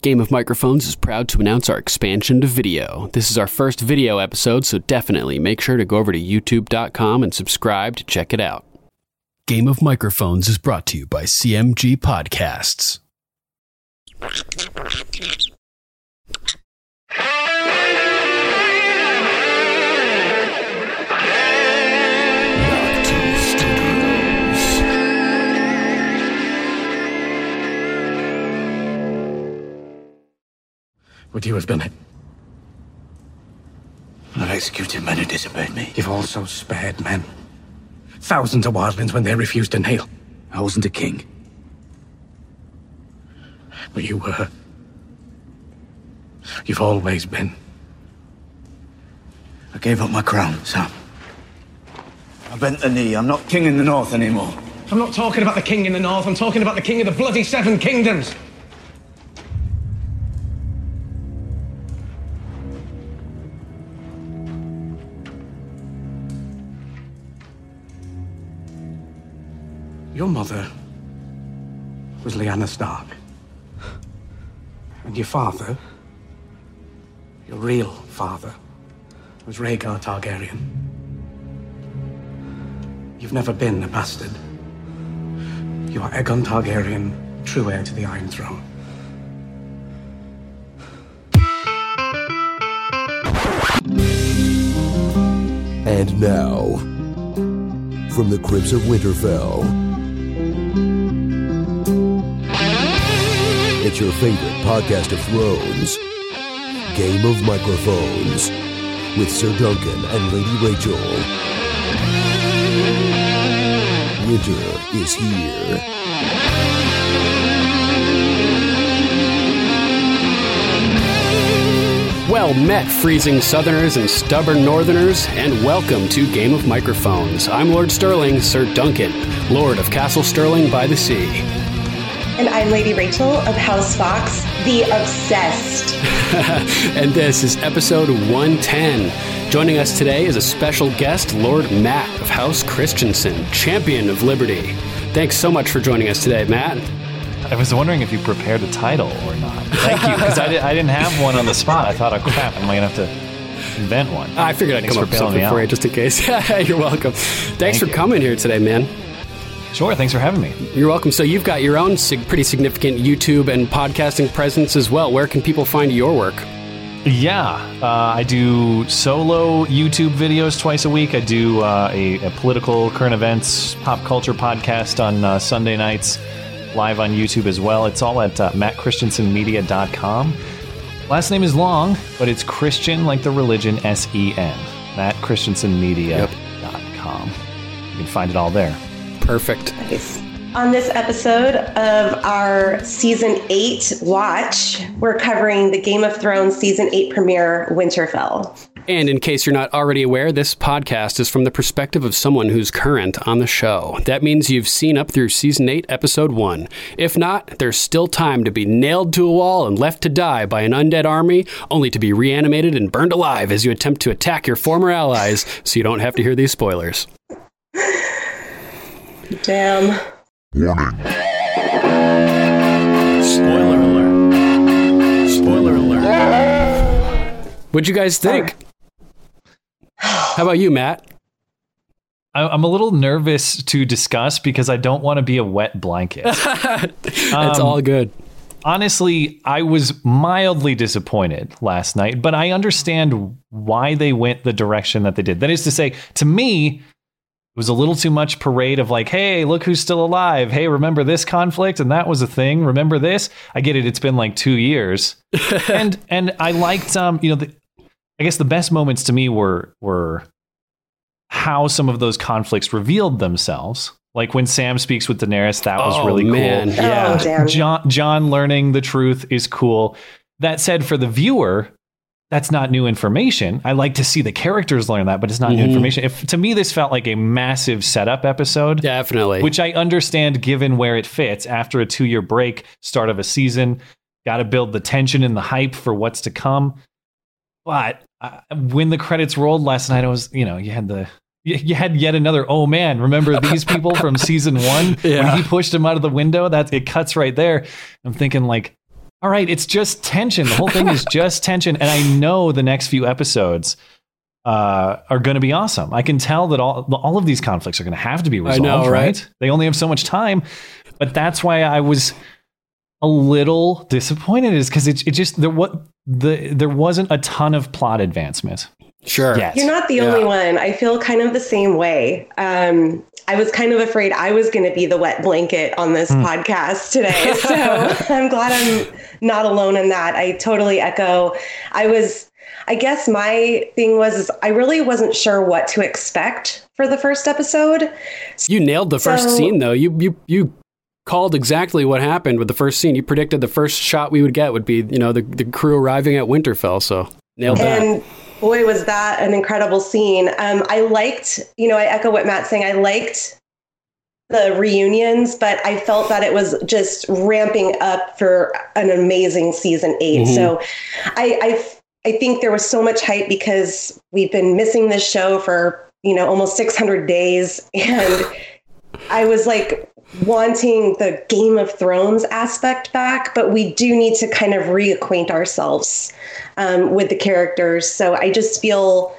Game of Microphones is proud to announce our expansion to video. This is our first video episode, so definitely make sure to go over to youtube.com and subscribe to check it out. Game of Microphones is brought to you by CMG Podcasts. Would you have done it? I've executed men who disobeyed me. You've also spared men. Thousands of wildlings when they refused to kneel. I wasn't a king. But you were. You've always been. I gave up my crown, Sam. I bent the knee. I'm not king in the north anymore. I'm not talking about the king in the north, I'm talking about the king of the bloody seven kingdoms. Your mother was Lyanna Stark. And your father, your real father, was Rhaegar Targaryen. You've never been a bastard. You are Aegon Targaryen, true heir to the Iron Throne. And now, from the crypts of Winterfell, it's your favorite podcast of thrones, Game of Microphones, with Sir Duncan and Lady Rachel. Winter is here. Well met, freezing southerners and stubborn northerners, and welcome to Game of Microphones. I'm Lord Sterling, Sir Duncan, Lord of Castle Sterling by the Sea. And I'm Lady Rachel of House Fox, the obsessed. and this is episode 110. Joining us today is a special guest, Lord Matt of House Christiansen, champion of liberty. Thanks so much for joining us today, Matt. I was wondering if you prepared a title or not. Thank you, because I, di- I didn't have one on the spot. I thought, oh crap, am I going to have to invent one? I figured I'd Thanks come up with something for out. you just in case. You're welcome. Thanks Thank for you. coming here today, man. Sure, thanks for having me. You're welcome. So you've got your own sig- pretty significant YouTube and podcasting presence as well. Where can people find your work? Yeah, uh, I do solo YouTube videos twice a week. I do uh, a, a political current events pop culture podcast on uh, Sunday nights, live on YouTube as well. It's all at uh, mattchristiansenmedia.com. Last name is long, but it's Christian like the religion, S E N. mattchristiansenmedia.com. You can find it all there. Perfect. Nice. On this episode of our season eight watch, we're covering the Game of Thrones season eight premiere, Winterfell. And in case you're not already aware, this podcast is from the perspective of someone who's current on the show. That means you've seen up through season 8, episode 1. If not, there's still time to be nailed to a wall and left to die by an undead army, only to be reanimated and burned alive as you attempt to attack your former allies so you don't have to hear these spoilers. Damn. Spoiler alert. Spoiler alert. What'd you guys think? How about you, Matt? I- I'm a little nervous to discuss because I don't want to be a wet blanket. It's Um, all good. honestly, I was mildly disappointed last night, but I understand why they went the direction that they did. That is to say, to me, it was a little too much parade of like, hey, look who's still alive. Hey, remember this conflict? And that was a thing. Remember this? I get it. It's been like two years. and and I liked um, you know, the, I guess the best moments to me were were how some of those conflicts revealed themselves. Like when Sam speaks with Daenerys, that was Oh, really man. cool. Yeah. Oh. Jon Jon learning the truth is cool. That said, for the viewer, that's not new information. I like to see the characters learn that, but it's not new Mhm. information. If to me this felt like a massive setup episode, Definitely. which I understand given where it fits after a two year break, start of a season, got to build the tension and the hype for what's to come. But uh, when the credits rolled last night, I was, you know, you had the. You you had yet another. Oh man! Remember these people from season one Yeah. when he pushed him out of the window? That it cuts right there. I'm thinking like, all right, it's just tension. The whole thing is just tension. And I know the next few episodes uh, are going to be awesome. I can tell that all all of these conflicts are going to have to be resolved, know, right? right? They only have so much time. But that's why I was a little disappointed is because it, it just there what the there wasn't a ton of plot advancement Sure. yet. You're not the Yeah. only one. I feel kind of the same way. Um, I was kind of afraid I was going to be the wet blanket on this Hmm. podcast today. So I'm glad I'm not alone in that. I totally echo. I was, I guess my thing was, is I really wasn't sure what to expect for the first episode. You nailed the first scene though. You you you called exactly what happened with the first scene. You predicted the first shot we would get would be, you know, the, the crew arriving at Winterfell. So nailed that. And boy, was that an incredible scene. Um, I liked, you know, I echo what Matt's saying. I liked the reunions, but I felt that it was just ramping up for an amazing season 8 Mhm. So I, I, I think there was so much hype because we've been missing this show for, you know, almost 600 days. And I was like wanting the Game of Thrones aspect back, but we do need to kind of reacquaint ourselves um, with the characters. So I just feel,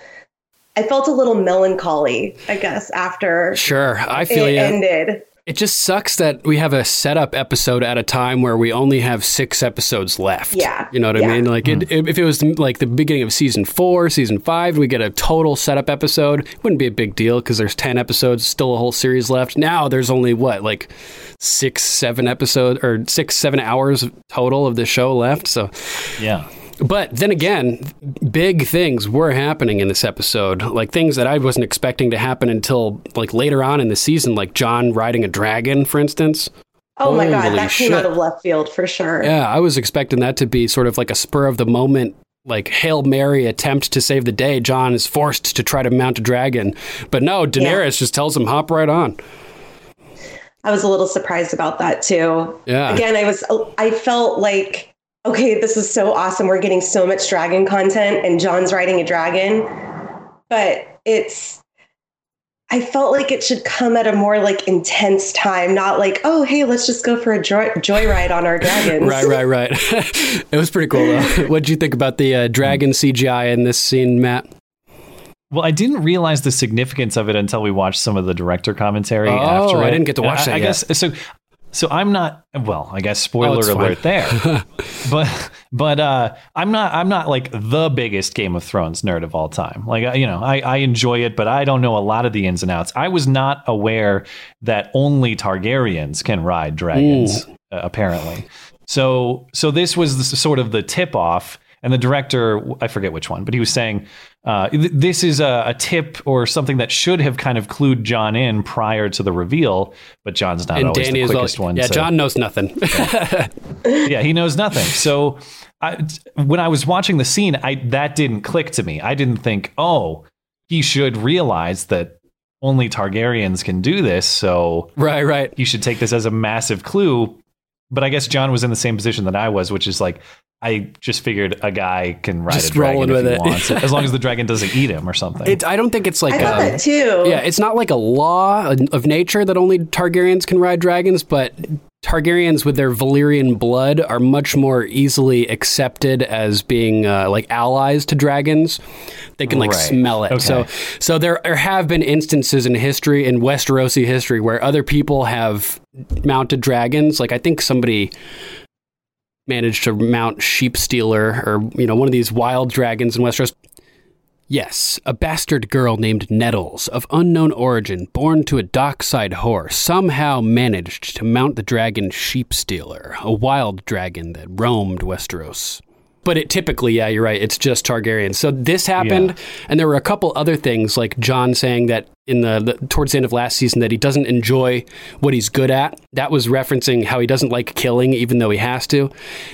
I felt a little melancholy, I guess, after Sure, I feel it you. ended. It just sucks that we have a setup episode at a time where we only have six episodes left. Yeah, You know what I mean? Like, it, mm. if it was like the beginning of season four, season five, we get a total setup episode, it wouldn't be a big deal because there's 10 episodes, still a whole series left. Now there's only what, like six, seven episodes or six, seven hours total of the show left. So, yeah. But then again, big things were happening in this episode, like things that I wasn't expecting to happen until like later on in the season, like Jon riding a dragon, for instance. Oh my God, Holy that came out of left field for sure. Yeah, I was expecting that to be sort of like a spur of the moment, like Hail Mary attempt to save the day. Jon is forced to try to mount a dragon, but no, Daenerys just tells him hop right on. I was a little surprised about that too. Yeah. Again, I was, I felt like, okay, this is so awesome. We're getting so much dragon content and Jon's riding a dragon, but it's, I felt like it should come at a more like intense time, not like, oh, hey, let's just go for a joy- joyride on our dragons. Right, right, right. it was pretty cool though. what did you think about the uh, dragon CGI in this scene, Matt? Well, I didn't realize the significance of it until we watched some of the director commentary Oh, after I didn't get to watch I, that I yet. guess so. So I'm not. Well, I guess spoiler Oh, it's fine. alert there. but but uh, I'm not. I'm not like the biggest Game of Thrones nerd of all time. Like uh, you know, I, I enjoy it, but I don't know a lot of the ins and outs. I was not aware that only Targaryens can ride dragons. Uh, apparently, so so this was the, sort of the tip off. And the director, I forget which one, but he was saying uh, th- this is a, a tip or something that should have kind of clued Jon in prior to the reveal, but Jon's not and always Dany the is all, quickest one. yeah, to- Jon knows nothing. yeah, he knows nothing. So I, when I was watching the scene, I that didn't click to me. I didn't think, oh, he should realize that only Targaryens can do this. So right, right. you should take this as a massive clue. But I guess Jon was in the same position that I was, which is like I just figured a guy can ride Just a dragon rolling if he it. wants, as long as the dragon doesn't eat him or something. It, I don't think it's like I thought um, that too. Yeah, it's not like a law of nature that only Targaryens can ride dragons, but Targaryens with their Valyrian blood are much more easily accepted as being uh, like allies to dragons. They can like Right. smell it. Okay. So, so there, there have been instances in history, in Westerosi history, where other people have mounted dragons. Like I think somebody managed to mount Sheepstealer or you know one of these wild dragons in Westeros. Yes, a bastard girl named Nettles, of unknown origin, born to a dockside whore, somehow managed to mount the dragon Sheepstealer, a wild dragon that roamed Westeros. But it typically, yeah, you're right, it's just Targaryen. So this happened, and there were a couple other things, like Jon saying that in the, the towards the end of last season that he doesn't enjoy what he's good at. That was referencing how he doesn't like killing, even though he has to,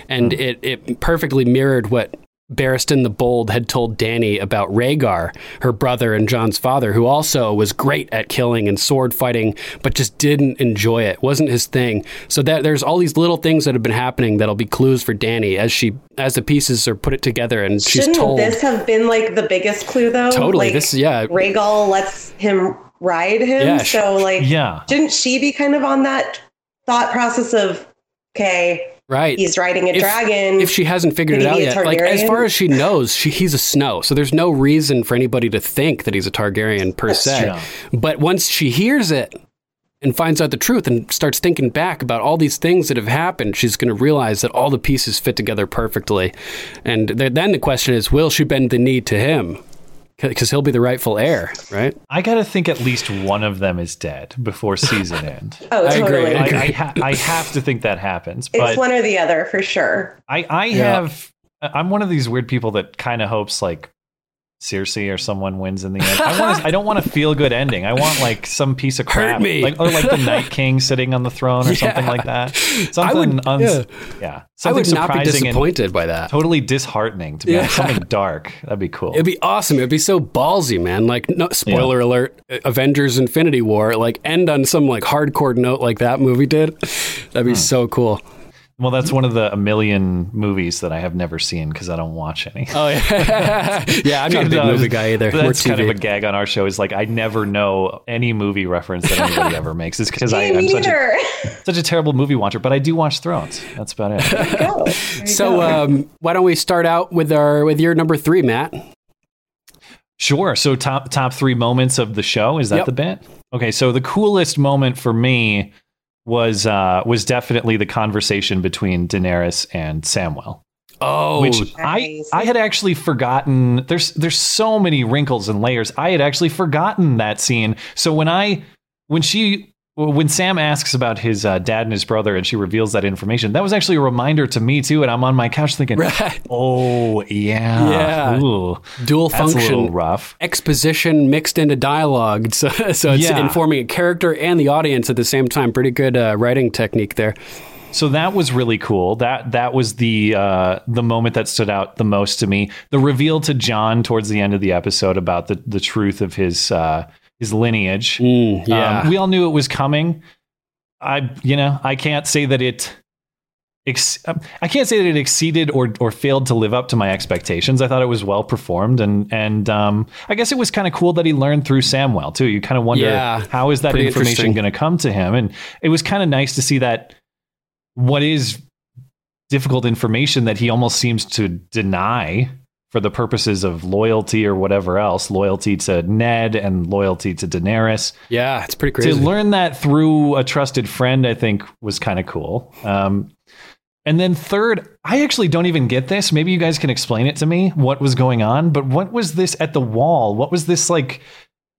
and hmm. it it perfectly mirrored what Barristan the Bold had told Dany about Rhaegar, her brother and Jon's father, who also was great at killing and sword fighting, but just didn't enjoy it. wasn't his thing. So that there's all these little things that have been happening that'll be clues for Dany as she as the pieces are put it together and she's Shouldn't told. this have been like the biggest clue though? Totally, Like, this- yeah. Rhaegal lets him ride him. Yeah, so like yeah. didn't she be kind of on that thought process of okay, Right. He's riding a If- dragon. if she hasn't figured Could it out be a yet, like as far as she knows, she, he's a snow, so there's no reason for anybody to think that he's a Targaryen per That's se. true. But once she hears it and finds out the truth and starts thinking back about all these things that have happened, she's going to realize that all the pieces fit together perfectly. And th- then the question is, will she bend the knee to him? Because he'll be the rightful heir, right? I got to think at least one of them is dead before season end. oh, I agree, totally. I I, agree. I, ha- I have to think that happens. It's one or the other for sure. I, I Yeah. have, I'm one of these weird people that kind of hopes like Cersei or someone wins in the end. I want, I don't want a feel good ending. I want like some piece of crap, me. like or like the Night King sitting on the throne or something like that. I Something, would- uns- yeah. yeah. I something would not be disappointed by that. totally disheartening to be. Yeah. Something dark. That'd be cool. It'd be awesome. It'd be so ballsy, man. Like, no, spoiler alert: Avengers: Infinity War. Like, end on some like hardcore note like that movie did. That'd be Hmm. so cool. Well, that's one of the a million movies that I have never seen because I don't watch any. Oh yeah, yeah. I'm not a big No, movie guy either. More That's kind of a gag on our show. Is like I never know any movie reference that anybody ever makes. It's because I'm such a, such a terrible movie watcher, but I do watch Thrones. That's about it. Go. There you So, go. um, why don't we start out with our with your number three, Matt? Sure. So top top three moments of the show is that Yep. the bit? Okay. So the coolest moment for me was uh, was definitely the conversation between Daenerys and Samwell. Oh, which I I had actually forgotten. There's there's so many wrinkles and layers. I had actually forgotten that scene. So when I when she when Sam asks about his uh, dad and his brother, and she reveals that information, that was actually a reminder to me too. And I'm on my couch thinking, Right. "Oh yeah, Yeah. Ooh, dual that's a little function rough." exposition mixed into dialogue. So, so it's Yeah. informing a character and the audience at the same time. Pretty good uh, writing technique there. So that was really cool. That that was the uh, the moment that stood out the most to me. The reveal to Jon towards the end of the episode about the the truth of his uh, his lineage. Mm, yeah, Um, we all knew it was coming. I, you know, I can't say that it. Ex- um, I can't say that it exceeded or or failed to live up to my expectations. I thought it was well performed, and and um, I guess it was kind of cool that he learned through Samwell too. You kind of wonder Yeah, how is that information going to come to him, and it was kind of nice to see that what is difficult information that he almost seems to deny for the purposes of loyalty or whatever else, loyalty to Ned and loyalty to Daenerys. yeah, it's pretty crazy. To learn that through a trusted friend, I think was kind of cool. Um, and then third, I actually don't even get this. Maybe you guys can explain it to me what was going on. But what was this at the wall? What was this like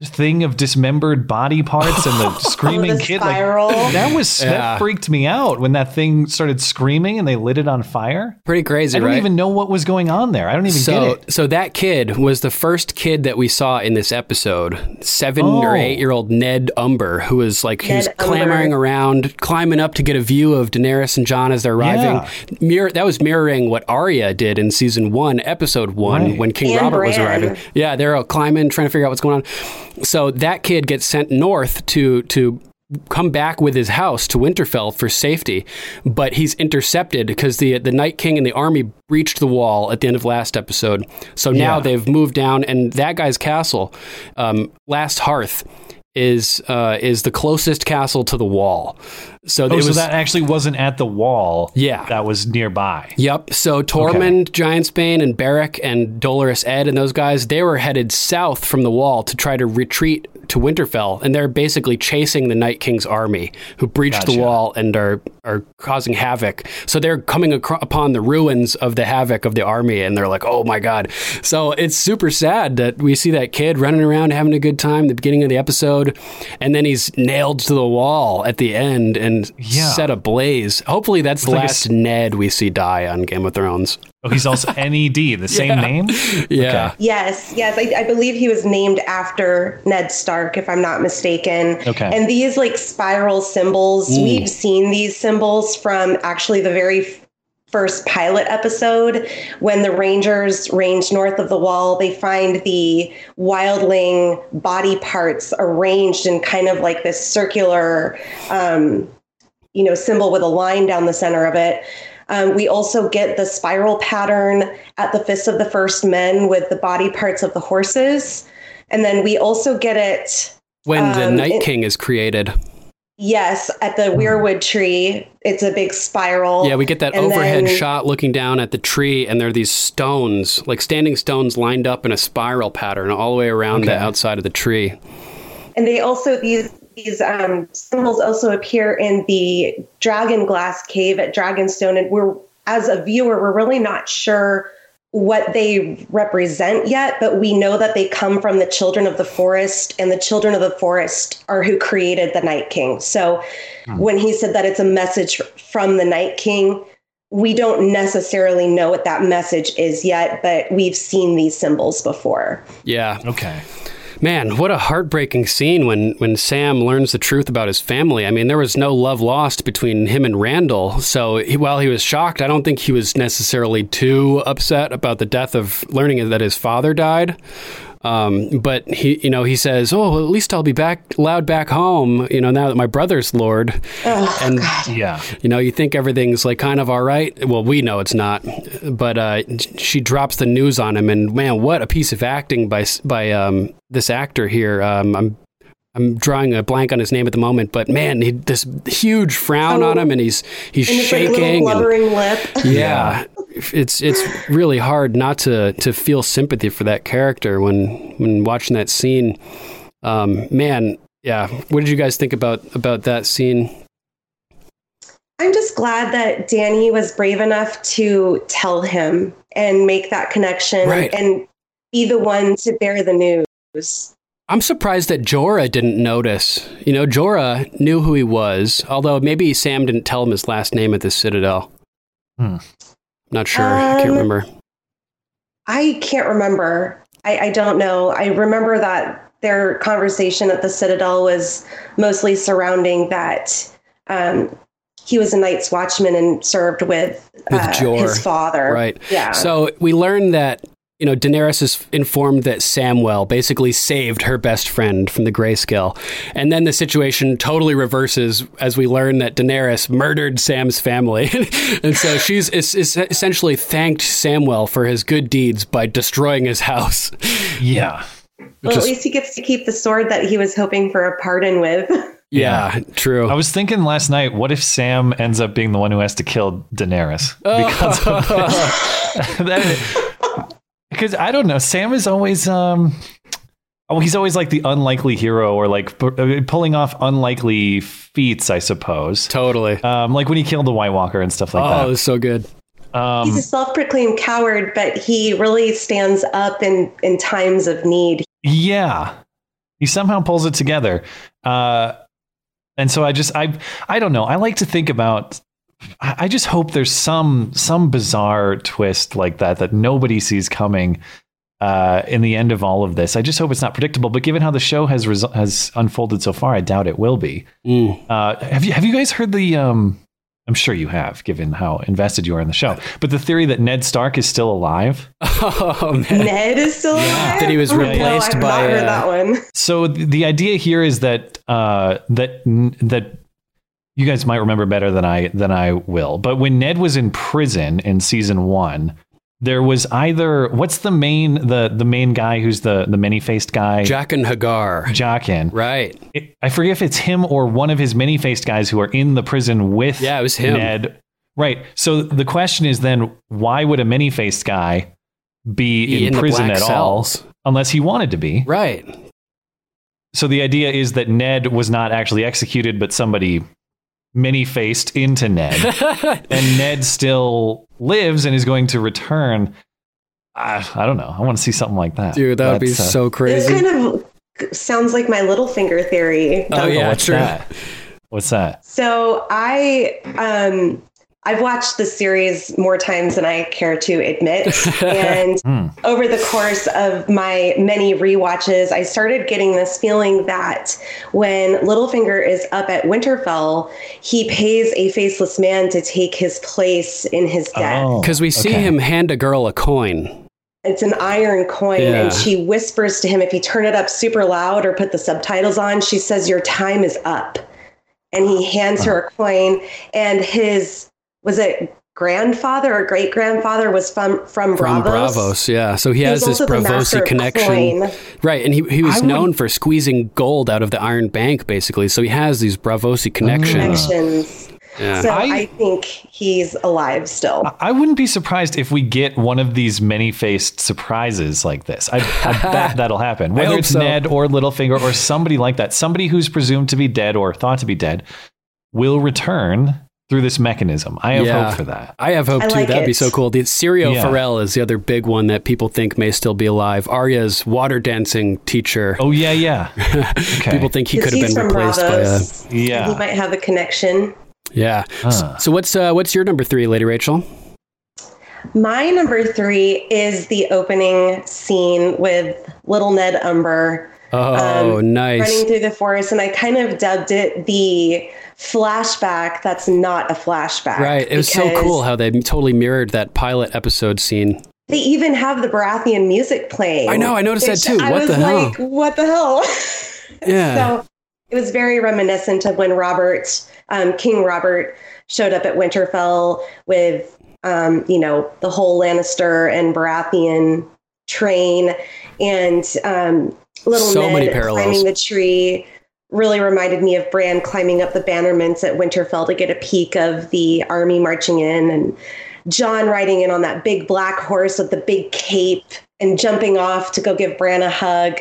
thing of dismembered body parts and the screaming the kid? spiral. Like that was Yeah. that freaked me out when that thing started screaming and they lit it on fire. pretty crazy, I don't right? even know what was going on there. I don't even so, get it. so that kid was the first kid that we saw in this episode. Seven Oh. or eight year old Ned Umber, who was like he was Ned Umber. clamoring around, climbing up to get a view of Daenerys and Jon as they're arriving. Mirror, that was mirroring what Arya did in season one, episode one, Right. when King And Robert was arriving. Yeah, they're all climbing, trying to figure out what's going on. So that kid gets sent north to to come back with his house to Winterfell for safety, but he's intercepted because the the Night King and the army breached the wall at the end of last episode. So now Yeah. they've moved down, and that guy's castle, um, Last Hearth, is uh, is the closest castle to the wall. So Oh, it so that actually wasn't at the wall. Yeah. That was nearby. Yep. So Tormund, Giantsbane, and Beric and Dolorous Ed and those guys, they were headed south from the wall to try to retreat to Winterfell, and they're basically chasing the Night King's army, who breached the wall and are are causing havoc. So they're coming acro- upon the ruins of the havoc of the army, and they're like, "Oh my god!" So it's super sad that we see that kid running around having a good time at the beginning of the episode, and then he's nailed to the wall at the end and Yeah. set ablaze. Hopefully, that's the like last s- Ned we see die on Game of Thrones. Oh, he's also NED, the same Yeah. name? Yeah. Okay. Yes, yes. I, I believe he was named after Ned Stark, if I'm not mistaken. Okay. And these like spiral symbols, we've seen these symbols from actually the very first pilot episode when the Rangers range north of the wall. They find the wildling body parts arranged in kind of like this circular, um, you know, symbol with a line down the center of it. Um, we also get the spiral pattern at the fists of the First Men with the body parts of the horses. And then we also get it. When the Um, Night it- King is created. Yes, at the weirwood tree, it's a big spiral. Yeah, we get that And overhead then- shot looking down at the tree, and there are these stones, like standing stones, lined up in a spiral pattern all the way around the outside of the tree. And they also these these um, symbols also appear in the dragon glass cave at Dragonstone, and we're as a viewer, we're really not sure what they represent yet, but we know that they come from the children of the forest, and the children of the forest are who created the Night King. So hmm. when he said that it's a message from the Night King, we don't necessarily know what that message is yet, but we've seen these symbols before. Yeah, Okay. Man, what a heartbreaking scene when when Sam learns the truth about his family. I mean, there was no love lost between him and Randyll. So he, while he was shocked, I don't think he was necessarily too upset about the death of learning that his father died. Um, but he, you know, he says, "Oh, well, at least I'll be back, allowed back home. You know, now that my brother's Lord." and Yeah. you know, you think everything's like kind of all right. Well, we know it's not. But uh, she drops the news on him, and man, what a piece of acting by by um, this actor here. Um, I'm I'm drawing a blank on his name at the moment, but man, he this huge frown Oh. on him, and he's he's And it's like shaking. and- blubbering lip. yeah, it's it's really hard not to to feel sympathy for that character when when watching that scene. Um, man, yeah. What did you guys think about about that scene? I'm just glad that Dany was brave enough to tell him and make that connection Right. and be the one to bear the news. I'm surprised that Jorah didn't notice. You know, Jorah knew who he was, although maybe Sam didn't tell him his last name at the Citadel. Hmm. Not sure. I can't Um, remember. I can't remember. I, I don't know. I remember that their conversation at the Citadel was mostly surrounding that um, he was a Night's Watchman and served with, With uh, Jor. his father. Right. Yeah. So we learned that you know Daenerys is informed that Samwell basically saved her best friend from the grayscale, and then the situation totally reverses as we learn that Daenerys murdered Sam's family, and so she's es- es- essentially thanked Samwell for his good deeds by destroying his house. Yeah. well, just- at least he gets to keep the sword that he was hoping for a pardon with. Yeah, true. I was thinking last night, what if Sam ends up being the one who has to kill Daenerys oh. because of? That- because I don't know, Sam is always um oh he's always like the unlikely hero or like pu- uh, pulling off unlikely feats, I suppose. totally. Um, like when he killed the White Walker and stuff like that. oh, it was so good. Um, He's a self-proclaimed coward, but he really stands up in in times of need. Yeah. He somehow pulls it together. Uh, and so I just I I don't know. I like to think about I I just hope there's some some bizarre twist like that that nobody sees coming uh, in the end of all of this. I just hope it's not predictable. But given how the show has resu- has unfolded so far, I doubt it will be. Mm. Uh, have you have you guys heard the? Um, I'm sure you have, given how invested you are in the show. But the theory that Ned Stark is still alive. Oh man. Ned is still alive. That he was Oh, replaced no, I've by, Not heard uh, that one. So the idea here is that uh, that that you guys might remember better than I than I will. But when Ned was in prison in season one, there was either what's the main the the main guy who's the the many faced guy Jaqen H'ghar. Jaqen. Right. It- I forget if it's him or one of his many faced guys who are in the prison with Yeah, it was him. Ned. Right. So the question is then why would a many faced guy be Be in, in prison at cells. all unless he wanted to be? Right. So the idea is that Ned was not actually executed, but somebody many faced into Ned, and Ned still lives and is going to return. I, I don't know. I want to see something like that, Dude, that would be uh, so crazy. This kind of sounds like my Littlefinger theory. Oh, yeah, what's true. that? What's that? So I um I've watched the series more times than I care to admit. and Hmm. over the course of my many rewatches, I started getting this feeling that when Littlefinger is up at Winterfell, he pays a faceless man to take his place in his death. Oh, Because we see okay. him hand a girl a coin. It's an iron coin, Yeah. and she whispers to him if you turn it up super loud or put the subtitles on, she says, Your time is up. And he hands her a coin, and his was it grandfather or great grandfather was from from From Braavos. Braavos, yeah. So he has this also Braavosi connection. coin. Right, and he, he was I would- known for squeezing gold out of the Iron Bank, basically. So he has these Braavosi mm. connections. Connections. Yeah. So I- I, think he's alive still. I wouldn't be surprised if we get one of these many-faced surprises like this. I, I bet that'll happen. Whether it's so. Ned or Littlefinger or somebody like that, somebody who's presumed to be dead or thought to be dead, will return through this mechanism. I have Yeah. hope for that. I have hope I too. like That'd be so cool. The Syrio Yeah. Forel is the other big one that people think may still be alive. Arya's water dancing teacher. Oh yeah, yeah. Okay. People think he could have been from replaced Braavos. by a Yeah. He might have a connection. yeah. S- Huh. So what's uh, what's your number three, Lady Rachel? My number three is the opening scene with little Ned Umber Oh, Um, nice. running through the forest, and I kind of dubbed it the flashback that's not a flashback. Right. It was so cool how they totally mirrored that pilot episode scene. They even have the Baratheon music playing. I know, I noticed that too. I What was the hell? like, what the hell? Yeah. So it was very reminiscent of when Robert, um, King Robert, showed up at Winterfell with, um, you know, the whole Lannister and Baratheon train, and um, little So Ned many parallels. climbing the tree. Really reminded me of Bran climbing up the battlements at Winterfell to get a peek of the army marching in, and Jon riding in on that big black horse with the big cape and jumping off to go give Bran a hug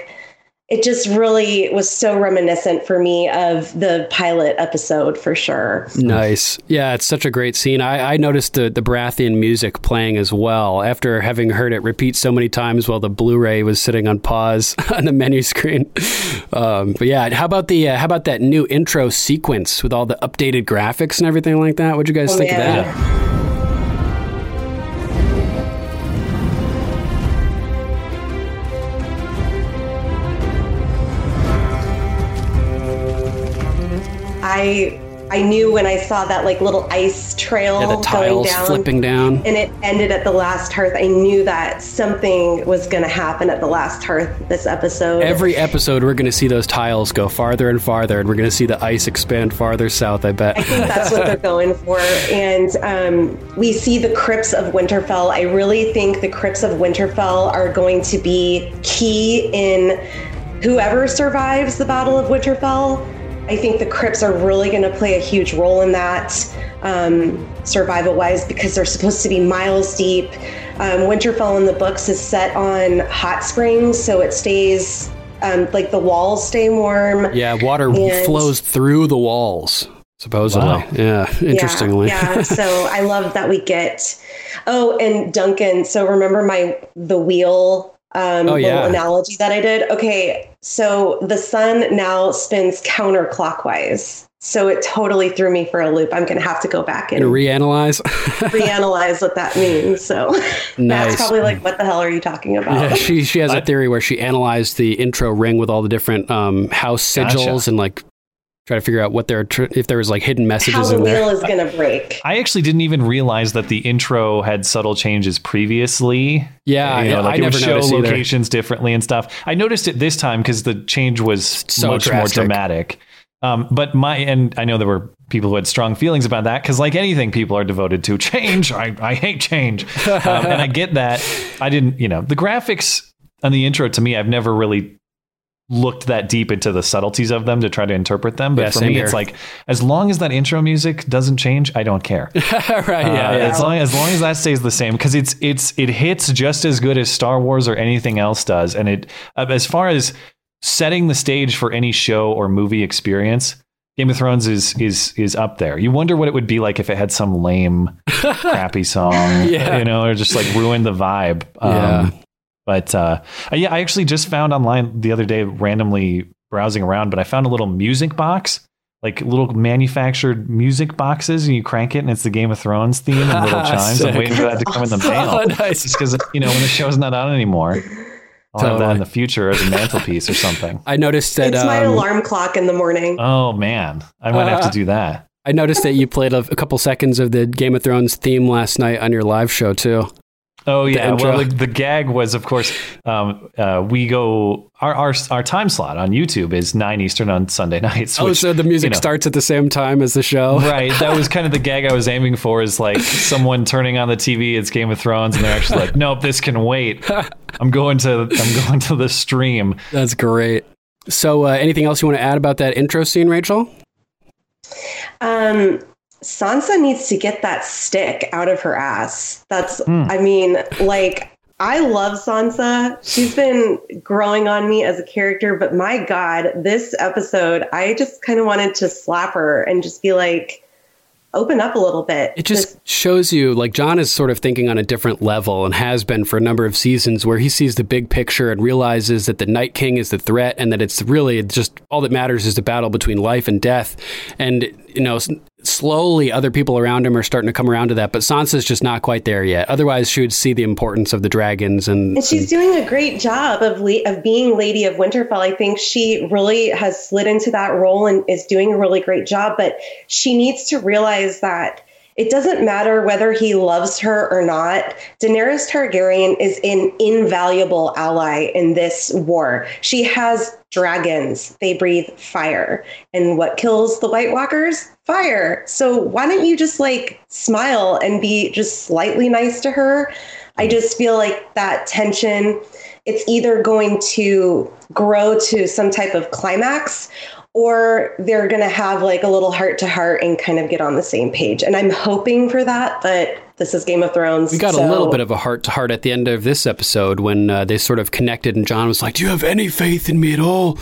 it just really was so reminiscent for me of the pilot episode for sure. Nice. Yeah, it's such a great scene. I, I noticed the, the Baratheon music playing as well after having heard it repeat so many times while the Blu-ray was sitting on pause on the menu screen. Um, but yeah, how about the uh, how about that new intro sequence with all the updated graphics and everything like that? What'd you guys Oh, think yeah. of that? I I knew when I saw that like little ice trail Yeah, the going tiles down flipping down. and it ended at the last hearth. I knew that something was going to happen at the last hearth this episode. Every episode, we're going to see those tiles go farther and farther, and we're going to see the ice expand farther south. I bet. I think that's what they're going for. And um, we see the crypts of Winterfell. I really think the crypts of Winterfell are going to be key in whoever survives the Battle of Winterfell. I think the crypts are really going to play a huge role in that, um, survival wise, because they're supposed to be miles deep. Um, Winterfell in the books is set on hot springs, so it stays. Um, like the walls stay warm. yeah, water And- flows through the walls. Supposedly, Wow. yeah. Interestingly, Yeah, yeah. So I love that we get. Oh, and Duncan. So remember my the wheel um, Oh, little yeah. analogy that I did. Okay, so the sun now spins counterclockwise. So it totally threw me for a loop. I'm going to have to go back and reanalyze. reanalyze what that means. So Nice. that's probably like, what the hell are you talking about? Yeah, she she has a theory where she analyzed the intro ring with all the different um, house sigils Gotcha. and like try to figure out what they're tr- if there was like hidden How messages the in there. wheel is going to break. I actually didn't even realize that the intro had subtle changes previously. Yeah, you know, I- like I it would never show noticed either. locations differently and stuff. I noticed it this time because the change was So much drastic. more dramatic. Um, but my and I know there were people who had strong feelings about that because, like anything, people are devoted to change. I, I hate change, um, and I get that. I didn't, you know, the graphics on the intro to me, I've never really looked that deep into the subtleties of them to try to interpret them. But Yeah, for me, here. it's like as long as that intro music doesn't change, I don't care. right? Yeah, Uh, yeah. As long as long as that stays the same, because it's it's it hits just as good as Star Wars or anything else does, and it uh, as far as setting the stage for any show or movie experience, Game of Thrones is is is up there. You wonder what it would be like if it had some lame, crappy song, Yeah. you know, or just like ruined the vibe. Um, Yeah. But uh, yeah, I actually just found online the other day, randomly browsing around, but I found a little music box like little manufactured music boxes and you crank it and it's the Game of Thrones theme and little chimes. I'm waiting for that to come in the Oh, mail. nice. Just because, you know, when the show's not on anymore, I'll have that in the future as a mantelpiece or something. I noticed that It's my um, alarm clock in the morning. Oh, man. I might have Uh, to do that. I noticed that you played a, a couple seconds of the Game of Thrones theme last night on your live show too. Oh yeah, intro. well the, the gag was of course um, uh, we go our, our our time slot on YouTube is nine Eastern on Sunday nights. Oh, so the music you know, starts at the same time as the show. Right, that was kind of the gag I was aiming for. Is like someone turning on the TV, it's Game of Thrones, and they're actually like, "Nope, this can wait." I'm going to I'm going to the stream. That's great. So, uh, anything else you want to add about that intro scene, Rachel? Um, Sansa needs to get that stick out of her ass. That's, hmm. I mean, like, I love Sansa. She's been growing on me as a character, but my God, this episode, I just kind of wanted to slap her and just be like, open up a little bit. It just shows you like Jon is sort of thinking on a different level and has been for a number of seasons where he sees the big picture and realizes that the Night King is the threat and that it's really just all that matters is the battle between life and death. And, you know, slowly other people around him are starting to come around to that, but Sansa's just not quite there yet. Otherwise, she would see the importance of the dragons and, And she's doing a great job of le- of being Lady of Winterfell. I think she really has slid into that role and is doing a really great job. But she needs to realize that it doesn't matter whether he loves her or not. Daenerys Targaryen is an invaluable ally in this war. She has dragons; they breathe fire, and what kills the White Walkers? Fire. So why don't you just like smile and be just slightly nice to her? I just feel like that tension, it's either going to grow to some type of climax or they're going to have like a little heart to heart and kind of get on the same page. And I'm hoping for that, but this is Game of Thrones. We got a little bit of a heart to heart at the end of this episode when uh, they sort of connected, and Jon was like, "Do you have any faith in me at all?"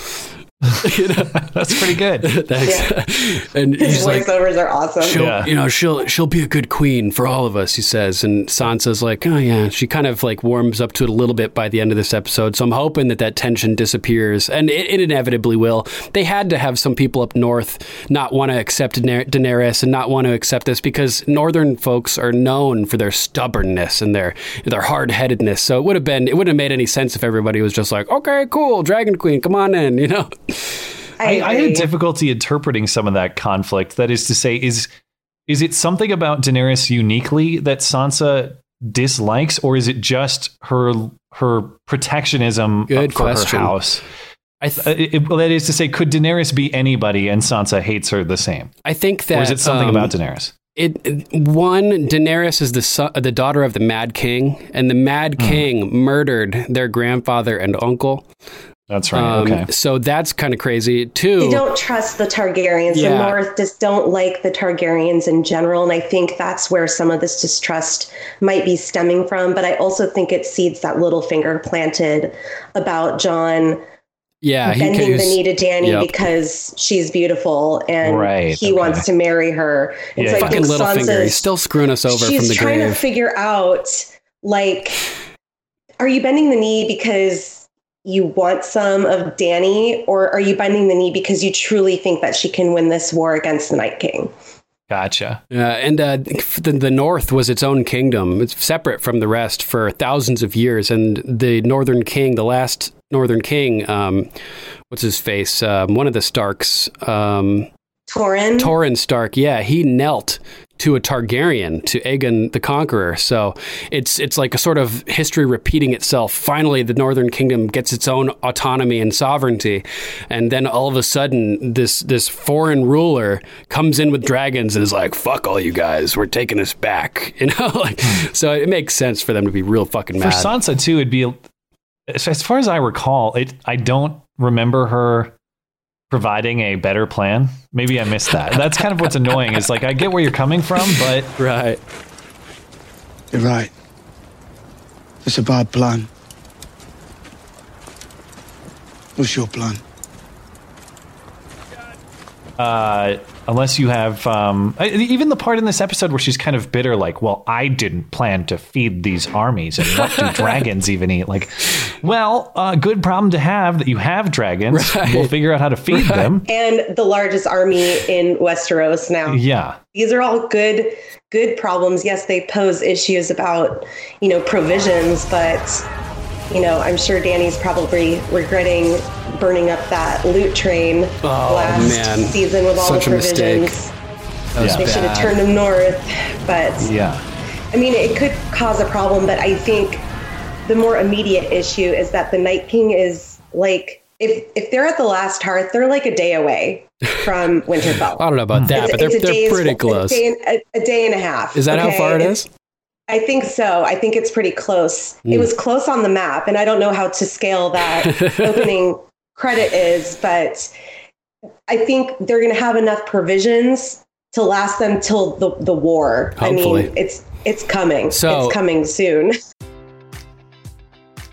you know, That's pretty good. thanks. and His he's like, voiceovers are awesome. she'll, Yeah. you know, she'll she'll be a good queen for all of us, he says. And Sansa's like, oh yeah. She kind of like warms up to it a little bit by the end of this episode. So I'm hoping that that tension disappears, and it, it inevitably will. They had to have some people up north not want to accept Daener- Daenerys and not want to accept this because northern folks are known for their stubbornness and their their hard headedness. So it would have been it wouldn't have made any sense if everybody was just like, okay, cool, Dragon Queen, come on in, you know. I, I agree. had difficulty interpreting some of that conflict. That is to say, is is it something about Daenerys uniquely that Sansa dislikes, or is it just her her protectionism Good for question. her house? I th- Uh, it- well, that is to say, could Daenerys be anybody and Sansa hates her the same, I think that or is it something um, about Daenerys? It one Daenerys is the son, the daughter of the Mad King, and the Mad Hmm. King murdered their grandfather and uncle. That's right. Um, okay. So that's kind of crazy too. They don't trust the Targaryens. Yeah. The North just don't like the Targaryens in general. And I think that's where some of this distrust might be stemming from. But I also think it seeds that Littlefinger planted about Jon yeah, he bending the knee to Dany Yep. because she's beautiful and Right, he okay. wants to marry her. It's Yeah, so I fucking think Littlefinger. He's still screwing us over she's from the trying to figure out like are you bending the knee because you want some of Dany or are you bending the knee because you truly think that she can win this war against the Night King? Gotcha. Uh, and uh, the, the North was its own kingdom. It's separate from the rest for thousands of years. And the Northern King, the last Northern King, um, what's his face? Um, one of the Starks, um, Torrhen. Torrhen Stark, yeah, he knelt to a Targaryen, to Aegon the Conqueror. So it's it's like a sort of history repeating itself. Finally, the Northern Kingdom gets its own autonomy and sovereignty, and then all of a sudden, this this foreign ruler comes in with dragons and is like, "Fuck all you guys, we're taking this back." You know, like hmm. so it makes sense for them to be real fucking mad. For. Sansa too, it'd be as as far as I recall, it. I don't remember her providing a better plan. Maybe I missed that. That's kind of what's annoying. Is like I get where you're coming from, but right. You're right. It's a bad plan. What's your plan? uh, unless you have um, even the part in this episode where she's kind of bitter, like, "Well, I didn't plan to feed these armies, and what do dragons even eat?" Like, well, uh, good problem to have that you have dragons. Right. We'll figure out how to feed them. and the largest army in Westeros now. Yeah. These are all good good problems. Yes, they pose issues about, you know, provisions, but you know, I'm sure Dany's probably regretting burning up that loot train Oh, last man. season with all Such the a provisions. That was They should have turned them north, but Yeah. I mean, it could cause a problem, but I think the more immediate issue is that the Night King is like, if if they're at the last hearth, they're like a day away from Winterfell. I don't know about hmm. that, It's- but they're, they're day's- pretty a close. day and- A, a day and a half. Is that how far it It's- is? I think so. I think it's pretty close. Hmm. It was close on the map, and I don't know how to scale that opening credit is, but I think they're going to have enough provisions to last them till the, the war. I mean, it's it's coming. So- it's coming soon.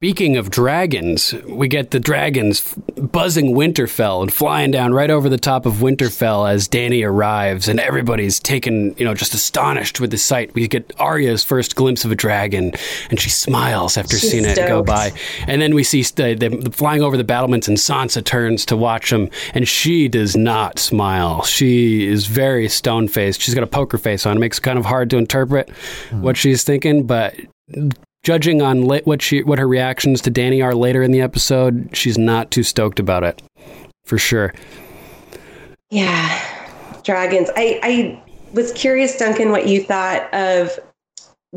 Speaking of dragons, we get the dragons buzzing Winterfell and flying down right over the top of Winterfell as Dany arrives, and everybody's taken, you know, just astonished with the sight. We get Arya's first glimpse of a dragon, and she smiles after She's seeing it go by. And then we see st- them flying over the battlements, and Sansa turns to watch them, and she does not smile. She is very stone faced. She's got a poker face on. It makes it kind of hard to interpret hmm. what she's thinking, but judging on la- what she what her reactions to Dany are later in the episode, she's not too stoked about it, for sure. Yeah, dragons. I, I was curious, Duncan, what you thought of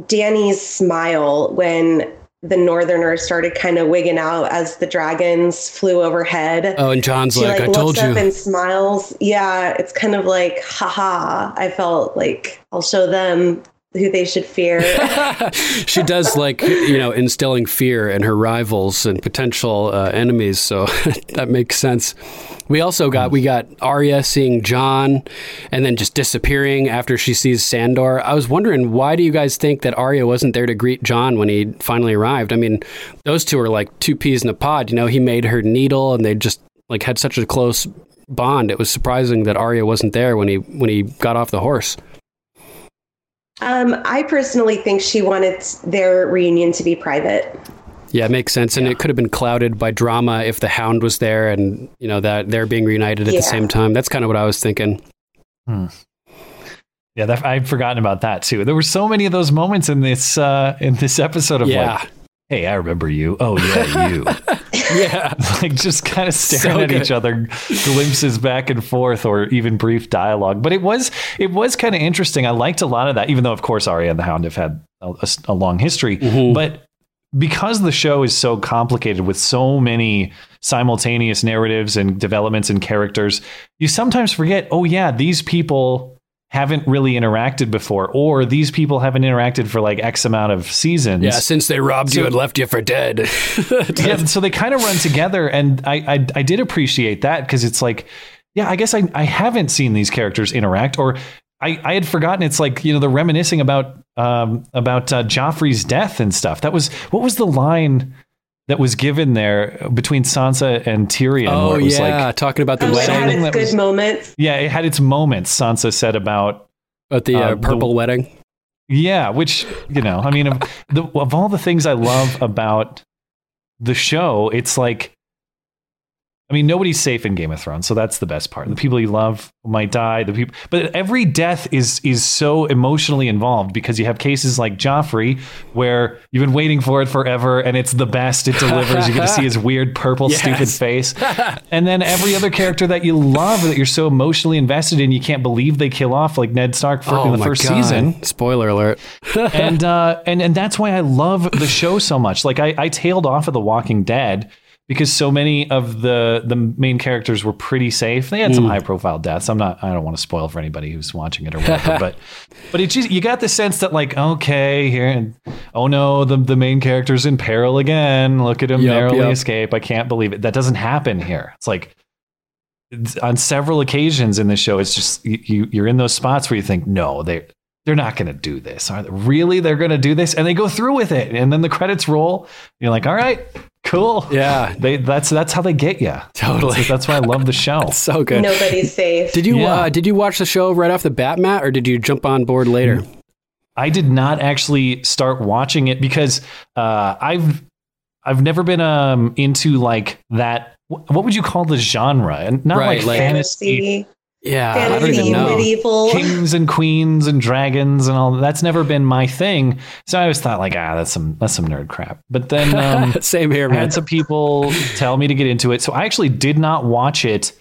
Dany's smile when the Northerners started kind of wigging out as the dragons flew overhead. Oh, and Jon's she like, like "I told up you." and smiles. Yeah, it's kind of like, haha. I felt like I'll show them who they should fear. she does like you know instilling fear in her rivals and potential uh, enemies, so that makes sense. We also got we got Arya seeing Jon, and then just disappearing after she sees Sandor. I was wondering why do you guys think that Arya wasn't there to greet Jon when he finally arrived? I mean, those two are like two peas in a pod. You know, he made her needle, and they just like had such a close bond. It was surprising that Arya wasn't there when he when he got off the horse. Um, I personally think she wanted their reunion to be private. Yeah, it makes sense, and it could have been clouded by drama if the Hound was there, and you know that they're being reunited at Yeah. the same time. That's kind of what I was thinking. Yeah, that, I'd forgotten about that too. There were so many of those moments in this uh, in this episode of Yeah. like, "Hey, I remember you. Oh yeah, you." Yeah, like just kind of staring So at good. each other, glimpses back and forth, or even brief dialogue. But it was it was kind of interesting. I liked a lot of that, even though of course Arya and the Hound have had a, a- a long history. Mm-hmm. But because the show is so complicated with so many simultaneous narratives and developments and characters, you sometimes forget. Oh yeah, these people haven't really interacted before, or these people haven't interacted for like X amount of seasons yeah. Since they robbed you and left you for dead. yeah, so they kind of run together, and I I, I did appreciate that because it's like, yeah, I guess I I haven't seen these characters interact, or I I had forgotten. It's like you know they're reminiscing about um about uh, Joffrey's death and stuff. That was what was the line that was given there between Sansa and Tyrion? oh where it was yeah, like, talking about the Oh, it wedding had wedding, its good was- moments. yeah, it had its moments. Sansa said about about the uh, uh, the- purple wedding. Yeah, which you know, I mean, of, the, of all the things I love about the show, it's like, I mean, nobody's safe in Game of Thrones, so that's the best part. The people you love might die. The people, but every death is is so emotionally involved because you have cases like Joffrey, where you've been waiting for it forever, and it's the best. It delivers. You get to see his weird purple Yes. stupid face, and then every other character that you love that you're so emotionally invested in, you can't believe they kill off, like Ned Stark for, Oh in the first God. season Spoiler alert. and uh, and and that's why I love the show so much. Like I, I tailed off of The Walking Dead because so many of the the main characters were pretty safe. They had some hmm. high profile deaths. I'm not. I don't want to spoil for anybody who's watching it or whatever. but but it just you got the sense that like okay here, oh no, the the main character's in peril again. Look at him Yup, narrowly yup. escape. I can't believe it. That doesn't happen here. It's like it's- on several occasions in the show, it's just you, you you're in those spots where you think no they. They're not going to do this. Are they? Really? They're going to do this? And they go through with it. And then the credits roll. You're like, all right, cool. Yeah. They that's that's how they get you. Totally. That's, that's why I love the show. So good. Nobody's safe. Did you Yeah. uh, did you watch the show right off the bat, Matt, or did you jump on board later? I did not actually start watching it because uh, I've I've never been um into like that. What would you call the genre? And not Right, like, like- fantasy, fantasy, Yeah, I don't fantasy, even know. medieval. kings and queens and dragons and all. That's never been my thing. So I always thought like ah that's some that's some nerd crap. But then um, Same here, I man. had some people tell me to get into it. So I actually did not watch it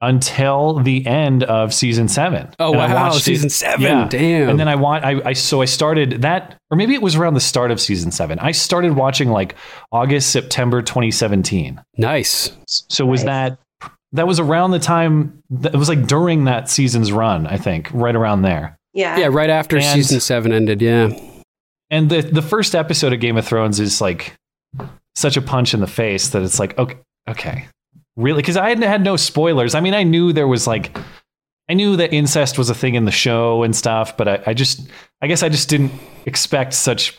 until the end of season seven. Oh, And wow, watched season seven. yeah. Damn. And then I want I, I so I started that, or maybe it was around the start of season seven. I started watching like August, September 2017. Nice. So was Nice. that that was around the time that it was like during that season's run, I think, right around there. Yeah. Yeah, right after And- season seven ended. Yeah. And the the first episode of Game of Thrones is like such a punch in the face that it's like okay, okay, really? Because I had had no spoilers. I mean, I knew there was like, I knew that incest was a thing in the show and stuff, but I, I just, I guess, I just didn't expect such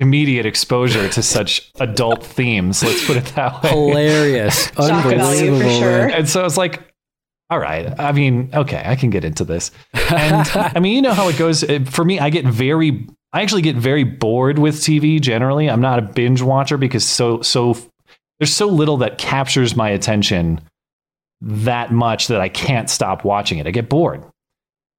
immediate exposure to such adult themes. Let's put it that way. Hilarious. Unbelievable. sure. And so it's like, all right. I mean, okay, I can get into this. And I mean, you know how it goes. For me, I get very, I actually get very bored with TV generally. I'm not a binge watcher because so, so, there's so little that captures my attention that much that I can't stop watching it. I get bored.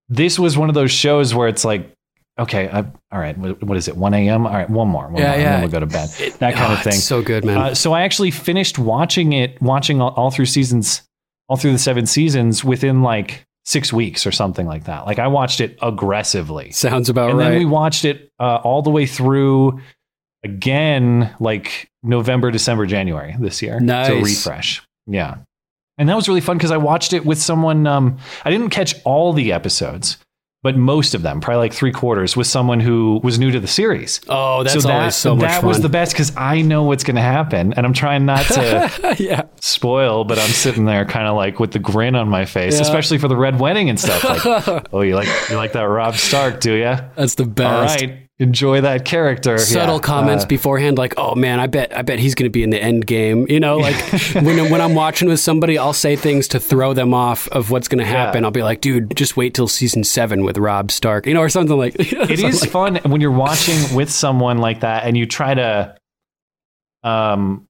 This was one of those shows where it's like, okay, I, all right, what, what is it? 1 a.m. All right, one more, one Yeah, more, and yeah. then we'll go to bed. That kind Oh, of thing. So good, man. Uh, so I actually finished watching it, watching all, all through seasons, all through the seven seasons within like six weeks or something like that. Like I watched it aggressively, Sounds about and right. And then we watched it uh, all the way through again, like November, December, January this year. Nice. to refresh. Yeah, and that was really fun because I watched it with someone. Um, I didn't catch all the episodes. But most of them, probably like three quarters, with someone who was new to the series oh, that's so always that, so much that fun. was the best because I know what's going to happen, and I'm trying not to yeah. spoil, but I'm sitting there kind of like with the grin on my face, Yeah. especially for the red wedding and stuff. Like, oh, you like you like that Robb Stark, do you? That's the best. right, enjoy that character. Subtle Yeah. comments Uh, beforehand, like, "Oh man, I bet, I bet he's going to be in the end game." You know, like when when I'm watching with somebody, I'll say things to throw them off of what's going to happen. Yeah. I'll be like, "Dude, just wait till season seven with Robb Stark," you know, or something like. it is fun when you're watching with someone like that, and you try to, um.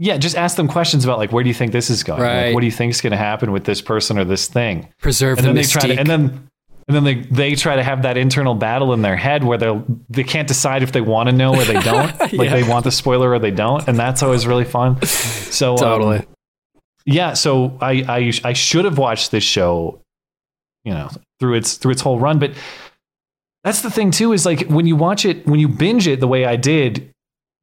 Yeah, just ask them questions about like where do you think this is going? Like, what do you think is going to happen with this person or this thing? preserve and the then they try to, and then and then they they try to have that internal battle in their head where they they can't decide if they want to know or they don't like Yeah. they want the spoiler or they don't and that's always really fun so um, totally. yeah so I, I I should have watched this show you know through its through its whole run but that's the thing too is like when you watch it when you binge it the way I did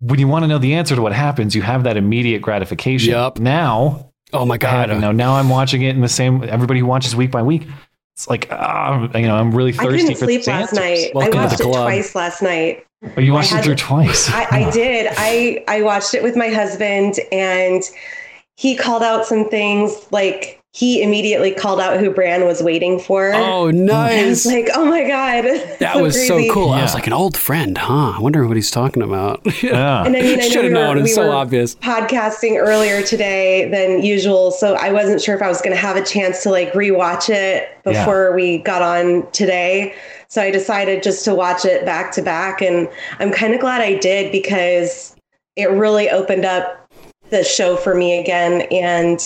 when you want to know the answer to what happens you have that immediate gratification Yup. now oh my god. You know, now I'm watching it in the same. Everybody who watches week by week. It's like, ah, you know, I'm really thirsty. I thirsty couldn't for sleep these last night. Welcome I watched it club. twice last night. Oh, you watched I it through twice. I, I did. I I watched it with my husband, and he called out some things. Like he immediately called out who Bran was waiting for. Oh, And I nice. was like, oh my god, That was so crazy. cool. I was like an old friend, huh? I wonder what he's talking about. yeah. And I mean, I know Should we have were, known. It's we so were obvious. podcasting earlier today than usual, so I wasn't sure if I was going to have a chance to like rewatch it Yeah. before we got on today. So I decided just to watch it back to back, and I'm kind of glad I did because it really opened up the show for me again, and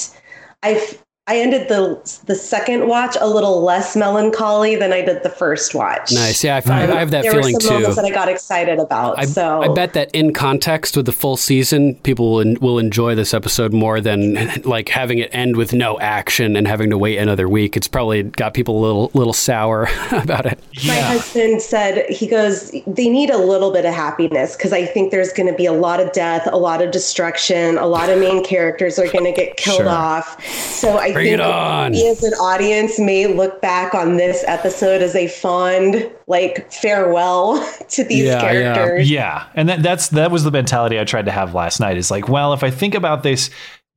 I've I ended the the second watch a little less melancholy than I did the first watch. Nice. Yeah, I, I mm-hmm. have that there feeling were some too. moments that I got excited about. I, so I bet that in context with the full season, people will, will enjoy this episode more than like having it end with no action and having to wait another week. It's probably got people a little little sour about it. my husband said he goes, they need a little bit of happiness because I think there's going to be a lot of death, a lot of destruction, a lot of main characters are going to get killed Sure. off. So I Bring think it on. we as an audience may look back on this episode as a fond like farewell to these Yeah, yeah. characters. Yeah, and that that's that was the mentality I tried to have last night. Is like, well, if I think about this,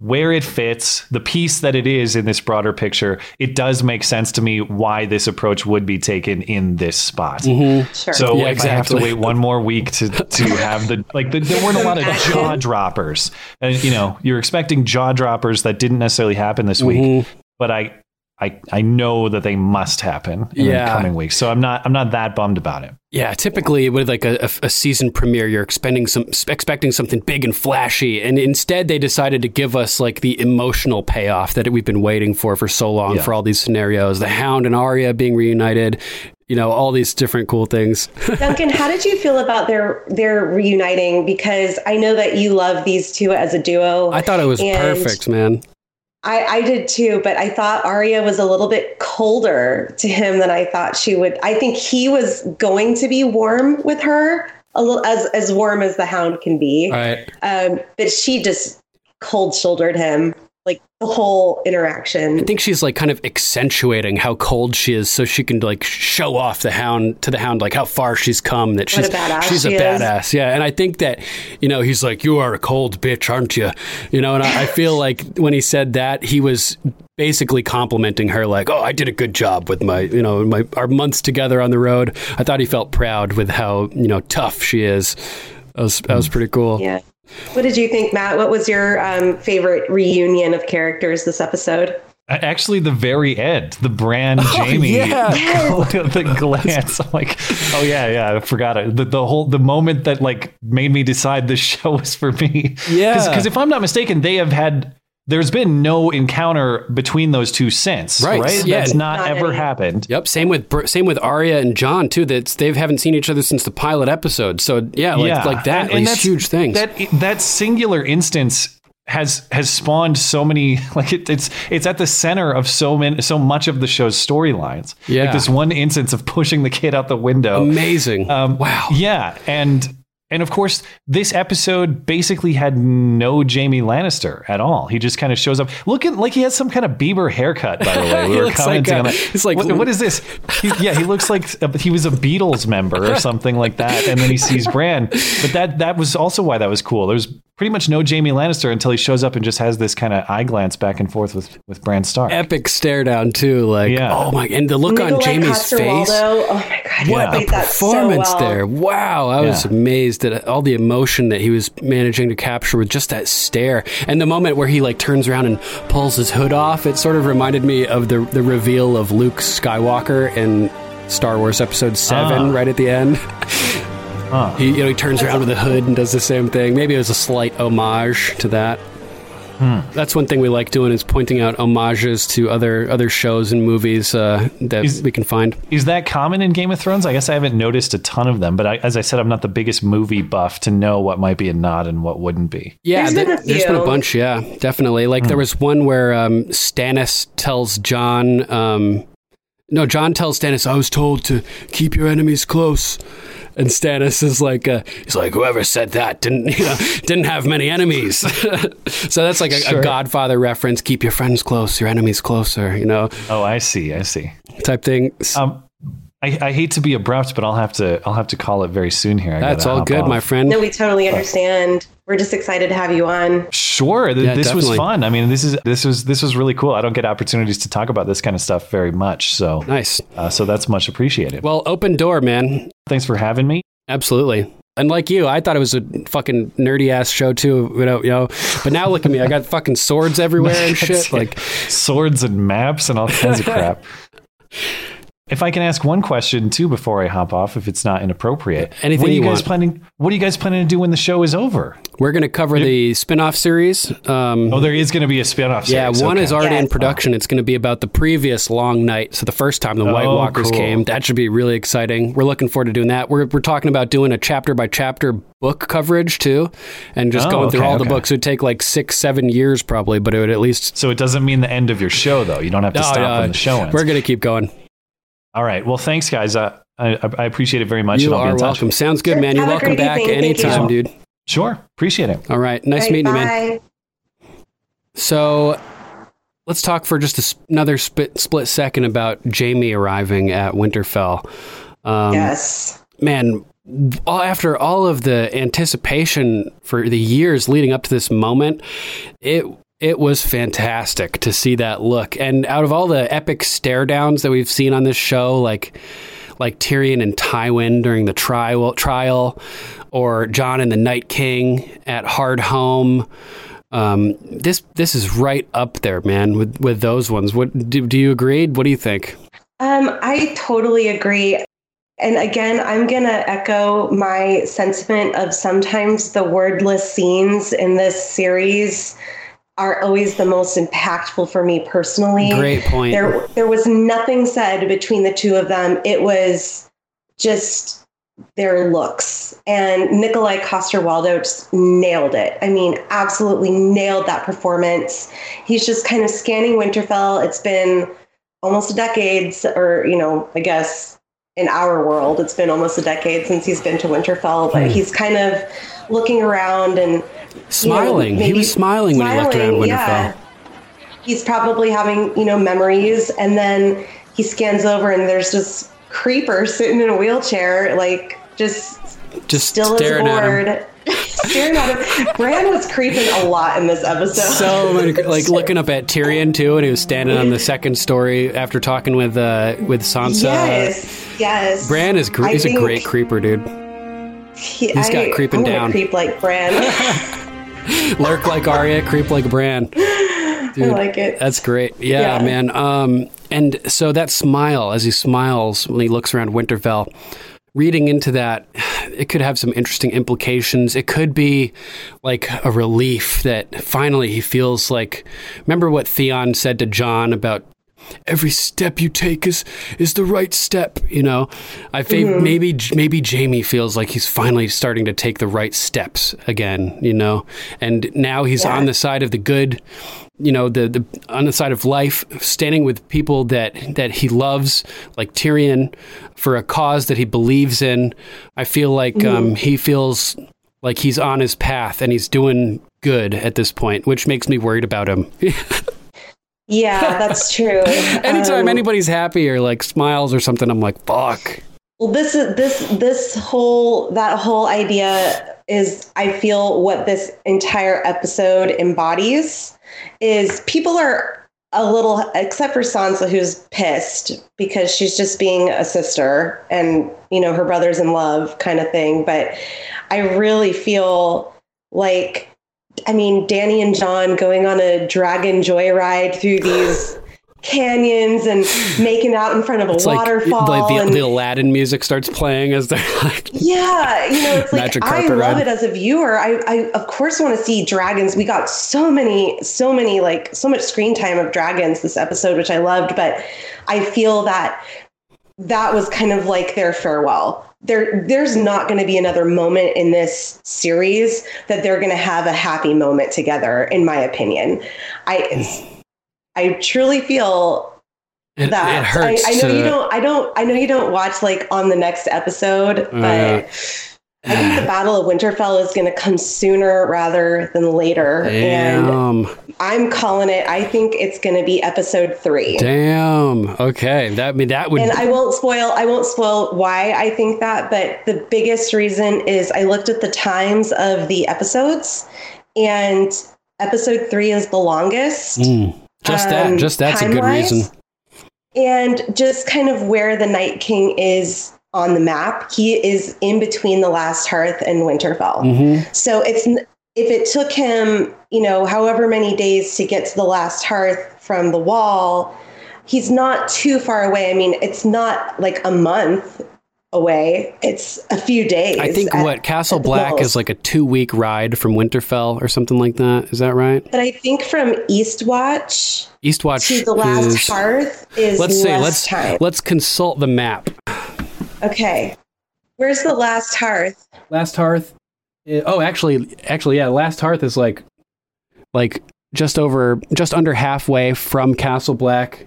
where it fits, the piece that it is in this broader picture, it does make sense to me why this approach would be taken in this spot. Sure. So Yeah, if I have to wait one more week to to have the like, the, there weren't a lot of jaw droppers, and you know, you're expecting jaw droppers that didn't necessarily happen this Mm-hmm. week, but I. I, I know that they must happen in Yeah. the coming weeks, so I'm not I'm not that bummed about it. Yeah, typically with like a, a, a season premiere, you're expecting some expecting something big and flashy, and instead they decided to give us like the emotional payoff that we've been waiting for for so long Yeah. for all these scenarios. The Hound and Arya being reunited, you know, all these different cool things. Duncan, how did you feel about their their reuniting? Because I know that you love these two as a duo. I thought it was And perfect, man. I, I did too, but I thought Arya was a little bit colder to him than I thought she would. I think he was going to be warm with her, a little as as warm as the Hound can be. Right. Um, but she just cold shouldered him the whole interaction. I think she's like kind of accentuating how cold she is, so she can like show off the hound to the hound, like how far she's come. That she's a badass she's a she is. badass, yeah. And I think that you know he's like, "You are a cold bitch, aren't you?" You know, and I, I feel like when he said that, he was basically complimenting her, like, "Oh, I did a good job with my you know my our months together on the road." I thought he felt proud with how you know tough she is. That was that was mm. pretty cool. Yeah. What did you think, Matt? What was your um, favorite reunion of characters this episode? Actually, the very end, the brand Jaime, yeah the glance. I'm like, oh yeah, yeah, I forgot it. The, the whole the moment that like made me decide this show was for me. Yeah. because if I'm not mistaken, they have had. There's been no encounter between those two since, Right. right? Yeah. That's not, Not ever any. happened. Yep, same with same with Arya and Jon too. That they haven't seen each other since the pilot episode. So yeah, like like that, And- and that's- huge things. That that singular instance has has spawned so many like it, it's it's at the center of so many so much of the show's storylines. Yeah. like this one instance of pushing the kid out the window. Amazing. Um, wow. Yeah, and and of course, this episode basically had no Jaime Lannister at all. He just kind of shows up looking like he has some kind of Bieber haircut. By the way, we were commenting like on a- that. he's like- What- what is this? He, yeah, he looks like a, he was a Beatles member or something like that. And then he sees Bran, but that that was also why that was cool. There was pretty much no Jaime Lannister until he shows up and just has this kind of eye glance back and forth with with Bran Stark. Epic stare down too. Like Yeah. oh my, and the look on Nikolai Jaime's face. Coster-Waldau, Oh my god, What played The that so performance well. there. Wow, I was Yeah. amazed at all the emotion that he was managing to capture with just that stare. And the moment where he like turns around and pulls his hood off, it sort of reminded me of the the reveal of Luke Skywalker in Star Wars Episode Seven, Ah. right at the end. He, you know, he turns around with a hood and does the same thing. Maybe it was a slight homage to that. Hmm. That's one thing we like doing is pointing out homages to other other shows and movies uh, that Is- we can find. Is that common in Game of Thrones? I guess I haven't noticed a ton of them, but I, as I said, I'm not the biggest movie buff to know what might be a nod and what wouldn't be. Yeah, There's been a there's been a bunch. Yeah, definitely. Like there was one where um, Stannis tells Jon. Um, no, Jon tells Stannis, "I was told to keep your enemies close." And Stannis is like, uh, he's like, whoever said that didn't, you know, didn't have many enemies. so that's like a, Sure. a Godfather reference. Keep your friends close, your enemies closer. You know, Oh, I see. I see. type thing. Um, I, I hate to be abrupt, but I'll have to I'll have to call it very soon here. I That's all good, off. my friend. No, we totally understand. We're just excited to have you on. Sure, th- Yeah, this was fun. I mean, this is this was this was really cool. I don't get opportunities to talk about this kind of stuff very much, so nice. uh, so that's much appreciated. Well, open door, man. Thanks for having me. Absolutely. And like you, I thought it was a fucking nerdy ass show too. You know, you know. But now look at me. I got fucking swords everywhere and shit. Like, Swords and maps and all kinds of crap. if I can ask one question too before I hop off, if it's not inappropriate, Anything what are you, you guys want. planning? What are you guys planning to do when the show is over? We're going to cover the spin-off series. Um, Oh, there is going to be a spin-off. yeah, series. one Okay. is already in Yes. production. It's going to be about the previous long night. So the first time the White Oh, Walkers cool. came. That should be really exciting. We're looking forward to doing that. We're, we're talking about doing a chapter by chapter book coverage too, and just Oh, going through okay, all the books. It would take like six, seven years probably, but it would at least. So it doesn't mean the end of your show, though. You don't have to No, stop no, when the show ends. We're going to keep going. All right. Well, thanks, guys. Uh, I, I appreciate it very much. You and I'll be are in touch. welcome. Sounds good, Sure. man. You're Have welcome back evening. Anytime, dude. Sure. Appreciate it. All right. Nice All right, meeting you, man. So let's talk for just a s another split, split second about Jaime arriving at Winterfell. Um, yes. Man, all, after all of the anticipation for the years leading up to this moment, it it was fantastic to see that look. And out of all the epic stare downs that we've seen on this show, like like Tyrion and Tywin during the trial trial, or Jon and the Night King at Hardhome. Um, this this is right up there, man. With with those ones, what do, do you agree? What do you think? Um, I totally agree. And again, I'm going to echo my sentiment of sometimes the wordless scenes in this series are always the most impactful for me personally. Great point. There, there was nothing said between the two of them. It was just their looks. And Nikolai Coster-Waldau just nailed it. I mean, absolutely nailed that performance. He's just kind of scanning Winterfell. It's been almost a decade, or, you know, I guess in our world, it's been almost a decade since he's been to Winterfell, but hmm. he's kind of looking around and you know, Smiling. he was smiling, when he left around smiling, Winterfell. yeah. He's probably having, you know, memories and then he scans over and there's this creeper sitting in a wheelchair, like just Just still staring as at him. staring at him. Bran was creeping a lot in this episode. so many, like looking up at Tyrion too, and he was standing on the second story after talking with uh, with Sansa. yes, yes. Bran is he's a great creeper, dude. he- he's got I- creeping I'm down. Creep like Bran. Lurk like Arya, creep like Bran. I like it. That's great. Yeah, Yeah. man. Um, and so that smile as he smiles when he looks around Winterfell, reading into that, it could have some interesting implications. It could be like a relief that finally he feels like. Remember what Theon said to Jon about every step you take is is the right step you know? I think maybe maybe jaime feels like he's finally starting to take the right steps again you know? And now he's Yeah. on the side of the good you know the, the on the side of life standing with people that that he loves like tyrion for a cause that he believes in. I feel like um, he feels like he's on his path and he's doing good at this point which makes me worried about him yeah, that's true. Anytime Um, anybody's happy or like smiles or something, I'm like, fuck. Well, this is this this whole that whole idea is I feel what this entire episode embodies is people are a little except for Sansa who's pissed because she's just being a sister and you know her brother's in love kind of thing but I really feel like I mean Dany and Jon going on a dragon joyride through these canyons and making out in front of a It's waterfall like the, and the Aladdin music starts playing as they're like, yeah, you know, it's like I love ride. it as a viewer. I, I of course want to see dragons. We got so many, so many, like so much screen time of dragons this episode, which I loved. But I feel that that was kind of like their farewell. There, there's not going to be another moment in this series that they're going to have a happy moment together. In my opinion, I, I truly feel it, that it hurts. I, I know to, you don't. I don't. I know you don't watch like on the next episode, but Uh, I think the Battle of Winterfell is going to come sooner rather than later, and I'm calling it. I think it's going to be episode three. Damn. Okay. That I mean that would. And I won't spoil. I won't spoil why I think that, but the biggest reason is I looked at the times of the episodes, and episode three is the longest. Mm, just that. um, Just that's a good reason. and just kind of where the Night King is on the map. He is in between the Last Hearth and Winterfell. Mhm. So it's if it took him, you know, however many days to get to the Last Hearth from the Wall, he's not too far away. I mean, it's not like a month away. It's a few days. I think at- what Castle Black is like a two week ride from Winterfell or something like that. Is that right? But I think from Eastwatch Eastwatch to the last is. hearth is let's see. Let's time. let's consult the map. Okay. Where's the last hearth? Last Hearth. i- Oh, actually, actually, yeah. Last Hearth is like, like just over, just under halfway from Castle Black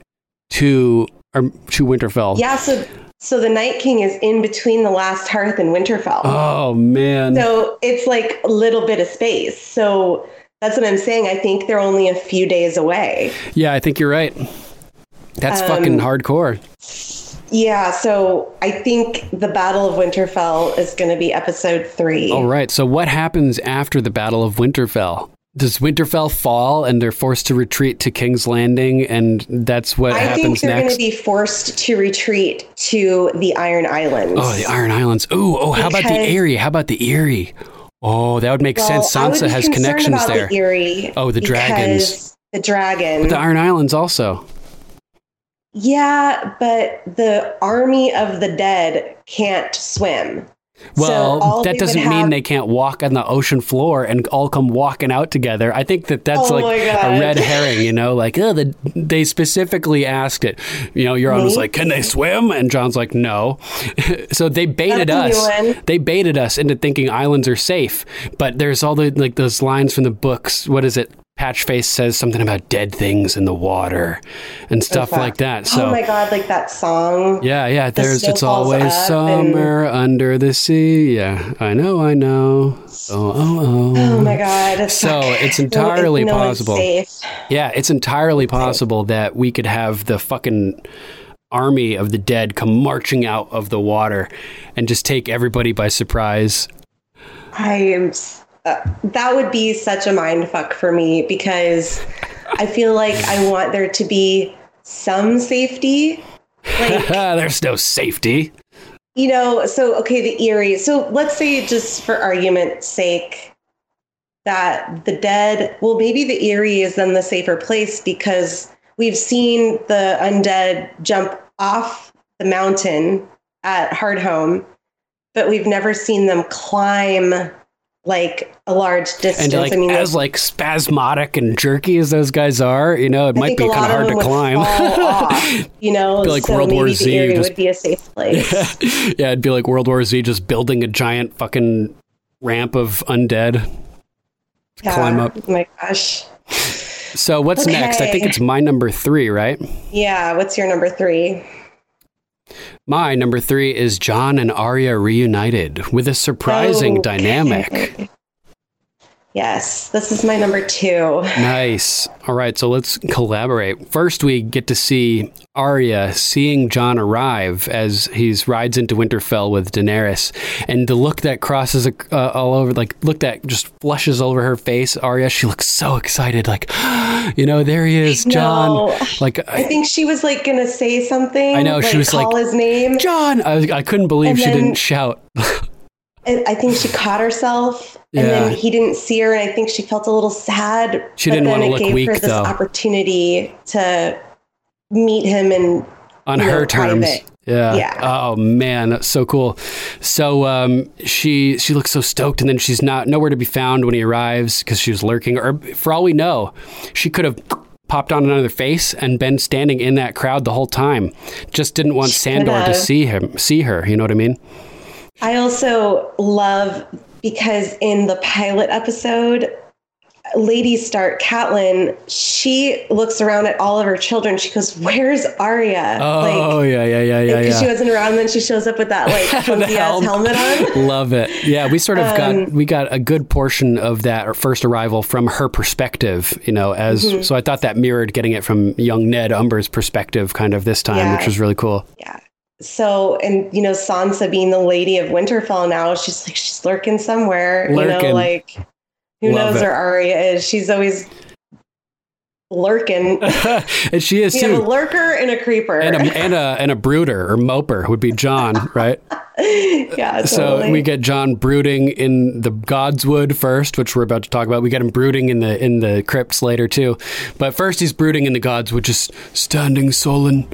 to or to Winterfell. Yeah, so so the Night King is in between the last hearth and Winterfell. Oh man. So it's like a little bit of space. So that's what I'm saying. I think they're only a few days away. Yeah, I think you're right. That's Um, fucking hardcore. Yeah, so I think the Battle of Winterfell is going to be episode three. All right. So what happens after the Battle of Winterfell? Does Winterfell fall and they're forced to retreat to King's Landing, and that's what I think they're going to be forced to retreat to the Iron Islands. oh, the Iron Islands. Ooh, oh, how about the Because- Eyrie? How about the Eyrie? Oh, that would make Well, sense. Sansa has connections there. The Eyrie Oh, the dragons. The dragon. But the Iron Islands also. Yeah, but the army of the dead can't swim. Well, all that doesn't mean have- they can't walk on the ocean floor and all come walking out together. I think that that's Oh like a red herring, you know, like, oh, the, they specifically asked it. You know, Euron was like, can they swim? And Jon's like, no. so they baited That's us. They baited us into thinking islands are safe. But there's all the, like, those lines from the books. What is it? Patchface says something about dead things in the water and stuff like that. Oh so oh my god, like that song. yeah, yeah. There's snow it's always up and- under the sea. Yeah, I know, I know. Oh, oh, Oh oh. my god. So it's entirely no possible. safe. Yeah, it's entirely possible that we could have the fucking army of the dead come marching out of the water and just take everybody by surprise. I am. Uh, that would be such a mind fuck for me because I feel like I want there to be some safety. Like There's no safety. you know, so okay, the Eyrie. So let's say just for argument's sake that the dead, well, maybe the Eyrie is then the safer place because we've seen the undead jump off the mountain at Hardhome, but we've never seen them climb like a large distance. And like I mean, as like spasmodic and jerky as those guys are, you know, it I might be kind of hard to climb. off, you know, Be like so World War Z, just- would be a safe place. yeah, yeah, it'd be like World War Z just building a giant fucking ramp of undead to Yeah. climb up. Oh my gosh. So what's next? I think it's my number three, right? Yeah. What's your number three? My number three is Jon and Arya reunited with a surprising Okay. dynamic. Yes, this is my number two. Nice. All right, so let's collaborate. First, we get to see Arya seeing Jon arrive as he rides into Winterfell with Daenerys, and the look that crosses uh, all over, like look that just flushes over her face. Arya, she looks so excited, like, you know, there he is, Jon. No. Like, I think she was like gonna say something. I know, she was call like, his name. Jon. I, I couldn't believe And she then- didn't shout. And I think she caught herself, and Yeah. then he didn't see her, and I think she felt a little sad. She but didn't then wanna it look gave weak, her this though. opportunity to meet him and on know, her terms. private. Yeah. Yeah. Oh man, that's so cool. So um, she she looks so stoked, and then she's not nowhere to be found when he arrives because she was lurking. Or for all we know, she could have popped on another face and been standing in that crowd the whole time. Just didn't want Sandor to see him, see her. You know what I mean? I also love because in the pilot episode, Lady Stark, Catelyn, she looks around at all of her children. She goes, "Where's Arya?" Oh yeah, yeah, yeah, yeah, because she wasn't around. Then she shows up with that like funky ass helm. helmet on. Love it. Yeah, we sort of Um, got we got a good portion of that first arrival from her perspective, you know, as Mm-hmm. so I thought that mirrored getting it from young Ned Umber's perspective kind of this time, Yeah. which was really cool. Yeah. So, and you know, Sansa being the lady of Winterfell now, she's like she's lurking somewhere. You know, like who Love knows it. where Arya is? She's always lurking. and she is You have a lurker and a creeper. And a, and a and a brooder or moper would be Jon, right? yeah, totally. So we get Jon brooding in the Godswood first, which we're about to talk about. We get him brooding in the in the crypts later too. But first he's brooding in the Godswood, just standing sullen,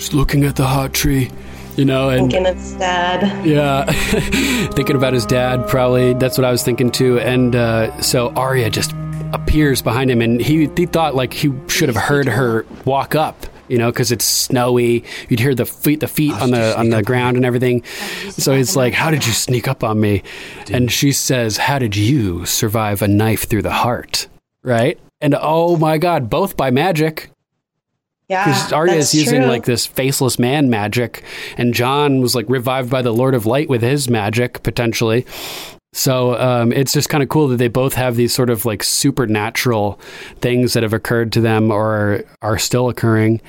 just looking at the heart tree. You know, and thinking it's dad. yeah, thinking about his dad. Probably that's what I was thinking too. And uh, so Arya just appears behind him, and he he thought like he should have heard her walk up. You know, because it's snowy. You'd hear the feet, the feet on the on the ground and everything. So he's like, "How did you sneak up on me?" And she says, "How did you survive a knife through the heart?" Right? And oh my God, both by magic. Yeah, Because Arya is using true. like this faceless man magic, and Jon was like revived by the Lord of Light with his magic potentially. So um, it's just kind of cool that they both have these sort of like supernatural things that have occurred to them or are still occurring.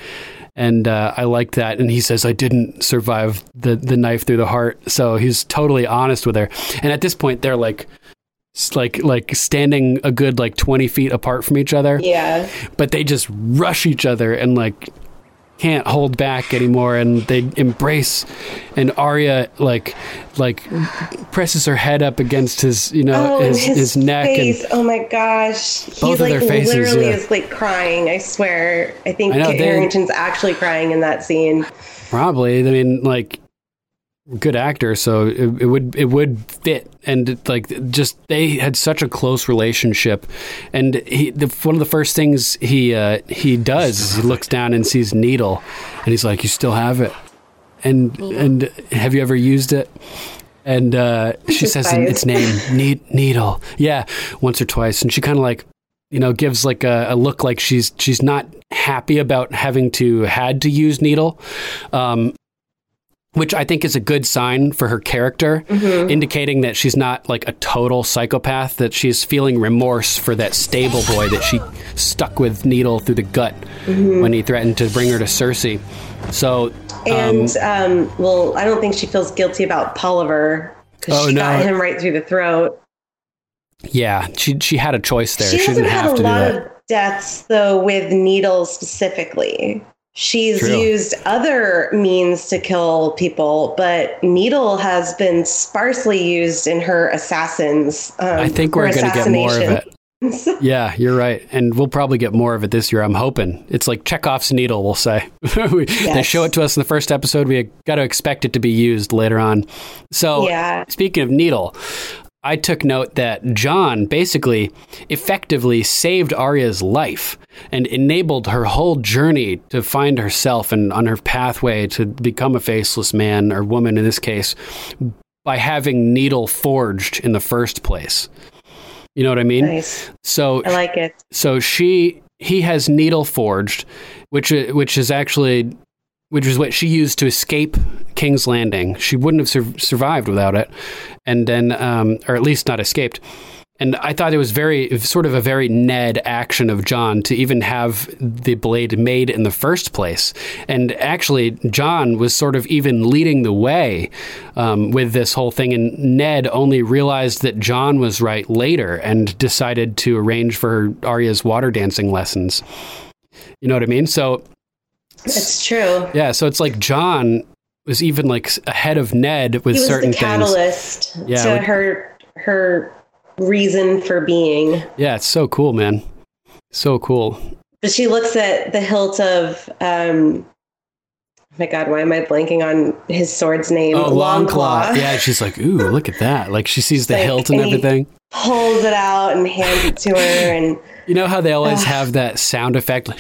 And uh, I like that. And he says, I didn't survive the, the knife through the heart. So he's totally honest with her. And at this point, they're like, like like standing a good like 20 feet apart from each other Yeah, but they just rush each other and like can't hold back anymore and they embrace and Arya like like presses her head up against his you know oh, his, his, his neck face. and oh my gosh, he Both of like their faces, literally yeah. is like crying. I swear. I think I know, Kit Harington's actually crying in that scene. probably I mean like good actor so it, it would it would fit. And it, like just they had such a close relationship. And he the, one of the first things he uh, he does is he looks down and sees needle and he's like you still have it. And and have you ever used it? And uh, she says its name ne- needle. Yeah once or twice. And she kind of like you know gives like a, a look like she's she's not happy about having to had to use needle. Um, which I think is a good sign for her character, mm-hmm. indicating that she's not like a total psychopath, that she's feeling remorse for that stable boy that she stuck with needle through the gut mm-hmm. when he threatened to bring her to Cersei. So, um, And um, well, I don't think she feels guilty about Polliver because Oh, she no. got him right through the throat. yeah, she she had a choice there. She, She, didn't have a to do lot that. of deaths though with needles specifically. She's True. used other means to kill people, but needle has been sparsely used in her assassins. Um, I think we're going to get more of it. Yeah, you're right. And we'll probably get more of it this year, I'm hoping. It's like Chekhov's needle, we'll say. We- They Yes. show it to us in the first episode. We got to expect it to be used later on. So, Yeah. speaking of needle, I took note that Jon basically effectively saved Arya's life and enabled her whole journey to find herself and on her pathway to become a faceless man or woman in this case by having needle forged in the first place. You know what I mean? Nice. So I like it. so she he has needle forged, which which is actually which is what she used to escape King's Landing. She wouldn't have sur- survived without it, and then um, or at least not escaped. And I thought it was very sort of a very Ned action of Jon to even have the blade made in the first place. And actually, Jon was sort of even leading the way um, with this whole thing. And Ned only realized that Jon was right later and decided to arrange for Arya's water dancing lessons. You know what I mean? So It's true. yeah, so it's like Jon was even like ahead of Ned with He was certain the things. catalyst Yeah, to her her reason for being. Yeah, it's so cool, man. So cool. But she looks at the hilt of um oh my god, why am I blanking on his sword's name? Oh, Longclaw. Longclaw. Yeah, she's like, ooh, look at that. Like she sees the Like, hilt and and everything. Holds it out and hands it to her and You know how they always have that sound effect, like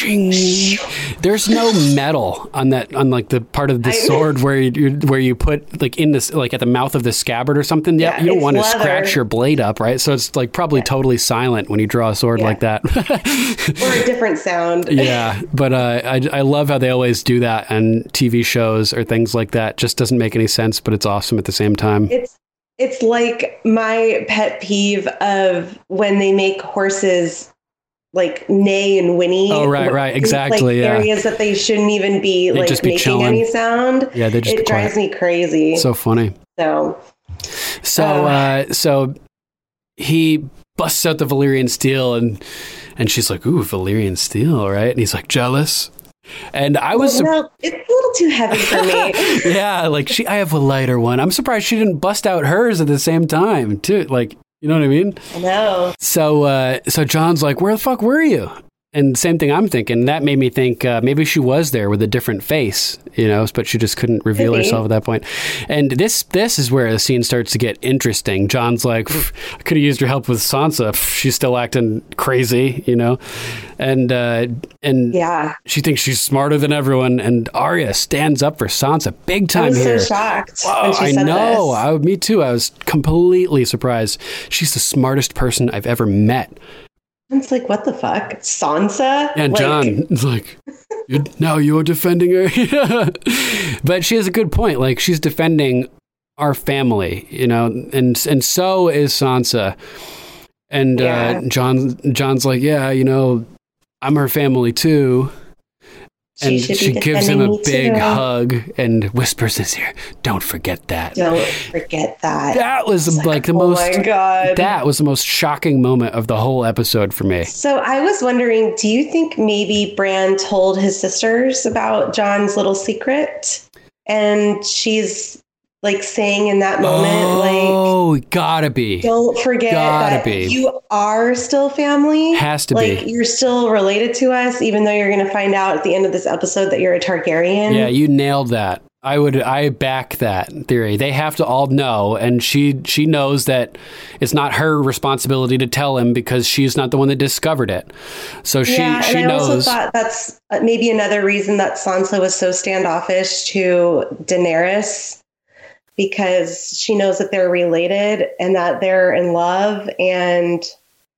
shing. There's no metal on that, on like the part of the sword where you where you put like in this, like at the mouth of the scabbard or something. Yeah, Yeah, you don't want to scratch your blade up, right? So it's like probably totally silent when you draw a sword Yeah. like that. or a different sound. yeah, but uh, I I love how they always do that on TV shows or things like that. Just doesn't make any sense, but it's awesome at the same time. It's it's like my pet peeve of when they make horses like neigh and whinny. Oh, right, right, exactly, Like yeah. areas that they shouldn't even be They'd like just be making chilling. any sound. Yeah, they just it be quiet. drives me crazy. So funny. so So, Uh. uh, so he busts out the Valyrian steel and and she's like, "Ooh, Valyrian steel, right?" And he's like, "Jealous." And I was well, it's a little too heavy for me. yeah, like she I have a lighter one. I'm surprised she didn't bust out hers at the same time, too. Like, you know what I mean? No. So uh so Jon's like, "Where the fuck were you?" And same thing I'm thinking. That made me think uh, maybe she was there with a different face, you know, but she just couldn't reveal Maybe. herself at that point. And this this is where the scene starts to get interesting. Jon's like, I could have used your help with Sansa. Pff, She's still acting crazy, you know, and uh, and Yeah. she thinks she's smarter than everyone. And Arya stands up for Sansa big I time was here. so shocked Whoa, I know. this. I, me too. I was completely surprised. She's the smartest person I've ever met. It's like, what the fuck? Sansa? And Like, Jon is like, you now you're defending her. but she has a good point. Like she's defending our family, you know, and and so is Sansa. And Yeah. uh, Jon Jon's like, yeah, you know, I'm her family too. She And she gives him a big too. hug and whispers in his ear, "Don't forget that." Don't forget that. That was like the oh most. my god. That was the most shocking moment of the whole episode for me. so I was wondering, do you think maybe Bran told his sisters about Jon's little secret? And she's like saying in that moment, like, oh, gotta be. don't forget Gotta that be. you are still family. Has to like be. you're still related to us, even though you're going to find out at the end of this episode that you're a Targaryen. Yeah, you nailed that. I would I back that theory. They have to all know and she she knows that it's not her responsibility to tell him because she's not the one that discovered it. So she yeah, she and I also knows thought that's uh, maybe another reason that Sansa was so standoffish to Daenerys because she knows that they're related and that they're in love and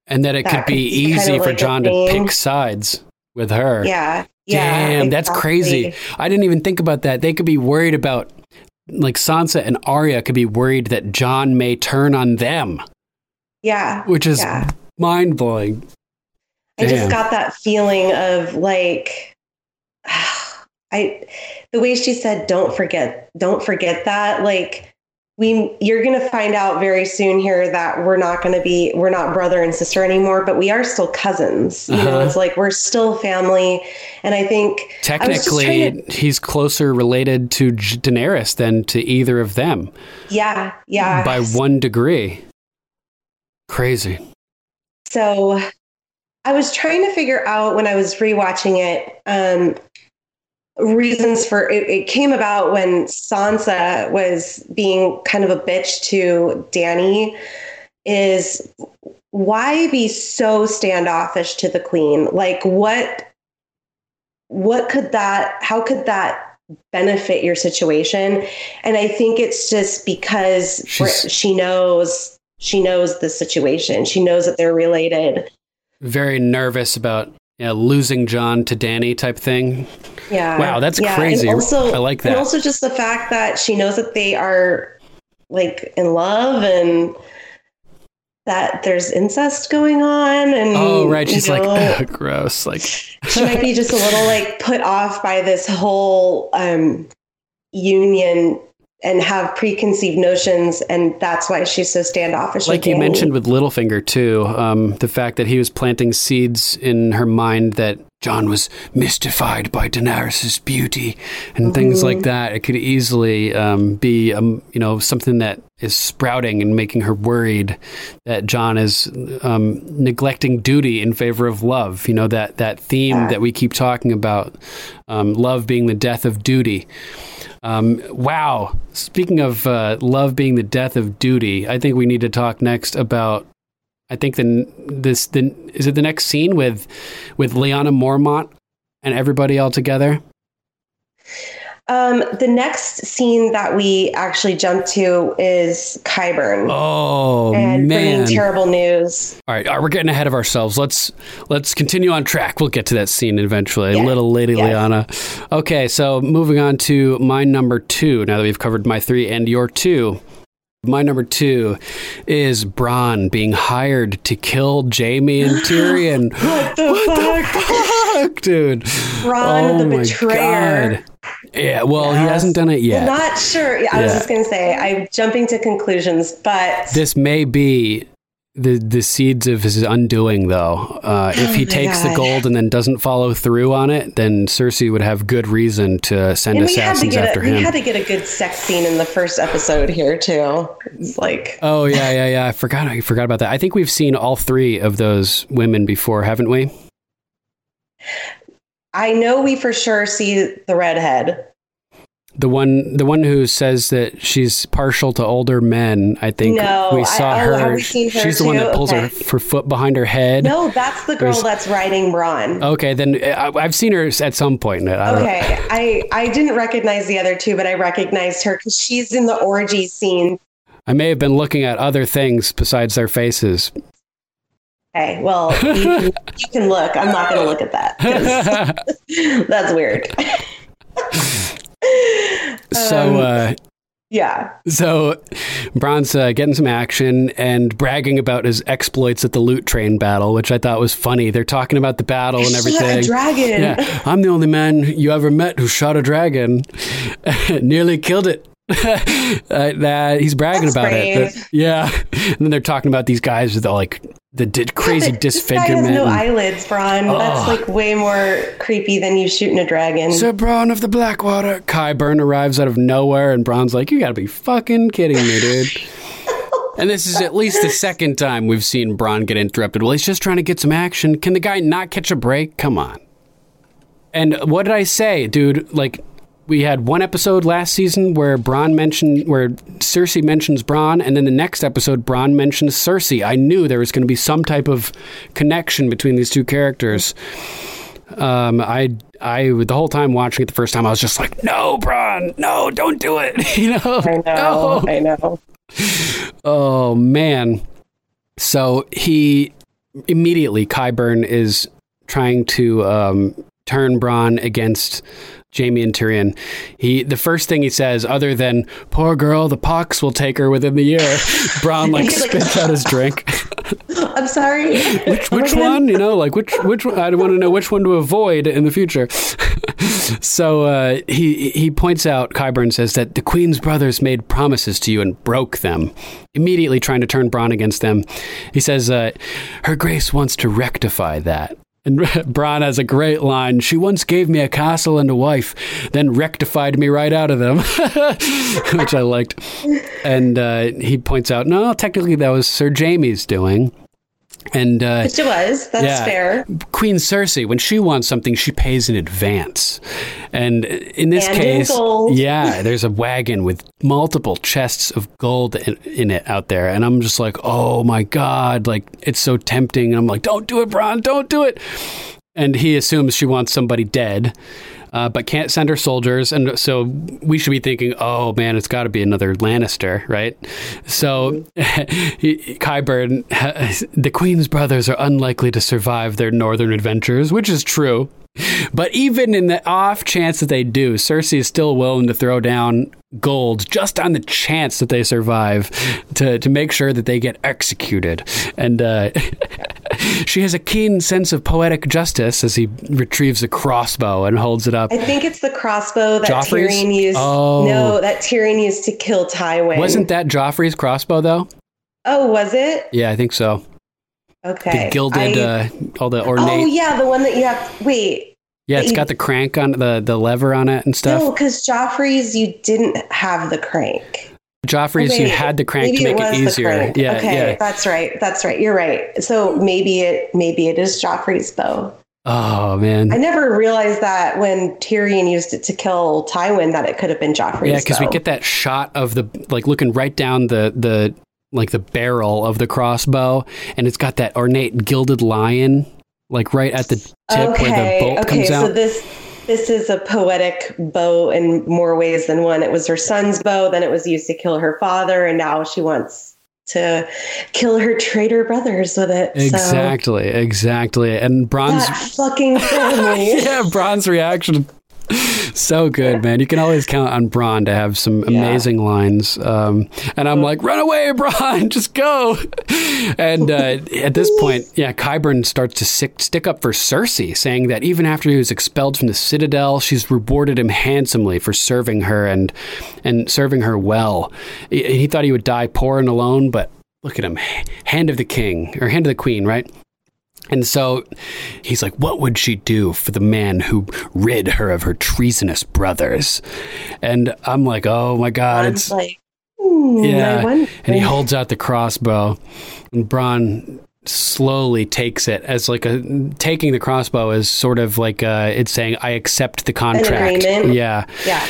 and that it that could be kind easy of for like Jon to pick sides with her. yeah, yeah. Damn, that's crazy. I didn't even think about that. They could be worried about like Sansa and Arya could be worried that Jon may turn on them, Yeah, which is yeah. mind blowing. I just got that feeling of like I the way she said don't forget don't forget that like we you're going to find out very soon here that we're not going to be we're not brother and sister anymore but we are still cousins you know Uh-huh. it's like we're still family and I think I Technically, trying to- he's closer related to J- Daenerys than to either of them yeah yeah by one degree. Crazy. So I was trying to figure out when I was rewatching it, um, reasons for it, it came about when Sansa was being kind of a bitch to Dany. Is why be so standoffish to the queen? Like what? What could that? How could that benefit your situation? And I think it's just because She's- she knows she knows the situation. She knows that they're related. Very nervous about you know, losing Jon to Dany type thing. Yeah. Wow, that's Yeah, crazy. And also, I like And that. also just the fact that she knows that they are like in love and that there's incest going on and Oh, right. She's like, know, "Ugh, gross. Like, she might be just a little like put off by this whole um union and have preconceived notions and that's why she's so standoffish like you mentioned with Littlefinger too, um, the fact that he was planting seeds in her mind that Jon was mystified by Daenerys' beauty and things Mm-hmm. like that. It could easily um, be, um, you know, something that is sprouting and making her worried that Jon is um, neglecting duty in favor of love. You know that that theme Yeah. that we keep talking about, um, love being the death of duty. Um, wow. Speaking of uh, love being the death of duty, I think we need to talk next about. I think the this the is it the next scene with with Lyanna Mormont and everybody all together. um the next scene that we actually jump to is Qyburn Oh and man! terrible news All right, all right, we're getting ahead of ourselves. Let's let's continue on track. We'll get to that scene eventually. Yeah. Little Lady Yes. Lyanna. Okay, so moving on to my number two. Now that we've covered my three and your two, my number two is Bronn being hired to kill Jaime and Tyrion. what the fuck Fuck, dude. Bronn oh the betrayer. God. Yeah, well, he hasn't done it yet. Not sure. Yeah, I was just going to say, I'm jumping to conclusions, but this may be the the seeds of his undoing, though. Uh, if Oh he takes the gold and then doesn't follow through on it, then Cersei would have good reason to send And we had to assassins get after a, we had to get a good sex scene in the first episode here too. It's like Oh yeah, yeah, yeah. I forgot. I forgot about that. I think we've seen all three of those women before, haven't we? I know we for sure see the redhead. The one, the one who says that she's partial to older men. I think No, we I- saw oh, her. have we seen her she's the one that pulls her, Okay. her foot behind her head. No, that's the girl There's- that's riding Bronn. Okay, then uh, I, I've seen her at some point. in it. I Okay, I I didn't recognize the other two, but I recognized her because she's in the orgy scene. I may have been looking at other things besides their faces. Okay, well you can, you can look. I'm not going to look at that. That's weird. So, Um, uh, Yeah, so Bronn's uh, getting some action and bragging about his exploits at the loot train battle, which I thought was funny. They're talking about the battle and Shot everything. a dragon. Yeah, I'm the only man you ever met who shot a dragon, nearly killed it. uh, that he's bragging That's about it. That- yeah, and then they're talking about these guys with all like the di- crazy guy disfigurement. no and- eyelids, Bronn. That's like way more creepy than you shooting a dragon. Sir Bronn of the Blackwater. Qyburn arrives out of nowhere, and Bronn's like, "You got to be fucking kidding me, dude." and this is at least the second time we've seen Bronn get interrupted. Well, he's just trying to get some action. Can the guy not catch a break? Come on. And what did I say, dude? Like, we had one episode last season where Bronn mentioned, where Cersei mentions Bronn, and then the next episode, Bronn mentions Cersei. I knew there was going to be some type of connection between these two characters. Um, I, I, the whole time watching it the first time, I was just like, "No, Bronn, no, don't do it!" you know, I know. I know. Oh man. So he immediately Qyburn is trying to um, turn Bronn against Jaime and Tyrion. He the first thing he says, other than "Poor girl, the pox will take her within the year," Bronn like spits out his drink. I'm sorry. Which which one? You know, like which which one? I want to know which one to avoid in the future. so uh, he he points out Qyburn says that the Queen's brothers made promises to you and broke them. Immediately trying to turn Bronn against them, he says, uh, "Her Grace wants to rectify that." And Bronn has a great line. She once gave me a castle and a wife, then rectified me right out of them, which I liked. And uh, he points out, no, technically that was Sir Jaime's doing. And uh, Which it was. That's yeah. fair. Queen Cersei, when she wants something, she pays in advance. And in this And case, gold. yeah, there's a wagon with multiple chests of gold in, in it out there. And I'm just like, oh my God, like it's so tempting. And I'm like, don't do it, Bronn, don't do it. And he assumes she wants somebody dead. Uh, but can't send her soldiers, and so we should be thinking, "Oh man, it's got to be another Lannister, right?" So, he, Qyburn, the Queen's brothers are unlikely to survive their northern adventures, which is true. But even in the off chance that they do, Cersei is still willing to throw down gold just on the chance that they survive to, to make sure that they get executed. And uh, she has a keen sense of poetic justice as he retrieves a crossbow and holds it up. I think it's the crossbow that Joffrey's? Tyrion used. Oh. No, that Tyrion used to kill Tywin. Wasn't that Joffrey's crossbow, though? Oh, was it? Yeah, I think so. Okay. The gilded, I- uh, all the ornate. oh yeah, the one that you have. Wait, yeah, it's got the crank on the the lever on it and stuff. no, because Joffrey's you didn't have the crank. Joffrey's, you had the crank to make was it easier. Yeah, okay, yeah. that's right. That's right. You're right. So maybe it maybe it is Joffrey's bow. Oh man. I never realized that when Tyrion used it to kill Tywin that it could have been Joffrey's. Yeah, because we get that shot of the like looking right down the the like the barrel of the crossbow, and it's got that ornate gilded lion like right at the tip where the bolt okay, comes so out. this this is a poetic bow in more ways than one. It was her son's bow, then it was used to kill her father, and now she wants to kill her traitor brothers with it. So exactly, exactly. And Bronze, that fucking family. yeah, Bronn's reaction. So good, man. You can always count on Bronn to have some amazing lines. Um, and I'm like, run away, Bronn, just go. And uh, at this point, yeah, Qyburn starts to sick, stick up for Cersei, saying that even after he was expelled from the Citadel, she's rewarded him handsomely for serving her and and serving her well. He, he thought he would die poor and alone, but look at him, hand of the king or hand of the queen, right? And so he's like, What would she do for the man who rid her of her treasonous brothers? And I'm like, Oh my God. It's like, I yeah. And he holds out the crossbow, and Bronn slowly takes it as like a taking the crossbow is sort of like uh it's saying I accept the contract. Yeah. Yeah.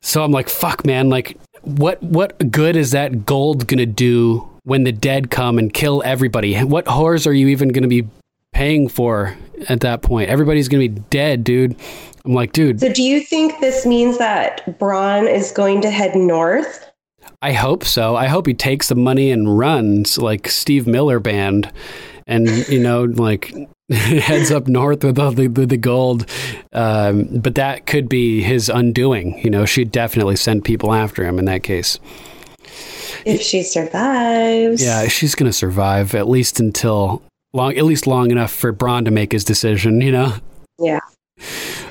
So I'm like, fuck, man. Like, what what good is that gold gonna do when the dead come and kill everybody? What horrors are you even gonna be paying for at that point? Everybody's gonna be dead, dude. I'm like, dude, So do you think this means that Bronn is going to head north? I hope so. I hope he takes the money and runs like Steve Miller Band, and you know, like heads up north with all the the, the gold. Um, but that could be his undoing. You know, she'd definitely send people after him in that case. If she survives. Yeah, she's gonna survive at least until long, at least long enough for Bronn to make his decision. You know. Yeah.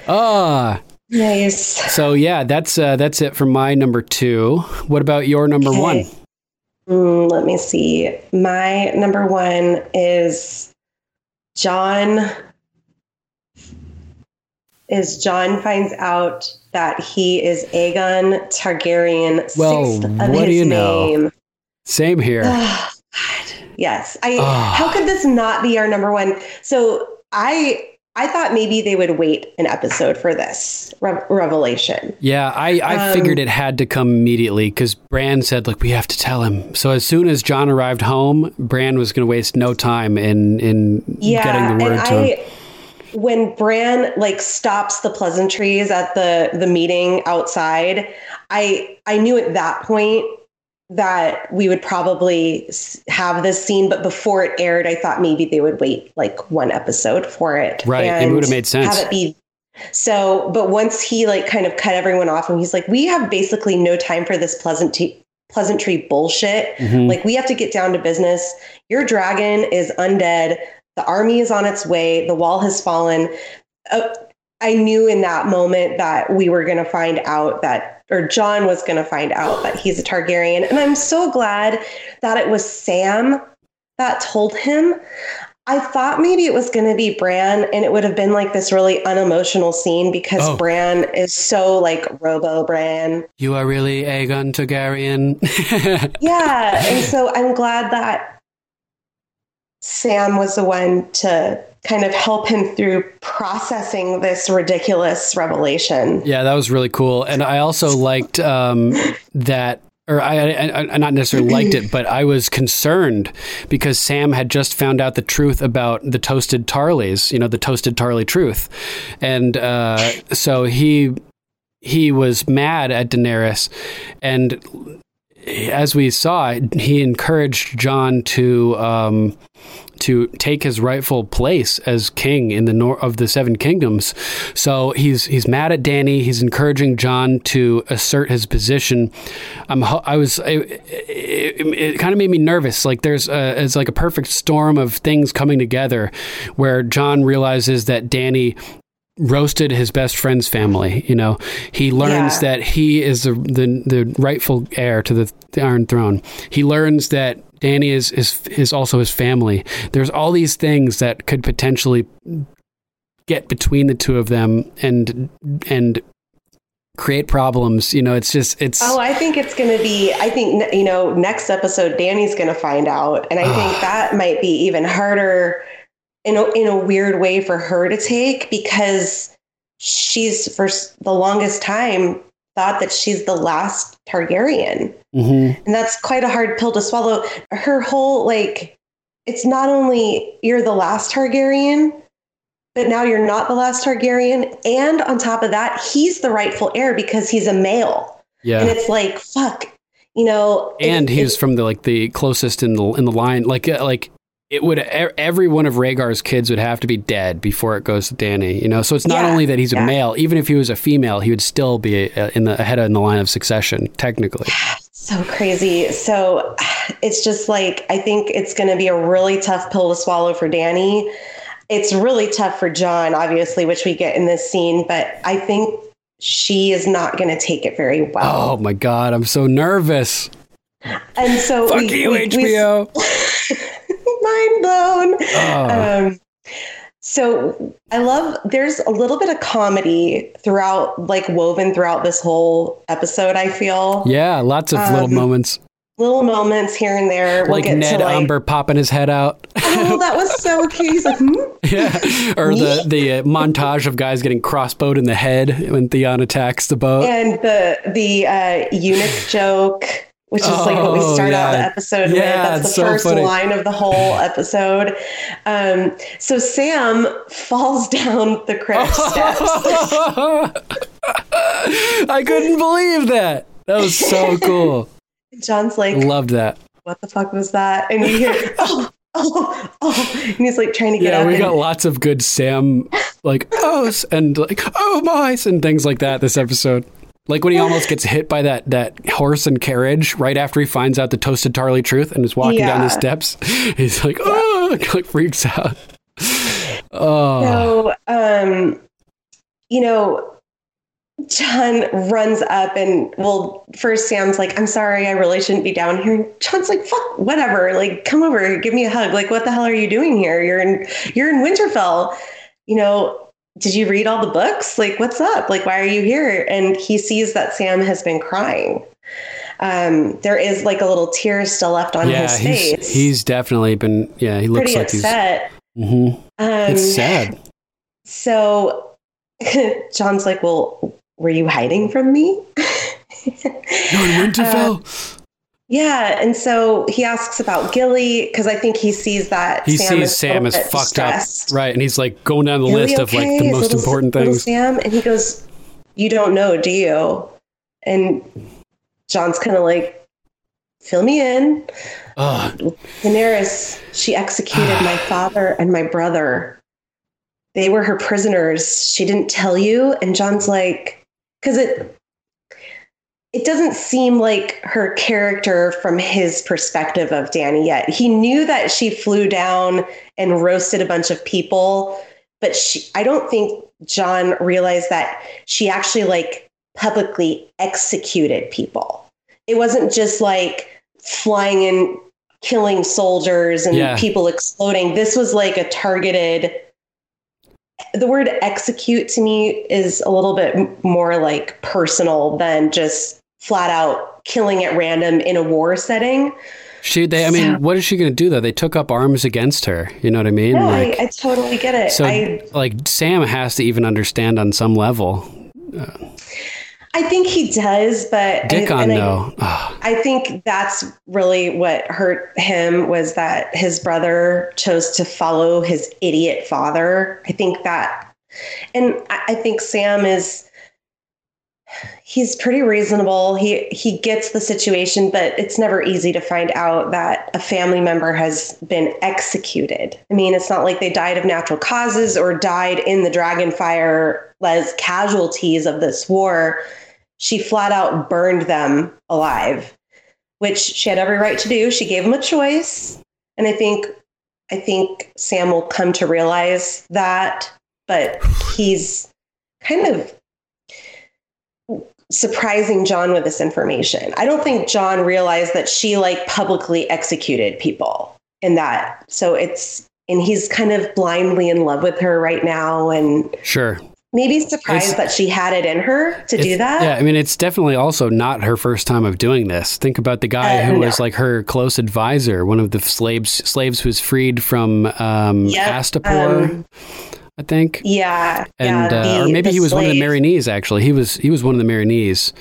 Ah, Nice. so yeah, that's uh, that's it for my number two. What about your number Okay. one? Mm, let me see. My number one is Jon. Is Jon finds out that he is Aegon Targaryen, Well, sixth of what his do you know? name. Same here. Yes. I Ah. how could this not be our number one? So I I thought maybe they would wait an episode for this re- revelation. Yeah, I, I Um, figured it had to come immediately because Bran said, "Look, we have to tell him." So as soon as Jon arrived home, Bran was going to waste no time in in Yeah, getting the word and to him. When Bran like stops the pleasantries at the the meeting outside, I I knew at that point that we would probably have this scene, but before it aired, I thought maybe they would wait like one episode for it. Right, it would've made sense. Have it be so, but once he like kind of cut everyone off, and he's like, "We have basically no time for this pleasantry pleasantry bullshit. Mhm. Like we have to get down to business. Your dragon is undead. The army is on its way. The wall has fallen. Uh, I knew in that moment that we were going to find out that, or Jon was going to find out that he's a Targaryen. And I'm so glad that it was Sam that told him. I thought maybe it was going to be Bran and it would have been like this really unemotional scene because Oh. Bran is so like Robo Bran. you are really Aegon Targaryen. Yeah. And so I'm glad that Sam was the one to kind of help him through processing this ridiculous revelation. yeah, that was really cool, and I also liked um, that. Or I, I, I not necessarily liked it, but I was concerned because Sam had just found out the truth about the toasted Tarlys, you know, the toasted Tarly truth, and uh, so he he was mad at Daenerys, and as we saw, he encouraged Jon to um, to take his rightful place as king in the nor- of the Seven Kingdoms. So he's he's mad at Dany. He's encouraging Jon to assert his position. I'm I was it, it, it kind of made me nervous. Like there's a, it's like a perfect storm of things coming together, where Jon realizes that Dany roasted his best friend's family. You know, he learns Yeah. that he is the, the the rightful heir to the, the Iron Throne. He learns that Dany is is is also his family. There's all these things that could potentially get between the two of them and and create problems. You know, it's just it's Oh, I think it's going to be, I think, you know, next episode, Dany's going to find out. And I think ah. that might be even harder in a, in a weird way for her to take because she's for the longest time thought that she's the last Targaryen. Mhm. And that's quite a hard pill to swallow. Her whole, like, it's not only you're the last Targaryen, but now you're not the last Targaryen. And on top of that, he's the rightful heir because he's a male. yeah. And it's like, fuck, you know. and he was it- from the like the closest in the in the line like uh, like it would every one of Rhaegar's kids would have to be dead before it goes to Dany you know so it's not Yeah, only that he's a yeah. male even if he was a female he would still be uh, in the ahead in the line of succession technically so crazy. So it's just like, I think it's going to be a really tough pill to swallow for Dany. It's really tough for Jon, obviously, which we get in this scene, but I think she is not going to take it very well. oh my god I'm so nervous And so Fuck we, you, we- we- HBO. mind blown. Oh. Um, so I love. There's a little bit of comedy throughout, like woven throughout this whole episode. I feel yeah, lots of little Um, moments. little moments here and there. We'll like Ned to like, Umber popping his head out. oh, that was so cute. He's like, hmm? yeah. Or the, the uh, montage of guys getting crossbowed in the head when Theon attacks the boat. and the the uh, eunuch joke, which is like what we Oh, start out the episode Yeah, with. That's the so first funny. line of the whole episode. Um, so Sam falls down the crypt steps. I couldn't believe that. That was so cool. Jon's like, Loved that. "What the fuck was that?" And you hear, "Oh, oh, oh," and he's like trying to get Yeah, up. we and- got lots of good Sam, like, oh, and like, oh, mice, and things like that this episode. Like when he almost gets hit by that, that horse and carriage right after he finds out the toasted Tarly truth and is walking down the steps. He's like, oh, like freaks out. Oh, So, um, you know, Jon runs up and well, first Sam's like, I'm sorry, I really shouldn't be down here. And Jon's like, fuck, whatever. Like, come over, give me a hug. Like, what the hell are you doing here? You're in you're in Winterfell. You know, did you read all the books? Like, what's up? Like, why are you here? And he sees that Sam has been crying. Um, there is like a little tear still left on yeah, his he's face. he's definitely been. Yeah, he looks pretty like upset. he's. hmm Um, It's sad. So Jon's like, Well, were you hiding from me? You're in Winterfell. Yeah. And so he asks about Gilly because I think he sees that he Sam sees Sam is fucked distressed. up, right? And he's like going down the Gilly list of like the most little- important things. Sam, and he goes, You don't know, do you? And Jon's kind of like, Fill me in. Ugh. Daenerys, she executed my ah. father and my brother. They were her prisoners. She didn't tell you. And Jon's like, because it it doesn't seem like her character from his perspective of Dany yet. He knew that she flew down and roasted a bunch of people, but she I don't think Jon realized that she actually like publicly executed people. It wasn't just like flying in killing soldiers and Yeah. people exploding. This was like a targeted. The word execute to me is a little bit more like personal than just flat out killing at random in a war setting. She, they, I mean, So- what is she going to do though? They took up arms against her. You know what I mean? No, like, I, I totally get it. so, I like, Sam has to even understand on some level. I think he does, but Dickon, I- though, Ugh. I think that's really what hurt him was that his brother chose to follow his idiot father. I think that, and I I think Sam is. He's pretty reasonable. He he gets the situation, but it's never easy to find out that a family member has been executed. I mean, it's not like they died of natural causes or died in the dragon fire as casualties of this war she flat out burned them alive, which she had every right to do. She gave him a choice. And I think I think Sam will come to realize that, but he's kind of surprising Jon with this information. I don't think Jon realized that she like publicly executed people in that. So it's and he's kind of blindly in love with her right now and sure. maybe surprised It's- that she had it in her to do that. Yeah, I mean, it's definitely also not her first time of doing this. Think about the guy Uh, who no. was like her close advisor, one of the slaves slaves who was freed from um, Yep, Astapor, um, I think. Yeah, and yeah, uh, the- or maybe he was one of the slave. Meereenese. Actually, he was he was one of the Meereenese.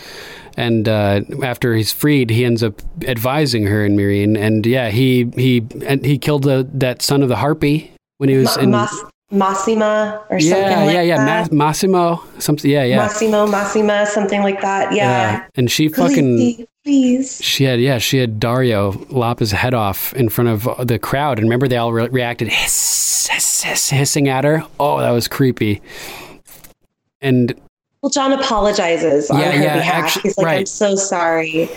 And uh, after he's freed, he ends up advising her in Meereen. And yeah, he he and he killed the, that son of the harpy when he was Ma- in. Mas- Massima or something yeah, like yeah, yeah, that. Ma- Massimo, something. Yeah, yeah, Massimo, Massima, something like that. Yeah. And she fucking Please. She had, yeah, she had Daario lop his head off in front of the crowd. And remember, they all re- reacted hiss, hiss, hiss, hissing at her. Oh, that was creepy. And Well, Jon apologizes on her yeah, behalf. actu- he's like, I'm so sorry,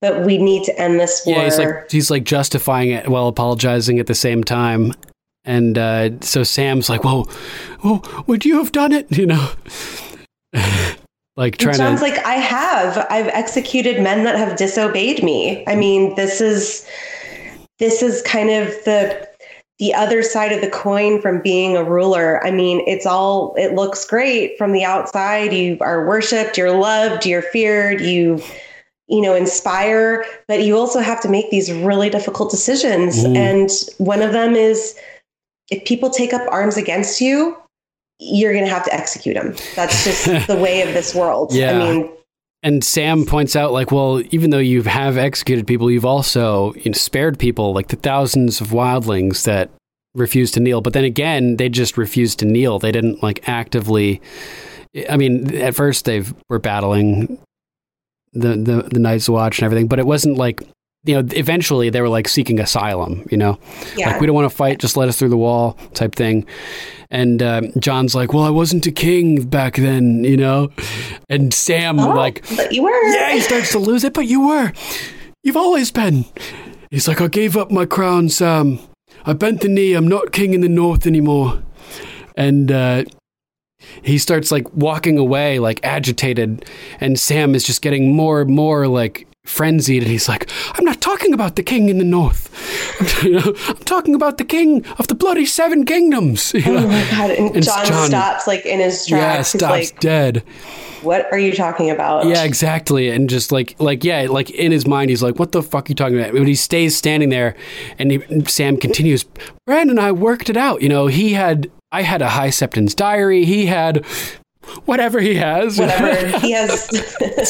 but we need to end this war. yeah, he's like he's like justifying it while apologizing at the same time. And uh, so Sam's like, "Well, well, would you have done it?" You know. Like trying Jon's to. like, I have. I've executed men that have disobeyed me. I mean, this is this is kind of the the other side of the coin from being a ruler. I mean, it's all it looks great from the outside. You are worshipped, you're loved, you're feared, you you know, inspire, but you also have to make these really difficult decisions. Mhm. And one of them is if people take up arms against you, you're going to have to execute them. That's just the way of this world. Yeah. I mean, and Sam points out, like, well, even though you have executed people, you've also you know, spared people, like the thousands of wildlings that refused to kneel. But then again, they just refused to kneel. They didn't like actively. I mean, at first they were battling the, the the Night's Watch and everything, but it wasn't like you know. Eventually, they were like seeking asylum. You know, yeah. like we don't want to fight, just let us through the wall, type thing. And um, Jon's like, well, I wasn't a king back then, you know. And Sam Oh, like, but you were. yeah, he starts to lose it, but you were. You've always been. He's like, I gave up my crown, Sam. I bent the knee. I'm not king in the north anymore. And uh, he starts like walking away, like agitated. And Sam is just getting more and more like frenzied. And he's like, I'm not talking about the king in the north. you know, I'm talking about the king of the bloody seven kingdoms. You Oh my god! And, And Jon, Jon- stops like in his yeah, tracks. He's stops like, dead. "What are you talking about?" Yeah, exactly. And just like, like, yeah, like in his mind, he's like, "What the fuck are you talking about?" But he stays standing there, and he, Sam continues. Brandon and I worked it out. You know, he had, I had a high septon's diary. He had whatever he has. Whatever he has,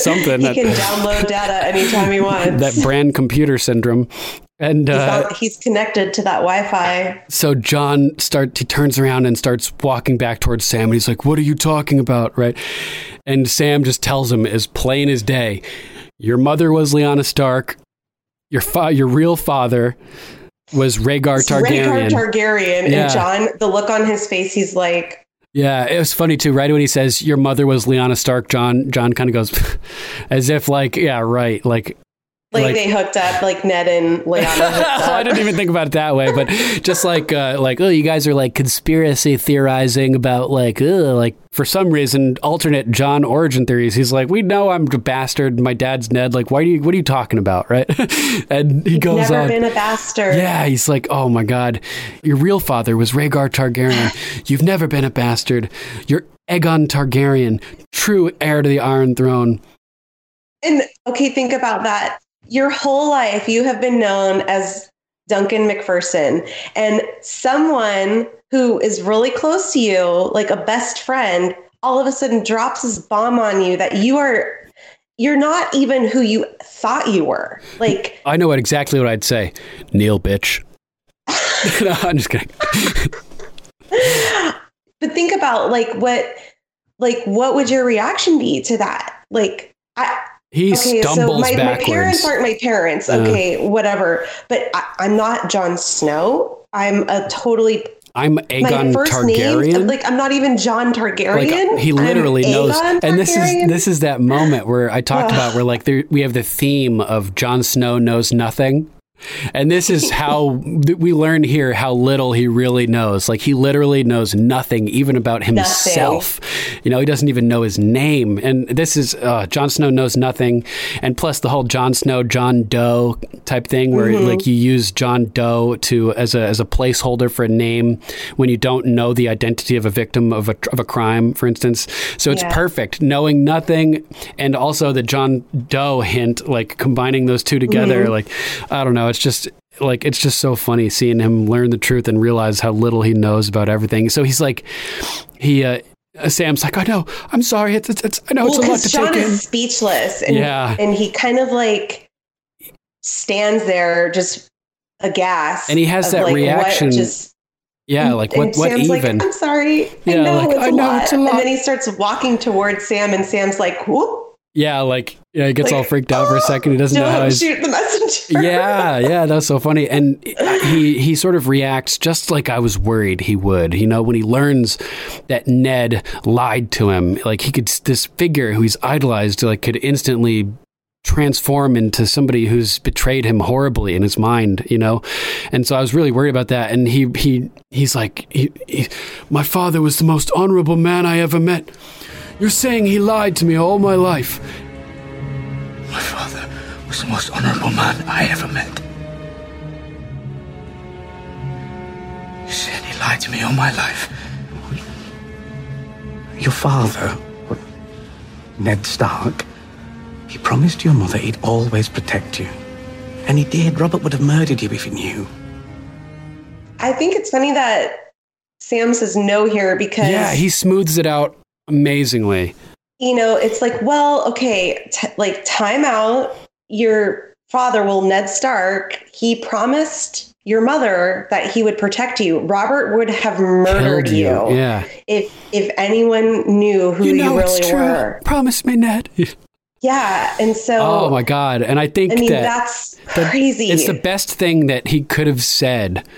Something he that- can download data anytime he wants. that brand computer syndrome. And he's, uh, on- he's connected to that Wi-Fi. so Jon starts. He turns around and starts walking back towards Sam, and he's like, "What are you talking about?" Right? And Sam just tells him, as plain as day, "Your mother was Lyanna Stark. Your fa- your real father was Rhaegar It's Targaryen." Rhaegar Targaryen, Yeah. and Jon, the look on his face, he's like, yeah, it was funny too. Right when he says, "Your mother was Lyanna Stark," Jon Jon kind of goes, as if like, "Yeah, right." Like like, Like- they hooked up, like Ned and Lyanna. I didn't even think about it that way, but just like uh, like oh, you guys are like conspiracy theorizing about like ugh, like for some reason alternate Jon origin theories. He's like, we know I'm a bastard. My dad's Ned. Like, why do you? What are you talking about, right? and he goes Never on. been a bastard. yeah, he's like, oh my god, your real father was Rhaegar Targaryen. You've never been a bastard. You're Aegon Targaryen, true heir to the Iron Throne. And okay, think about that. Your whole life, you have been known as Duncan McPherson, and someone who is really close to you, like a best friend, all of a sudden drops this bomb on you that you are, you're not even who you thought you were. Like, I know what exactly what I'd say. Neil, bitch. no, I'm just kidding. but think about like what, like what would your reaction be to that? Like, I, He okay, so stumbles my, my backwards. parents aren't my parents. Uh. Okay, whatever. But I, I'm not Jon Snow. I'm a totally I'm my Aegon first Targaryen. name. Like I'm not even Jon like Targaryen. he I'm literally knows and this is this is that moment where i talked about where like there, we have the theme of Jon snow knows nothing and this is how we learn here how little he really knows. Like he literally knows nothing even about himself. You know he doesn't even know his name. And this is uh, Jon snow knows nothing. And plus the whole Jon snow john doe type thing where Mm-hmm. like you use john doe to as a as a placeholder for a name when you don't know the identity of a victim of a, of a crime for instance. So it's Yeah. perfect. Knowing nothing and also the john doe hint like combining those two together Mm-hmm. like i don't know it's just like it's just so funny seeing him learn the truth and realize how little he knows about everything so he's like he uh Sam's like, I know, I'm sorry. It's, it's, it's I know well, it's a lot to Jon take in. is speechless, and Yeah. and he kind of like stands there just aghast, And he has that like, reaction. just Yeah, like what, and what Sam's even? like, I'm sorry. I Yeah, know, like, it's, I a know lot. it's a lot. And then he starts walking towards Sam, and Sam's like, whoop. Yeah, like yeah, he gets Like, all freaked out for a second. He doesn't know how he's shoot the messenger. yeah, yeah, that's so funny. And he he sort of reacts just like I was worried he would. You know, when he learns that Ned lied to him, like he could this figure who he's idolized, like could instantly transform into somebody who's betrayed him horribly in his mind, you know. And so I was really worried about that. And he he he's like, he, he, my father was the most honorable man I ever met. You're saying he lied to me all my life. My father was the most honorable man I ever met. You said he lied to me all my life. Your father, Ned Stark, he promised your mother he'd always protect you. And he did. Robert would have murdered you if he knew. I think it's funny that Sam says no here because Yeah, he smooths it out amazingly. you know, it's like, well, okay, t- like time out. Your father, well, Ned Stark, he promised your mother that he would protect you. Robert would have murdered Killed you, Yeah. if if anyone knew who you, really were. Promise me, Ned. Yeah, and so Oh my god! And I think I mean that that's the- crazy. It's the best thing that he could have said.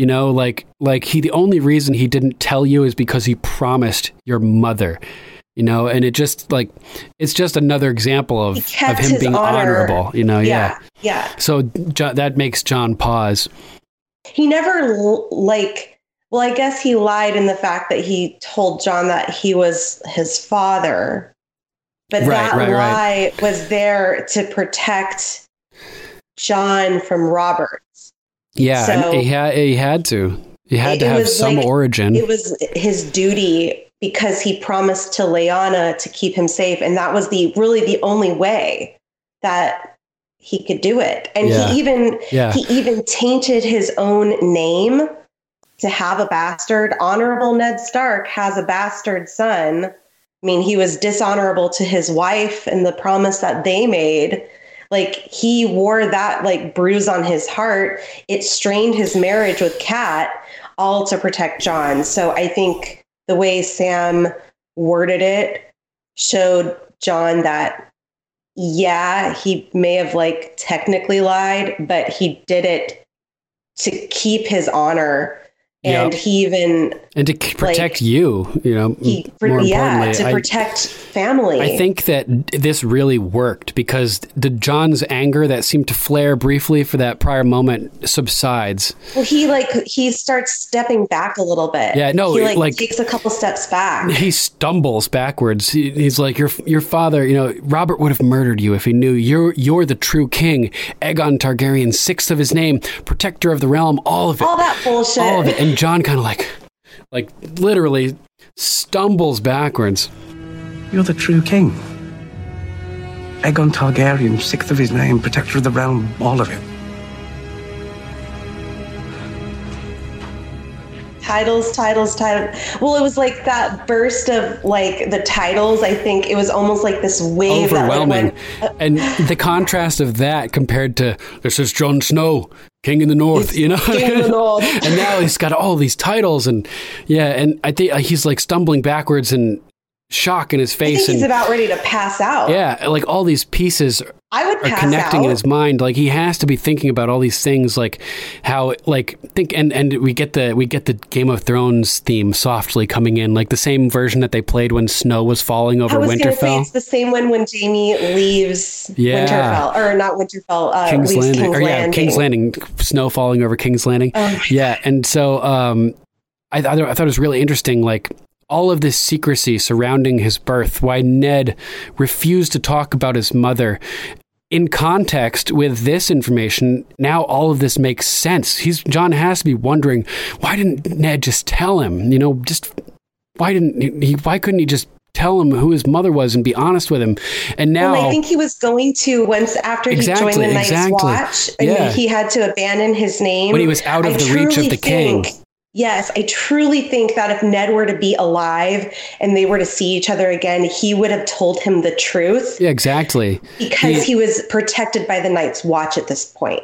You know, like like he the only reason he didn't tell you is because he promised your mother. You know, and it just like it's just another example of of him being honor. honorable. You know, yeah. yeah, yeah. So jo- that makes Jon pause. he never l- like well i guess he lied in the fact that he told jon that he was his father but Right, that right, lie right. was there to protect jon from robert Yeah, So- he had he had to. He had It- to have some like- origin. it was his duty because he promised to Lyanna to keep him safe and that was the really the only way that he could do it and Yeah. he even Yeah. he even tainted his own name to have a bastard honorable ned stark has a bastard son i mean he was dishonorable to his wife and the promise that they made like he wore that like bruise on his heart. It strained his marriage with kat all to protect jon. So i think the way sam worded it showed jon that yeah he may have like technically lied but he did it to keep his honor and Yep. he even and to c- protect you, you know, he more yeah importantly, to I- protect family I think that this really worked because the Jon's anger that seemed to flare briefly for that prior moment subsides. well he like he starts stepping back a little bit Yeah, no, he like, like- takes a couple steps back He stumbles backwards. He, he's like, "Your your father, you know, Robert would have murdered you if he knew you're you're the true king, Aegon Targaryen, sixth of his name, protector of the realm, all of it, all that bullshit all of it." And Jon kind of like, like literally stumbles backwards. You're the true king. Aegon Targaryen, sixth of his name, protector of the realm, all of it. Titles titles titles well it was like that burst of like the titles i think it was almost like this wave that, like, overwhelming. went- and the contrast of that compared to this is Jon Snow, King in the North, you know, King in the North. and now he's got all these titles, and yeah, and I think uh, he's like stumbling backwards and shock in his face, he's and about ready to pass out. Yeah, like all these pieces i would are connecting out. in his mind. Like he has to be thinking about all these things like how like think and and we get the we get the game of thrones theme softly coming in like the same version that they played when snow was falling over I was to say winterfell. it's the same one when Jaime leaves Yeah. Winterfell, or not Winterfell, uh, King's Landing, King's or yeah, Landing. King's Landing, snow falling over King's Landing. Oh yeah, and so um, I, I thought it was really interesting, like all of this secrecy surrounding his birth. Why Ned refused to talk about his mother. In context with this information, now all of this makes sense. He's Jon has to be wondering why didn't Ned just tell him? You know, just why didn't he? Why couldn't he just tell him who his mother was and be honest with him? And now Well, I think he was going to once after he joined the Night's exactly. Watch, and Yeah. he had to abandon his name when he was out of I the reach of the king. Yes, I truly think that if Ned were to be alive and they were to see each other again, he would have told him the truth Yeah, exactly. because He- he was protected by the Night's Watch at this point.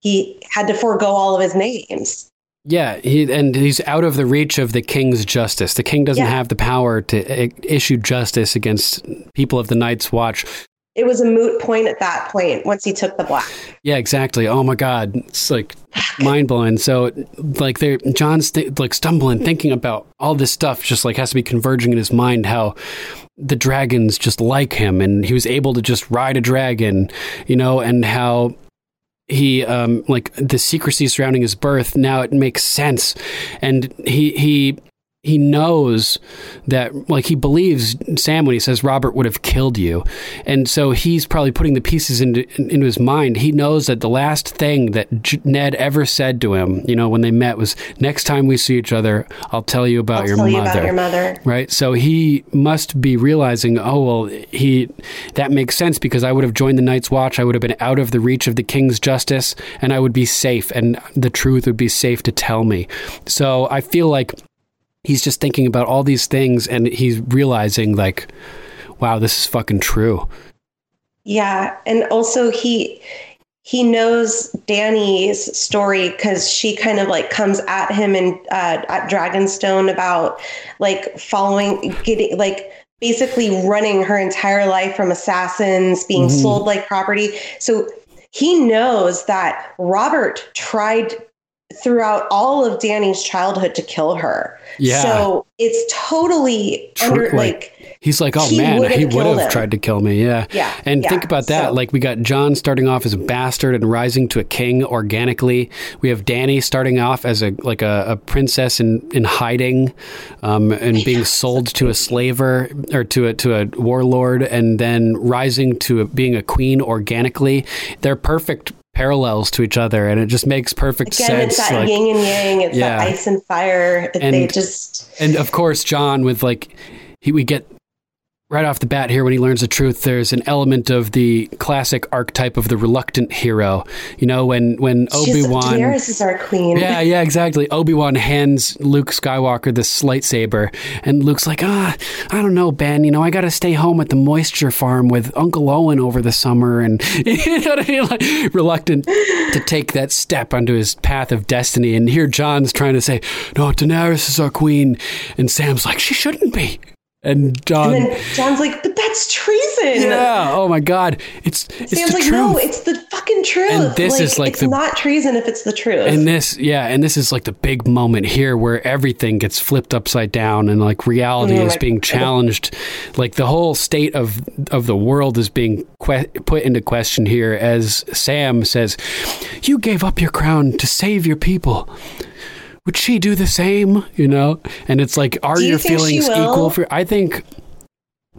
He had to forego all of his names. Yeah, he, and he's out of the reach of the king's justice. The king doesn't Yeah. have the power to issue justice against people of the Night's Watch. It was a moot point at that point once he took the black. Yeah, exactly. Oh my God, it's like mind blowing. So, like, they're Jon's like stumbling, thinking about all this stuff, just like has to be converging in his mind. How the dragons just like him, and he was able to just ride a dragon, you know, and how he um like the secrecy surrounding his birth now it makes sense and he he he knows that like he believes Sam when he says Robert would have killed you, and so he's probably putting the pieces into into his mind. He knows that the last thing that J- Ned ever said to him, you know, when they met was, "Next time we see each other, I'll tell you about I'll your mother." you about your mother. Right. So he must be realizing, oh well, he that makes sense because I would have joined the Night's Watch. I would have been out of the reach of the King's justice, and I would be safe, and the truth would be safe to tell me. So I feel like he's just thinking about all these things, and he's realizing like, wow, this is fucking true. Yeah, and also he he knows Dany's story because she kind of like comes at him and uh, at Dragonstone about like following, getting like basically running her entire life from assassins, being Mhm. sold like property. So he knows that Robert tried throughout all of Dany's childhood to kill her. Yeah. So it's totally True, under like- like He's like, oh He man, he would have tried to kill me. Yeah. Yeah, And yeah, think about that. so- Like we got Jon starting off as a bastard and rising to a king organically. We have Dany starting off as a like a, a princess in in hiding, um, and being sold to a slaver or to a to a warlord, and then rising to a, being a queen organically. They're perfect parallels to each other, and it just makes perfect Again, sense. it's that like- yin and yang. It's Yeah. that ice and fire. And- they just and of course, Jon with like he we get right off the bat here when he learns the truth. There's an element of the classic archetype of the reluctant hero. You know, when when obi-wan Daenerys is our queen. Yeah, yeah, exactly. Obi Wan hands Luke Skywalker this lightsaber, and Luke's like, ah, I don't know, Ben. You know, I got to stay home at the moisture farm with Uncle Owen over the summer, and you know what I mean? Like, reluctant to take that step onto his path of destiny. And here Jon's trying to say, no, Daenerys is our queen, and Sam's like, she shouldn't be. And Jon, And then Jon's like, but that's treason. yeah, oh my God, it's it's Sam's the like, truth. no, it's the fucking truth. And this is like it's the- not treason if it's the truth. And this, yeah, and this is like the big moment here where everything gets flipped upside down and like reality Oh is being challenged. Like the whole state of of the world is being que- put into question here as Sam says, "You gave up your crown to save your people." Would she do the same? You know, and it's like, are you your feelings equal for? I think,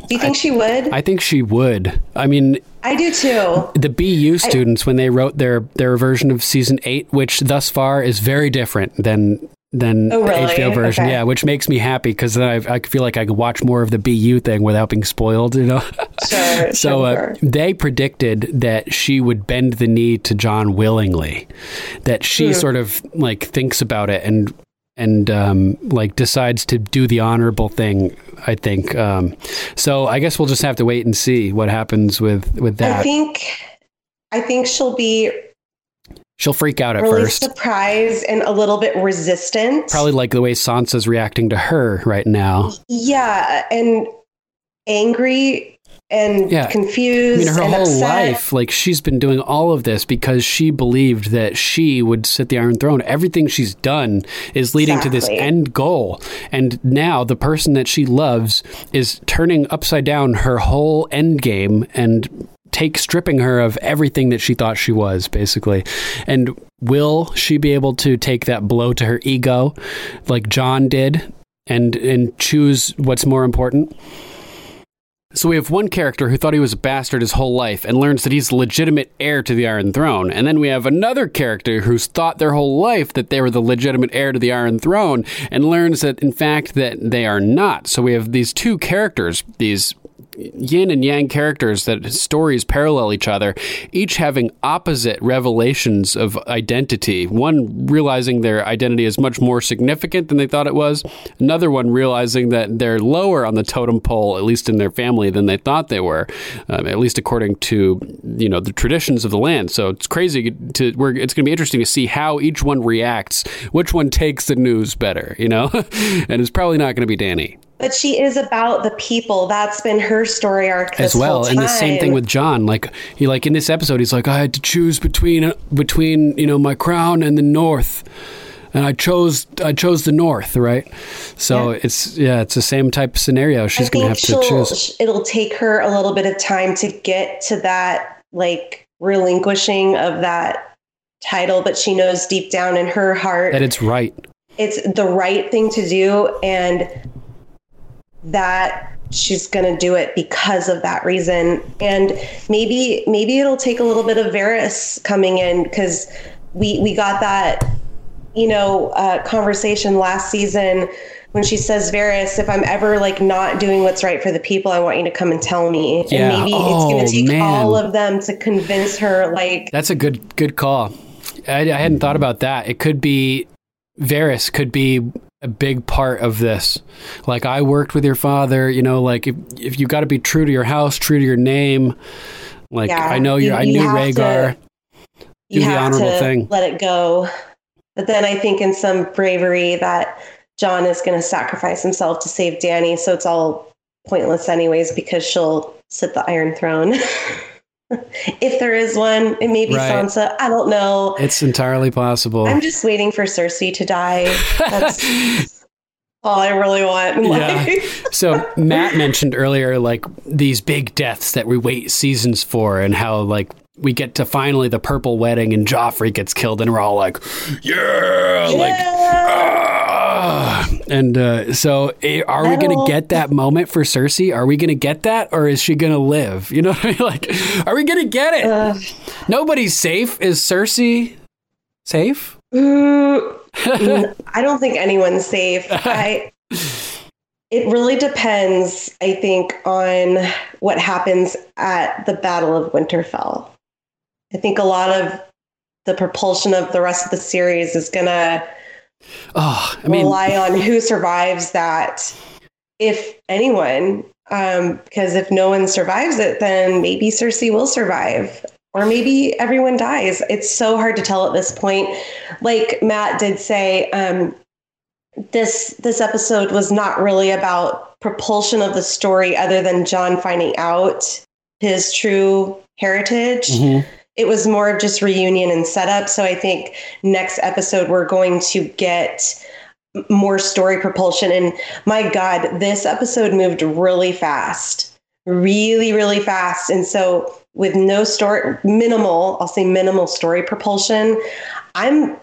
Do you think she would? I, I think she would. I mean, I do too. the BU students when they wrote their their version of season eight, which thus far is very different than than Oh, the? HBO version. Okay. Yeah, which makes me happy because then I, I feel like I could watch more of the BU thing without being spoiled. You know. Sure. so uh, they predicted that she would bend the knee to Jon willingly. That she Hmm. sort of like thinks about it and and um, like decides to do the honorable thing. I think. Um, so I guess we'll just have to wait and see what happens with with that. I think I think she'll be She'll freak out at really first. surprised and a little bit resistant. Probably like the way Sansa's reacting to her right now. Yeah, and angry and Yeah. I confused mean, her and whole upset. life, like she's been doing all of this because she believed that she would sit the Iron Throne. Everything she's done is leading to this end goal. And now the person that she loves is turning upside down her whole end game and take stripping her of everything that she thought she was basically and will she be able to take that blow to her ego like jon did and and choose what's more important So we have one character who thought he was a bastard his whole life and learns that he's the legitimate heir to the Iron Throne. And then we have another character who's thought their whole life that they were the legitimate heir to the Iron Throne and learns that in fact that they are not. So we have these two characters, these yin and yang characters that stories parallel each other, each having opposite revelations of identity. One realizing their identity is much more significant than they thought it was, another one realizing that they're lower on the totem pole, at least in their family, than they thought they were, um, at least according to you know the traditions of the land. So it's crazy to. We're, it's going to be interesting to see how each one reacts, which one takes the news better, you know, and it's probably not going to be Dany But she is about the people. That's been her story arc this as well. And the same thing with Jon. Like he like in this episode, he's like, I had to choose between uh, between you know my crown and the North, and I chose I chose the North, right? So it's yeah, it's the same type of scenario. She's gonna have to choose. It'll take her a little bit of time to get to that like relinquishing of that title, but she knows deep down in her heart That it's right. it's the right thing to do and that she's going to do it because of that reason and maybe maybe it'll take a little bit of Varys coming in cuz we we got that you know uh, conversation last season when she says Varys if I'm ever like not doing what's right for the people I want you to come and tell me Yeah. and maybe it's Oh, going to take man. all of them to convince her like That's a good good call. I, I hadn't thought about that. It could be Varys could be a big part of this. Like I worked with your father, you know, like if if you got to be true to your house, true to your name. Like Yeah, I know you, I knew Rhaegar. you do the have honorable to thing. let it go. But then I think in some bravery that Jon is going to sacrifice himself to save Dany, so it's all pointless anyways because she'll sit the Iron Throne. if there is one, it may be Right. Sansa. I don't know. It's entirely possible. I'm just waiting for Cersei to die. That's all I really want in Yeah. life. so Matt mentioned earlier like these big deaths that we wait seasons for and how like we get to finally the purple wedding and Joffrey gets killed and we're all like yeah, like ah. And uh, so eh, are we going to get that moment for Cersei? Are we going to get that or is she going to live? You know what I mean? Like are we going to get it? Ugh. Nobody's safe. Is Cersei safe? Mm, I don't think anyone's safe. I, it really depends, I think, on what happens at the Battle of Winterfell. I think a lot of the propulsion of the rest of the series is going to Oh, I mean rely on who survives that, if anyone. Um, because if no one survives it, then maybe Cersei will survive, or maybe everyone dies. It's so hard to tell at this point. Like Matt did say, um, this this episode was not really about propulsion of the story, other than Jon finding out his true heritage mhm. It was more of just reunion and setup. So I think next episode we're going to get more story propulsion. And my God, this episode moved really fast, really, really fast. And so with no story, minimal, I'll say minimal story propulsion, I'm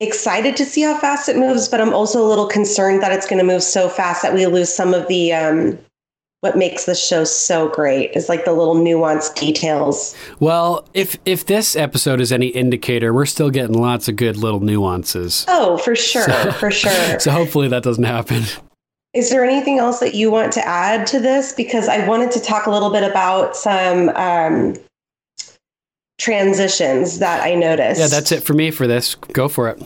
excited to see how fast it moves, but I'm also a little concerned that it's going to move so fast that we lose some of the, um, what makes the show so great is like the little nuanced details. Well, if if this episode is any indicator, we're still getting lots of good little nuances. Oh, for sure, for sure. So hopefully that doesn't happen. Is there anything else that you want to add to this? Because I wanted to talk a little bit about some um, transitions that I noticed. Yeah, that's it for me for this. Go for it.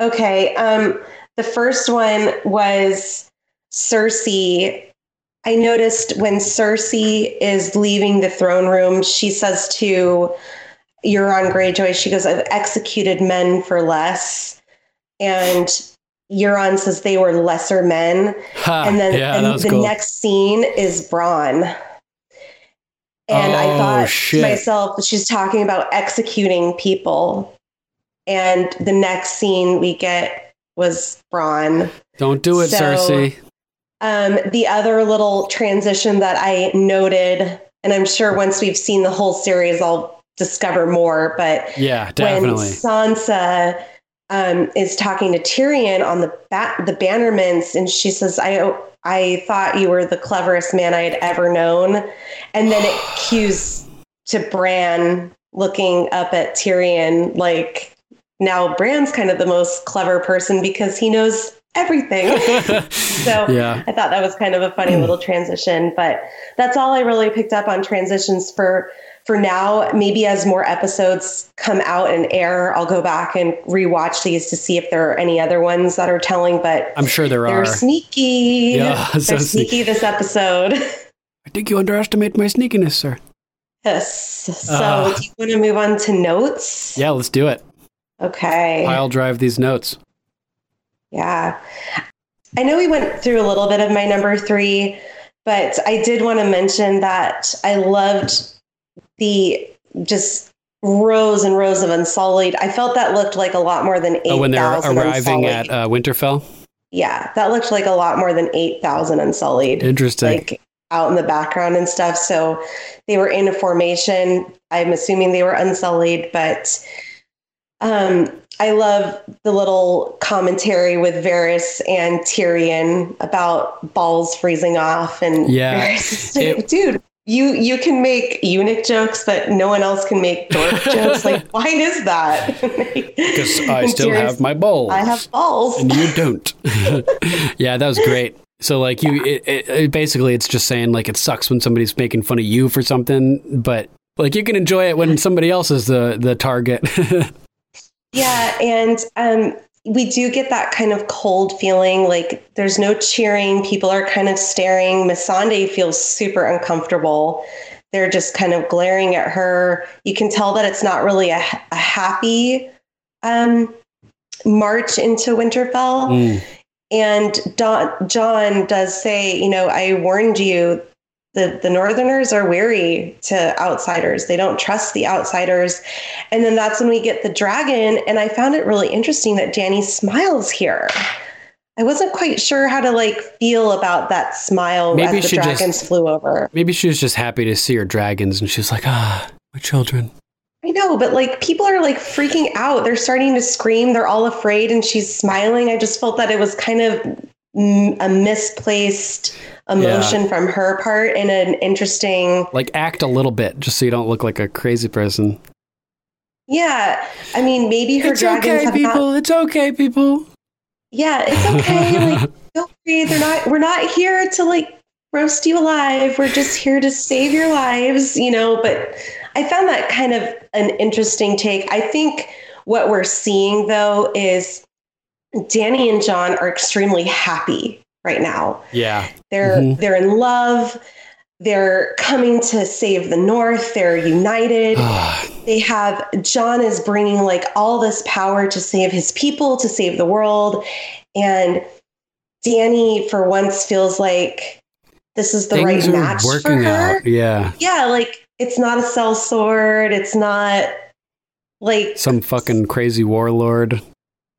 Okay. Um, the first one was Cersei. I noticed when Cersei is leaving the throne room, she says to Euron Greyjoy, she goes, I've executed men for less. And Euron says they were lesser men. Ha, and then yeah, and the cool. next scene is Bronn. And I Oh, thought shit. to myself, she's talking about executing people. And the next scene we get was Bronn. Don't do it, So- Cersei. Um, the other little transition that I noted, and I'm sure once we've seen the whole series, I'll discover more, but Yeah, when definitely. Sansa um, is talking to Tyrion on the ba- the bannerments, and she says, "I I thought you were the cleverest man I had ever known," and then it cues to Bran looking up at Tyrion like now Bran's kind of the most clever person because he knows everything. so Yeah. I thought that was kind of a funny little transition, but that's all I really picked up on transitions for for now. Maybe as more episodes come out and air, I'll go back and rewatch these to see if there are any other ones that are telling. But I'm sure there they're are. sneaky. Yeah, so they're sneaky. sneaky this episode. I think you underestimate my sneakiness, sir. yes. So Ah. do you want to move on to notes? Yeah, let's do it. Okay. I'll drive these notes. Yeah. I know we went through a little bit of my number three, but I did want to mention that I loved the just rows and rows of Unsullied. I felt that looked like a lot more than 8,000 Oh, when they're arriving Unsullied. at uh, Winterfell. yeah, that looked like a lot more than 8,000 Unsullied. Interesting. Like out in the background and stuff. So they were in a formation. I'm assuming they were Unsullied, but Um, I love the little commentary with Varys and Tyrion about balls freezing off, and Yeah, Varys is like, it- dude, you you can make eunuch jokes, but no one else can make dork jokes. Like, why is that? Because I still have my balls. I have balls. and you don't. yeah, that was great. So like you, it, it, it basically it's just saying like it sucks when somebody's making fun of you for something, but like you can enjoy it when somebody else is the the target. Yeah, and um, we do get that kind of cold feeling. Like there's no cheering. People are kind of staring. Missandei feels super uncomfortable. They're just kind of glaring at her. You can tell that it's not really a, a happy um, march into Winterfell. Mm. And Don, Jon does say, you know, I warned you. The, the Northerners are weary to outsiders. They don't trust the outsiders. And then that's when we get the dragon. And I found it really interesting that Dany smiles here. I wasn't quite sure how to like feel about that smile Maybe as the she just- dragons flew over. Maybe she was just happy to see her dragons, and she was like, ah, my children. I know, but like people are like freaking out. They're starting to scream. They're all afraid, and she's smiling. I just felt that it was kind of a misplaced emotion from her part in an interesting. Like act a little bit, just so you don't look like a crazy person. Yeah, I mean, maybe her it's dragons okay, have people. not. It's okay, people. Yeah, it's okay. like, feel free. They're not. We're not here to like roast you alive. We're just here to save your lives. You know. But I found that kind of an interesting take. I think what we're seeing though is Dany and Jon are extremely happy right now. Yeah. They're Mhm. they're in love. They're coming to save the North. They're united. they have Jon is bringing like all this power to save his people, to save the world, and Dany for once feels like this is the Things right are match for her. out. Yeah. Yeah, like it's not a sellsword. It's not like Some fucking crazy warlord.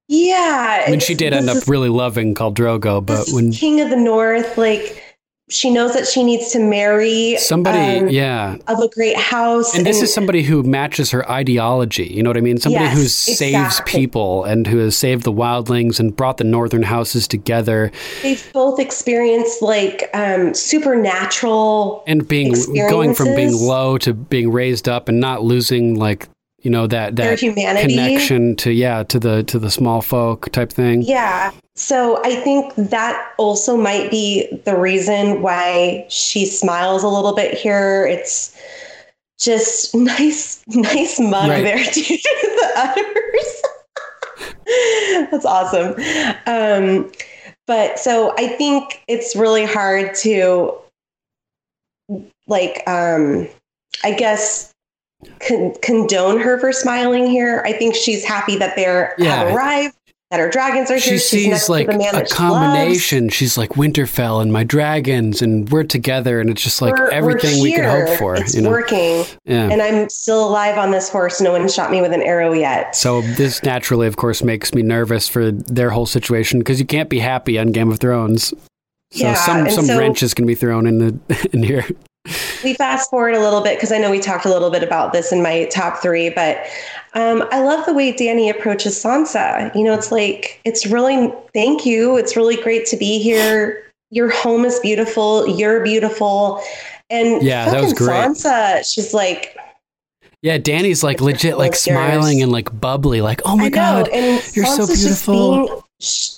Yeah. I mean, she did end up is- really loving Khal Drogo, but when King of the North, like she knows that she needs to marry somebody, um, yeah, of a great house. and this is somebody who matches her ideology. You know what I mean? Somebody Yes, who saves exactly. people and who has saved the wildlings and brought the northern houses together they've both experienced like um, supernatural and being going from being low to being raised up and not losing like you know that that connection to yeah to the to the small folk type thing. Yeah. So I think that also might be the reason why she smiles a little bit here. It's just nice, nice mug Right. there to the others. That's awesome. Um, but so I think it's really hard to like um I guess con- condone her for smiling here. I think she's happy that they're Yeah. have arrived, that her dragons are She here. next sees like a she combination. She's like Winterfell and my dragons, and we're together, and it's just like We're- we're everything we could hope for. It's you know, working, yeah. and I'm still alive on this horse. No one shot me with an arrow yet. So this naturally, of course, makes me nervous for their whole situation because you can't be happy on Game of Thrones. So Yeah, some some so- wrenches can be thrown in the in here. We fast forward a little bit because I know we talked a little bit about this in my top three, but um, I love the way Dany approaches Sansa. You know, it's like it's really thank you. It's really great to be here. Your home is beautiful. You're beautiful. And Yeah, that was great. Sansa, she's like, Yeah, Dany's like legit, like smiling and like bubbly, like oh my god, and you're so Sansa's just beautiful. being- sh-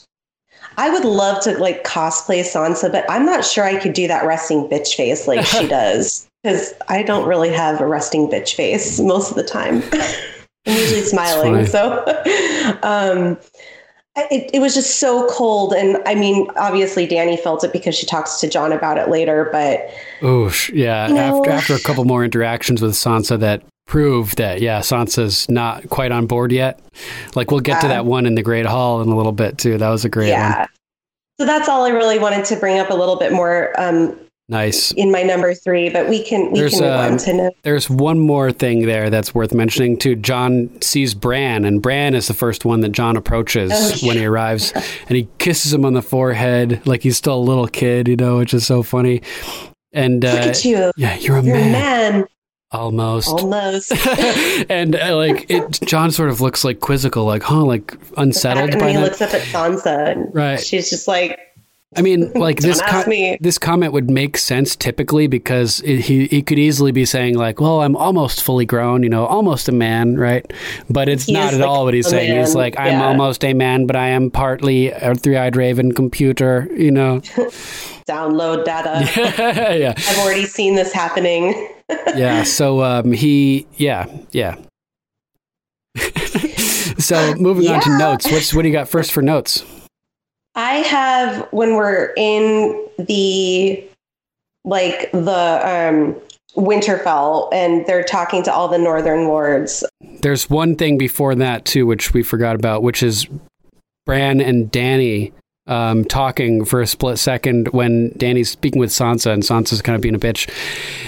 I would love to like cosplay Sansa, but I'm not sure I could do that resting bitch face like she does because I don't really have a resting bitch face most of the time. I'm usually smiling, so um, it, it was just so cold, and I mean, obviously Dany felt it because she talks to Jon about it later, but Oh yeah. You know- after after a couple more interactions with Sansa that prove that yeah, Sansa's not quite on board yet. Like we'll get to that one in the Great Hall in a little bit too. That was a great one. yeah. So that's all I really wanted to bring up a little bit more um, Nice. in my number three, but we can we There's, can move um, on to no- There's one more thing there that's worth mentioning too. Jon sees Bran, and Bran is the first one that Jon approaches Oh, when he arrives, and he kisses him on the forehead like he's still a little kid, you know, which is so funny. And uh, Look at you. yeah, you're a You're a man. Man. Almost. almost. and uh, like it, Jon sort of looks like quizzical, like huh, like unsettled and by he that. looks up at Sansa, and Right. she's just like, I mean, like this me. this comment would make sense typically because it, he he could easily be saying like, "Well, I'm almost fully grown, you know, almost a man, right?" But it's He not at like, all what he's saying. He's like, "I'm Yeah. almost a man, but I am partly a three-eyed raven computer," you know. download data. yeah, I've already seen this happening. Yeah. So um, he, yeah, yeah. so moving on to notes. What's what do you got first for notes? I have when we're in the like the um Winterfell and they're talking to all the northern lords. There's one thing before that too, which we forgot about, which is Bran and Dany um, talking for a split second when Dany's speaking with Sansa, and Sansa's kind of being a bitch,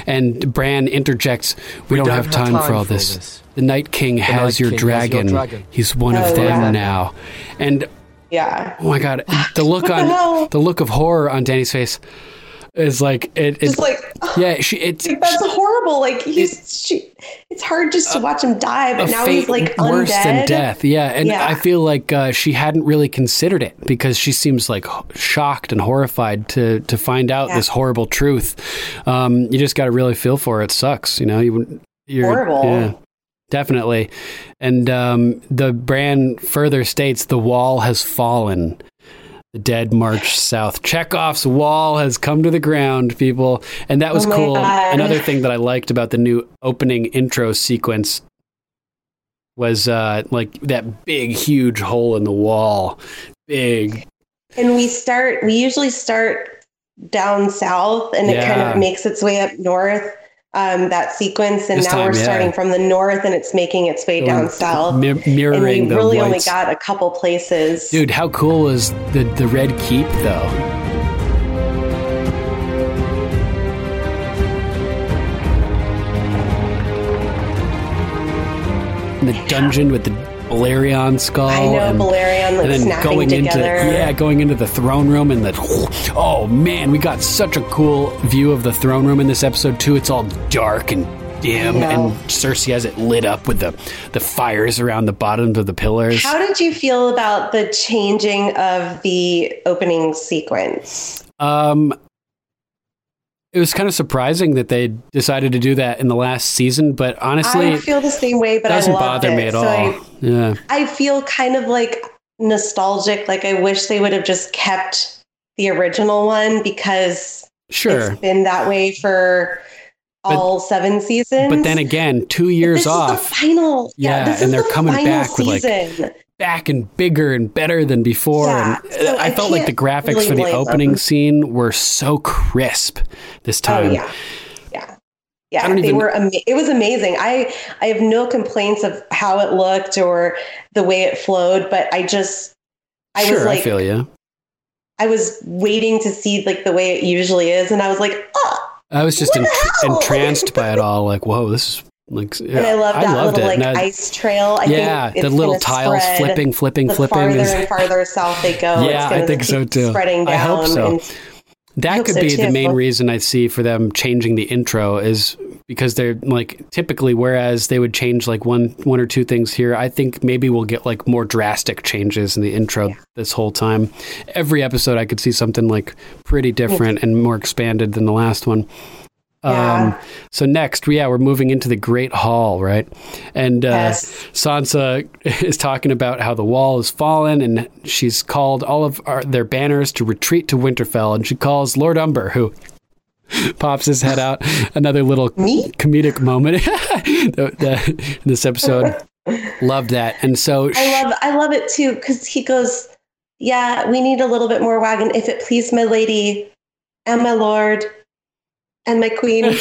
and Bran interjects, "We, don't, have time, for all this. The Night King, has, Night your King has your dragon. dragon." He's one Oh, of them yeah. now." And Yeah. oh my god, the look What the on the look of horror on Dany's face is like it. it like yeah, she it's like, that's horrible. Like he's she, it's hard just to watch him die, but now he's like worse undead. than death. Yeah, and Yeah. I feel like uh, she hadn't really considered it because she seems like shocked and horrified to to find out Yeah. this horrible truth. Um, you just got to really feel for her. It sucks, you know. you you're Horrible. Yeah, definitely. And um, the Bran further states the wall has fallen. The dead march south. Chekhov's wall has come to the ground, people. And that was Oh cool. God. Another thing that I liked about the new opening intro sequence was uh, like that big, huge hole in the wall. Big. And we start we usually start down south and it kind of makes its way up north. Um, that sequence, and This now time, we're yeah. starting from the north, and it's making its way down south. Mir- and we mirroring really only got a couple places. Dude, how cool was the, the Red Keep, though? The dungeon with the Balerion skull. I know and, Balerion like and then going together. into yeah, going into the throne room and the oh man, we got such a cool view of the throne room in this episode too. It's all dark and dim, and Cersei has it lit up with the the fires around the bottoms of the pillars. How did you feel about the changing of the opening sequence? Um, it was kind of surprising that they decided to do that in the last season, but honestly, I feel the same way, but it doesn't I bother it. me at So all. I, yeah, I feel kind of like nostalgic. Like I wish they would have just kept the original one because sure. it's been that way for all seven seasons. But then again, two years this off, is the final. Yeah, this and they're the coming back with, like, back and bigger and better than before. Yeah, and uh, so I, I felt like the graphics really for the opening them. scene were so crisp this oh, time. Oh yeah, yeah, yeah. I they even- were. Ama- it was amazing. I I have no complaints of how it looked or the way it flowed, but I just I sure, was like I feel you. I was waiting to see like the way it usually is, and I was like, oh. I was just ent- entranced by it all. Like, whoa, this is like. And I love that loved little it. like I- ice trail. I yeah, the little tiles flipping, flipping, The flipping. farther is- and farther south they go, Yeah, I think so, too. Spreading down. I hope so. and- That could so, be the main reason I see for them changing the intro is because they're like typically whereas they would change like one one or two things here, I think maybe we'll get like more drastic changes in the intro this whole time. Every episode I could see something like pretty different and more expanded than the last one. Um, so next, yeah, we're moving into the Great Hall, right? And uh, Yes. Sansa is talking about how the wall has fallen, and she's called all of our, their banners to retreat to Winterfell, and she calls Lord Umber, who pops his head out. Another little Me? comedic moment the, the, in this episode. Loved that, and so I love I love it too because he goes, "Yeah, we need a little bit more wagon, if it please my lady and my lord and my queen."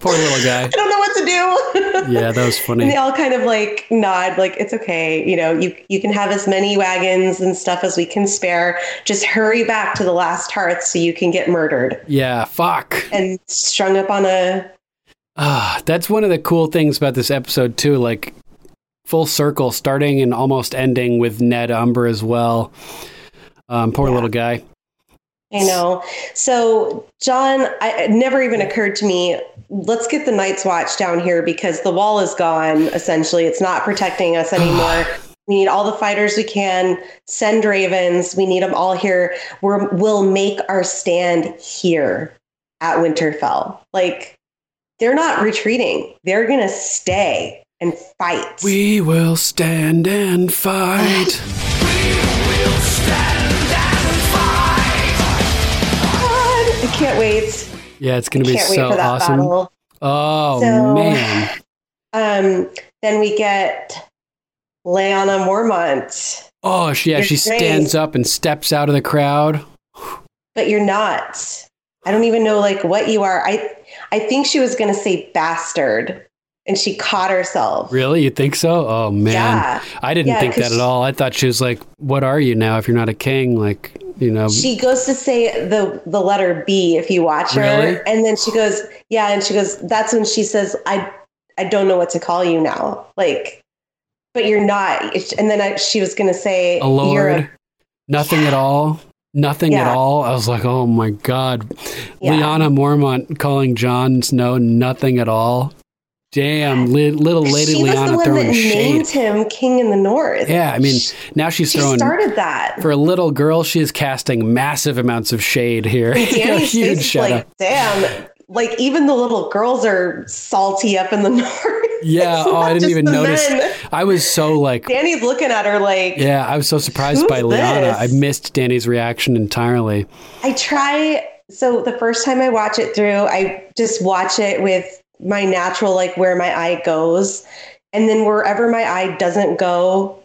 Poor little guy. I don't know what to do. Yeah, that was funny. And they all kind of like nod, like it's okay. You know, you you can have as many wagons and stuff as we can spare. Just hurry back to the last hearth so you can get murdered Yeah, fuck. and strung up on a. Ah, that's one of the cool things about this episode too. Like full circle, starting and almost ending with Ned Umber as well. Um, poor Yeah. little guy. I know. So, Jon, I, it never even occurred to me. Let's get the Night's Watch down here because the wall is gone. Essentially, it's not protecting us anymore. we need all the fighters we can. Send ravens. We need them all here. We're, we'll make our stand here at Winterfell. Like they're not retreating. They're gonna stay and fight. We will stand and fight. can't wait. yeah, it's going to be so awesome. battle. Oh, So- man. Um, then we get Lyanna Mormont, Oh, she, yeah, You're she stands up and steps out of the crowd. but you're not. I don't even know like what you are. I I think she was gonna say bastard, and she caught herself. Really? You think so? Oh, man. Yeah. I didn't Yeah, think that at all. I thought she was like, what are you now if you're not a king? Like, you know. She goes to say the the letter B if you watch her, Really? and then she goes, yeah, and she goes. That's when she says, I I don't know what to call you now. Like, but you're not. And then I, she was gonna say, a lord, nothing at all, nothing at all. I was like, oh my god, Yeah. Lyanna Mormont calling Jon Snow nothing at all. Damn, li- little lady she was Lyanna the one that throwing named him King in the North. Yeah, I mean, now she's she throwing started that. for a little girl. She is casting massive amounts of shade here. Dany's Huge shadow. like, damn. Like even the little girls are salty up in the north. yeah. Oh, I didn't even notice. men. I was so like. Dany's looking at her like, Yeah, I was so surprised by Lyanna. I missed Dany's reaction entirely. I try. So the first time I watch it through, I just watch it with my natural, like where my eye goes. And then wherever my eye doesn't go,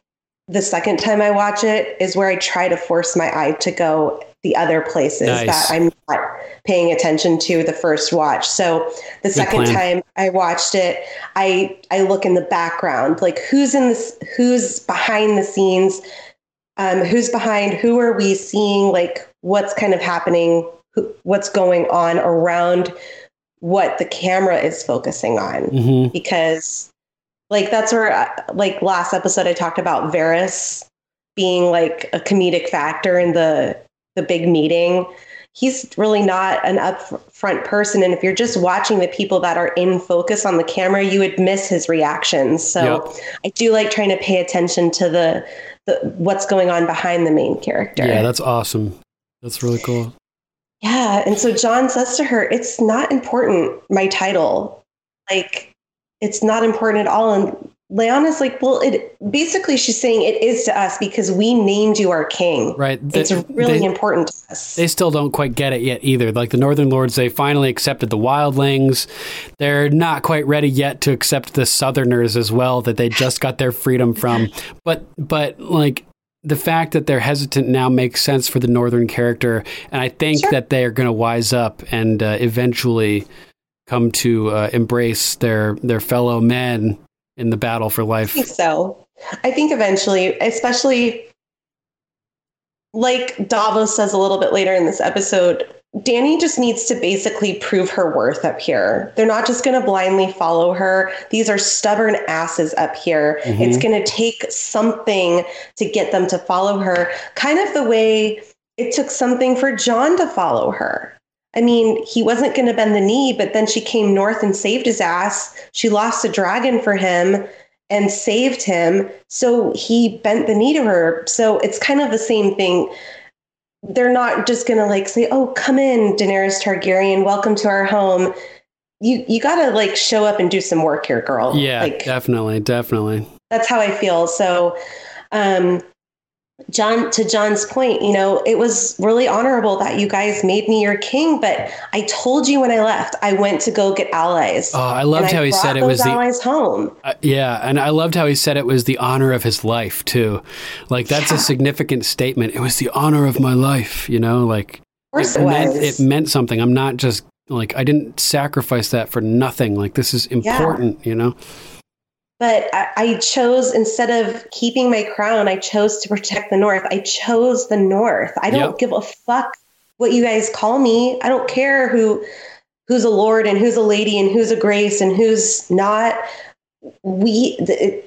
the second time I watch it is where I try to force my eye to go the other places Nice. that I'm not paying attention to the first watch. So the second plan. time I watched it, I I look in the background, like who's in this, who's behind the scenes, um, who's behind, who are we seeing, like what's kind of happening, who, what's going on around what the camera is focusing on hmm because like that's where uh, like last episode I talked about Varys being like a comedic factor in the the big meeting. He's really not an upfront person and if you're just watching the people that are in focus on the camera, you would miss his reactions. So Yep. I do like trying to pay attention to the the what's going on behind the main character. Yeah, that's awesome. That's really cool. Yeah. And so Jon says to her, It's not important, my title. Like, it's not important at all. And Lyanna's like, Well, it basically, she's saying it is to us because we named you our king. Right. It's really they- important to us. They still don't quite get it yet either. Like the Northern Lords, they finally accepted the wildlings. They're not quite ready yet to accept the Southerners as well that they just got their freedom from. But but like the fact that they're hesitant now makes sense for the Northern character, and I think Sure. that they are going to wise up and uh, eventually come to uh, embrace their their fellow men in the battle for life. I think so. I think eventually, especially like Davos says a little bit later in this episode, Dany just needs to basically prove her worth up here. They're not just going to blindly follow her. These are stubborn asses up here. Mm-hmm. It's going to take something to get them to follow her, kind of the way it took something for Jon to follow her. I mean, he wasn't going to bend the knee, but then she came north and saved his ass. She lost a dragon for him and saved him. So he bent the knee to her. So it's kind of the same thing. They're not just going to like say, "Oh, come in, Daenerys Targaryen, welcome to our home." You you got to like show up and do some work here, girl. Yeah, Like definitely, definitely. that's how I feel. So, um, Jon, to Jon's point, you know, it was really honorable that you guys made me your king, but I told you when I left, I went to go get allies. Oh, I loved how I he said it was the allies home. Uh, yeah, and I loved how he said it was the honor of his life too. Like that's a significant statement. It was the honor of my life, you know, like Of course it, it, meant it meant something. I'm not just like I didn't sacrifice that for nothing. Like this is important, you know. But I, I chose instead of keeping my crown, I chose to protect the North. I chose the North. I don't Yep. give a fuck what you guys call me. I don't care who who's a lord and who's a lady and who's a grace and who's not. We the,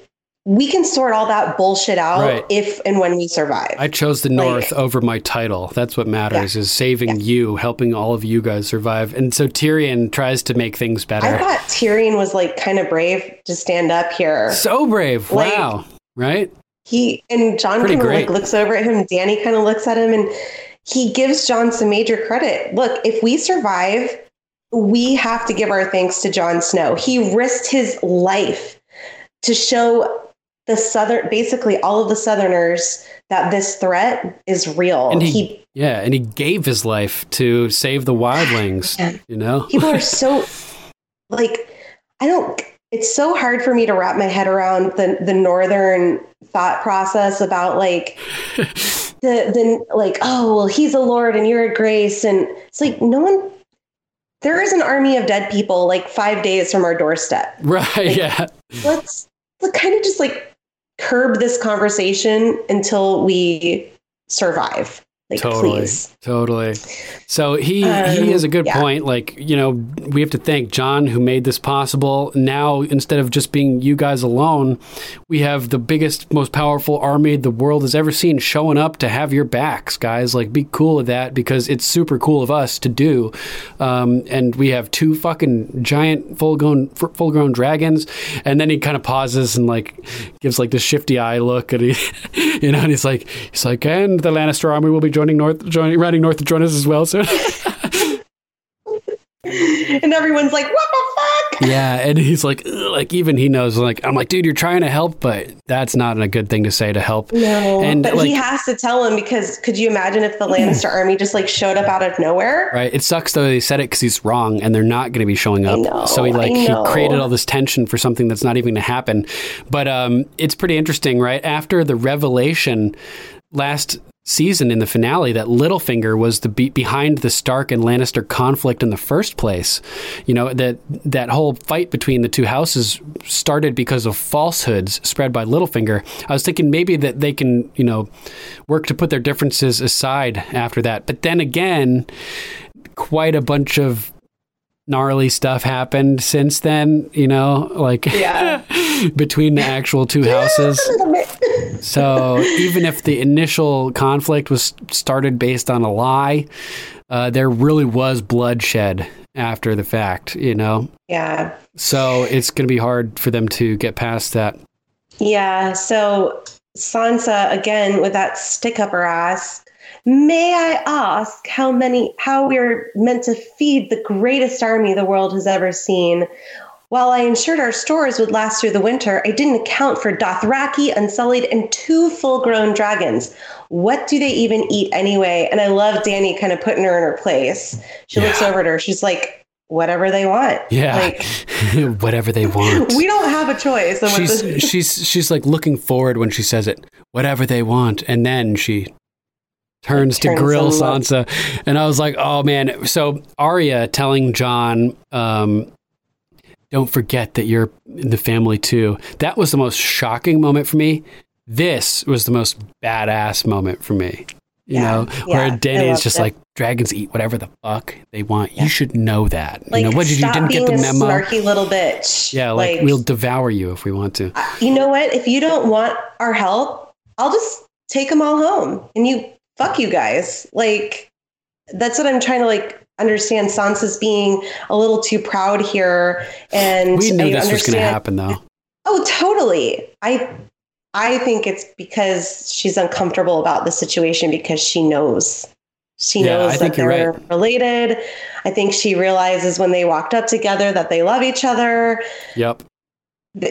we can sort all that bullshit out Right. if and when we survive. I chose the North over my title. That's what matters is saving you, helping all of you guys survive. And so Tyrion tries to make things better. I thought Tyrion was like kind of brave to stand up here. so brave. Like- wow. Right? he and Jon kind of like looks over at him. Dany kind of looks at him, and he gives Jon some major credit. Look, if we survive, we have to give our thanks to Jon Snow. He risked his life to show the southern, basically all of the Southerners, that this threat is real. And he, he yeah, and he gave his life to save the wildlings, Man. you know? people are so like i don't it's so hard for me to wrap my head around the the northern thought process about like the the like oh well he's a lord and you're a grace and it's like no one there is an army of dead people like five days from our doorstep right, yeah. let's let's kind of just like curb this conversation until we survive like totally. please. Totally. So he Um, he has a good yeah. point like you know we have to thank jon who made this possible. Now instead of just being you guys alone we have the biggest most powerful army the world has ever seen showing up to have your backs guys. Like be cool with that because it's super cool of us to do. Um, and we have two fucking giant full grown full grown dragons. And then he kind of pauses and like gives like this shifty eye look and he you know and he's like he's like and the lannister army will be joining north joining riding north to join us as well soon and everyone's like what the fuck yeah and he's like like even he knows like i'm like dude you're trying to help but that's not a good thing to say to help No, and but like he has to tell him because could you imagine if the Lannister army just like showed up out of nowhere? Right. It sucks though they said it because he's wrong and they're not going to be showing up. know, so he like he created all this tension for something that's not even going to happen. But um, it's pretty interesting, right? After the revelation last season in the finale that Littlefinger was the be- behind the Stark and Lannister conflict in the first place. You know that that whole fight between the two houses started because of falsehoods spread by Littlefinger. I was thinking maybe that they can you know work to put their differences aside after that. But then again, quite a bunch of gnarly stuff happened since then, you know, like Yeah. between the actual two houses. So even if the initial conflict was started based on a lie, uh, there really was bloodshed after the fact, you know? yeah. So it's going to be hard for them to get past that. Yeah. So Sansa again with that stick up her ass. May I ask how many how we're meant to feed the greatest army the world has ever seen? While I ensured our stores would last through the winter, I didn't account for Dothraki, Unsullied, and two full-grown dragons. What do they even eat anyway? And I love Dany kind of putting her in her place. She looks over at her. She's like, whatever they want. Yeah. Like, Whatever they want. we don't have a choice. she's she's she's like looking forward when she says it. Whatever they want, and then she turns to grill. Sansa, and I was like, oh man. So Arya telling Jon, um, "Don't forget that you're in the family too." That was the most shocking moment for me. This was the most badass moment for me. You Yeah, know, yeah, where I is just it. like dragons eat whatever the fuck they want. You should know that. Like, you know, what did you didn't get the memo? snarky little bitch. Yeah, like, we'll devour you if we want to. you know what? If you don't want our help, I'll just take them all home and you fuck you guys. Like that's what I'm trying to like understand. Sansa's being a little too proud here, and We knew I this was going to happen, though. Oh, totally. I I think it's because she's uncomfortable about the situation because she knows. She Yeah, knows I that they're right. related. I think she realizes when they walked up together that they love each other. Yep.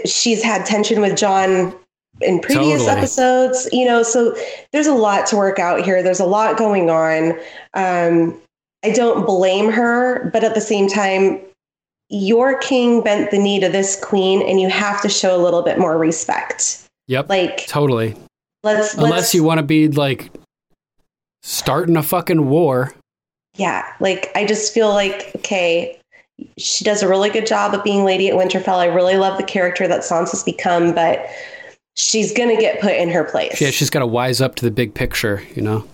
she's had tension with Jon in previous Totally. episodes, you know, so there's a lot to work out here. There's a lot going on. Um, I don't blame her, but at the same time, your king bent the knee to this queen, and you have to show a little bit more respect. Yep. Like, totally. let's, Unless let's you want to be like starting a fucking war. yeah, like I just feel like okay, she does a really good job of being Lady at Winterfell. I really love the character that Sansa's become, but she's gonna get put in her place. Yeah, she's got to wise up to the big picture, you know?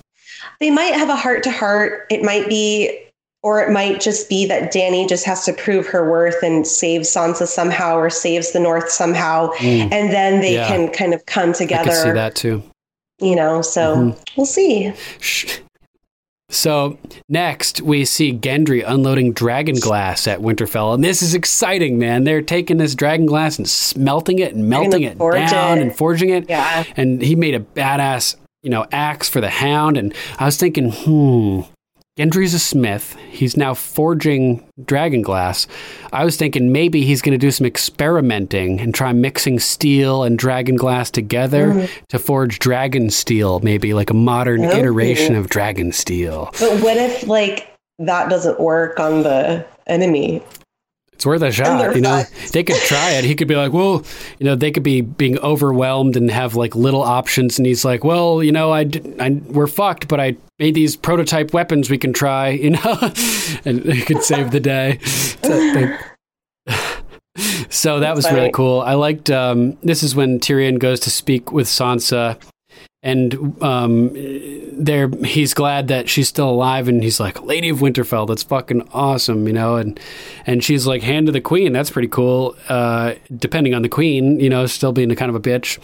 they might have a heart to heart. It might be or it might just be that Dany just has to prove her worth and save Sansa somehow or saves the North somehow. And then they Mm. Yeah. can kind of come I could see together, that too. you know. So Mhm. we'll see. So next we see Gendry unloading dragon glass at Winterfell, and this is exciting, man. They're taking this dragon glass and smelting it and melting it down it. and forging it. Yeah. And he made a badass, you know, axe for the hound. And I was thinking, hmm, Gendry's a smith. He's now forging dragon glass. I was thinking maybe he's going to do some experimenting and try mixing steel and dragon glass together Mm-hmm. to forge dragon steel, maybe like a modern Oh. iteration of dragon steel. But what if like that doesn't work on the enemy? It's worth a shot, you know. They could try it. He could be like, "Well, you know, they could be being overwhelmed and have like little options." And he's like, "Well, you know, I, I- we're fucked, but I made these prototype weapons we can try, you know, and it could save the day." So, that was really cool. I liked. Um, this is when Tyrion goes to speak with Sansa, and um, there he's glad that she's still alive, and he's like, "Lady of Winterfell, that's fucking awesome," you know, and and she's like, "Hand to the Queen, that's pretty cool." Uh, depending on the Queen, you know, still being a kind of a bitch.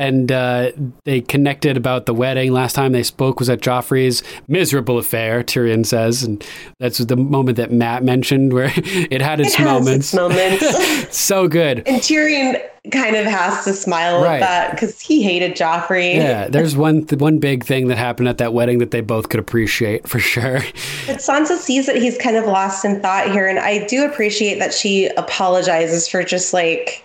And uh, they connected about the wedding. Last time they spoke was at Joffrey's miserable affair. Tyrion says, and that's the moment that Matt mentioned, where it had its It moments. its moments. so good. and Tyrion kind of has to smile Right. at that because he hated Joffrey. Yeah, there's one th- one big thing that happened at that wedding that they both could appreciate for sure. But Sansa sees that he's kind of lost in thought here, and I do appreciate that she apologizes for just like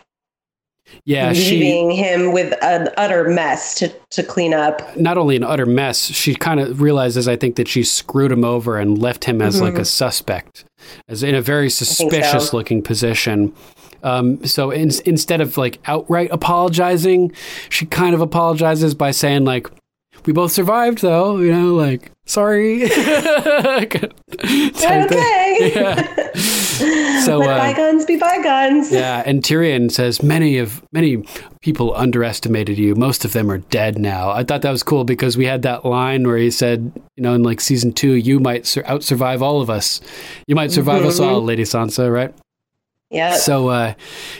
Yeah, she leaving him with an utter mess to, to clean up. not only an utter mess, she kind of realizes I think that she screwed him over and left him as like a suspect, as in a very so. suspicious looking position. Um, so in, instead of like outright apologizing, she kind of apologizes by saying like, "We both survived, though," you know, like sorry. Okay. Yeah. So Let uh, bygones be bygones. Yeah, and Tyrion says many of many people underestimated you. Most of them are dead now. I thought that was cool because we had that line where he said, you know, in like season two, you might sur- out survive all of us. You might survive us all, Lady Sansa, right? Yeah. So uh,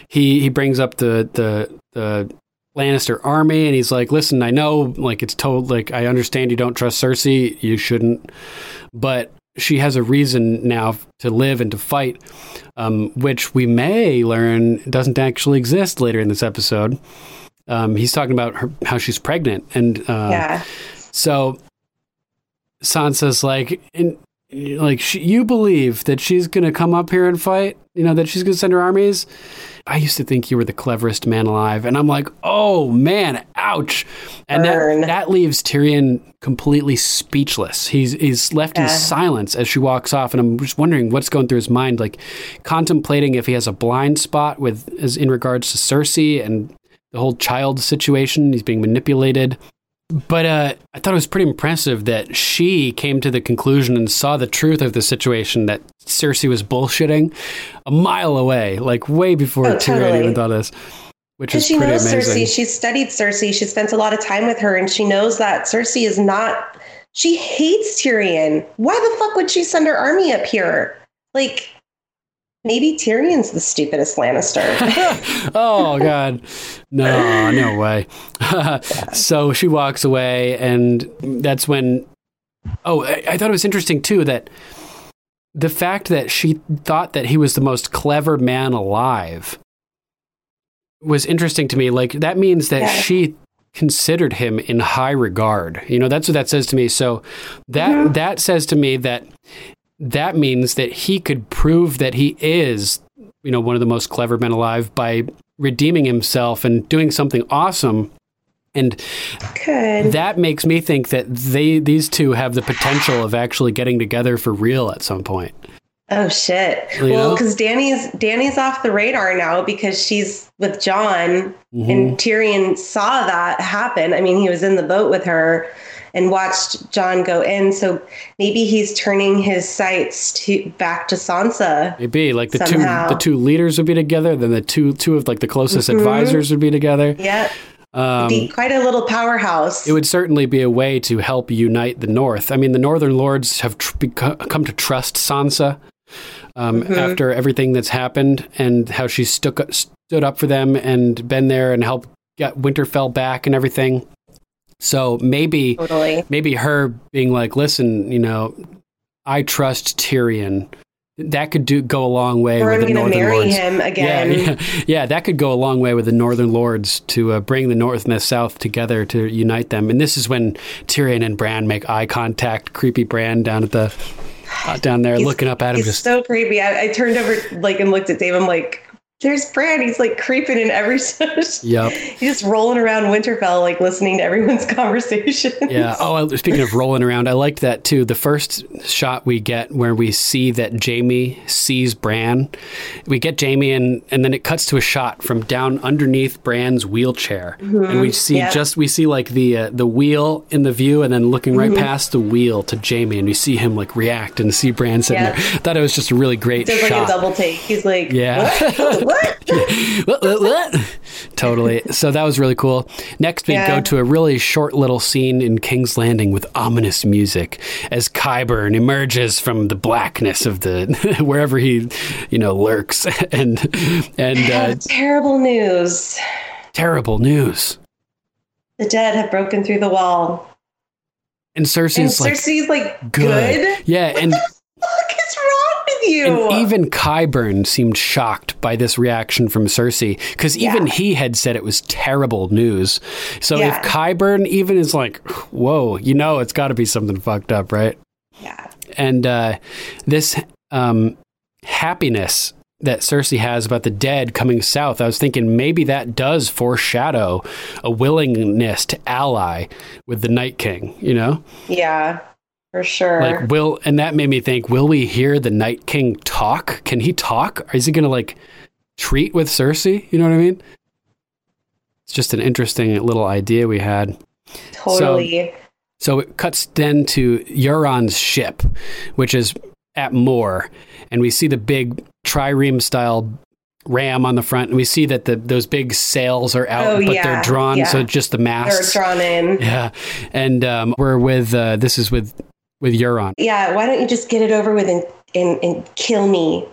he he brings up the the the Lannister army, and he's like, "Listen, I know, like it's told, like I understand you don't trust Cersei. You shouldn't, but she has a reason now to live and to fight, um, which we may learn doesn't actually exist later in this episode." Um, he's talking about her, how she's pregnant, and uh, yeah. so Sansa's like, in, like she, you believe that she's going to come up here and fight? You know that she's going to send her armies? I used to think you were the cleverest man alive, and I'm like, oh man, ouch! And that Burn. that leaves Tyrion completely speechless. He's he's left in silence as she walks off, and I'm just wondering what's going through his mind, like contemplating if he has a blind spot with as in regards to Cersei and the whole child situation. He's being manipulated. But uh, I thought it was pretty impressive that she came to the conclusion and saw the truth of the situation that Cersei was bullshitting a mile away, like way before Oh, Tyrion totally. even thought this, which is she pretty knows amazing. Cersei. She studied Cersei. She spent a lot of time with her, and she knows that Cersei is not. She hates Tyrion. Why the fuck would she send her army up here? Like, maybe Tyrion's the stupidest Lannister. oh god. No no way. So she walks away and that's when oh I, I thought it was interesting too that the fact that she thought that he was the most clever man alive was interesting to me. Like that means that Yeah. she considered him in high regard. You know that's what that says to me. So that mm-hmm. that says to me that that means that he could prove that he is, you know, one of the most clever men alive by redeeming himself and doing something awesome. And Good. that makes me think that they these two have the potential of actually getting together for real at some point. Oh shit. You well, because Dany's Dany's off the radar now because she's with Jon, Mm-hmm. and Tyrion saw that happen. I mean, he was in the boat with her and watched Jon go in. So maybe he's turning his sights to back to Sansa. Maybe like the Somehow. two the two leaders would be together, then the two two of like the closest advisors would be together. Yeah. Um, Be quite a little powerhouse. it would certainly be a way to help unite the North. I mean, the Northern Lords have tr- beco- come to trust Sansa um, after everything that's happened and how she stuck, stood up for them and been there and helped get Winterfell back and everything. So maybe totally. maybe her being like, listen, you know, I trust Tyrion. That could do go a long way Or with I'm the going to Northern marry Lords. him again. Yeah, yeah, yeah, that could go a long way with the Northern Lords to uh, bring the North and the South together to unite them. And this is when Tyrion and Bran make eye contact. Creepy Bran down at the uh, down there He's- looking up at him. He's Just so creepy. I, I turned over like and looked at Dave. I'm like, there's Bran. He's like creeping in every. Yep. He's just rolling around Winterfell, like listening to everyone's conversation. Yeah. Oh, I- speaking of rolling around, I liked that too. The first shot we get where we see that Jaime sees Bran, we get Jaime and and then it cuts to a shot from down underneath Bran's wheelchair, and we see Yeah. just we see like the uh, the wheel in the view, and then looking right past the wheel to Jaime, and we see him like react and see Bran sitting Yeah. there. I thought it was just a really great Does like shot. a double take. He's like, Yeah. what? what? What, what, what? totally. So that was really cool. Next, we Yeah. go to a really short little scene in King's Landing with ominous music as Qyburn emerges from the blackness of the wherever he, you know, lurks, and and uh, terrible news. terrible news. The dead have broken through the wall. And And Cersei's like Cersei's like, good. good? Yeah, and you? And even Qyburn seemed shocked by this reaction from Cersei because even Yeah. he had said it was terrible news. So Yeah. if Qyburn even is like, whoa, you know, it's got to be something fucked up, right? yeah. And uh, this um, happiness that Cersei has about the dead coming south, I was thinking maybe that does foreshadow a willingness to ally with the Night King, you know? Yeah. For sure. Like, will, and that made me think, will we hear the Night King talk? Can he talk? Is he going to like treat with Cersei? You know what I mean? It's just an interesting little idea we had. totally. So it cuts then to Euron's ship, which is at Moor, and we see the big trireme style ram on the front, and we see that the those big sails are out, Oh, but yeah, they're drawn, yeah. so just the They're drawn in. Yeah, and um, we're with uh, this is with with Euron. Yeah, why don't you just get it over with and, and, and kill me?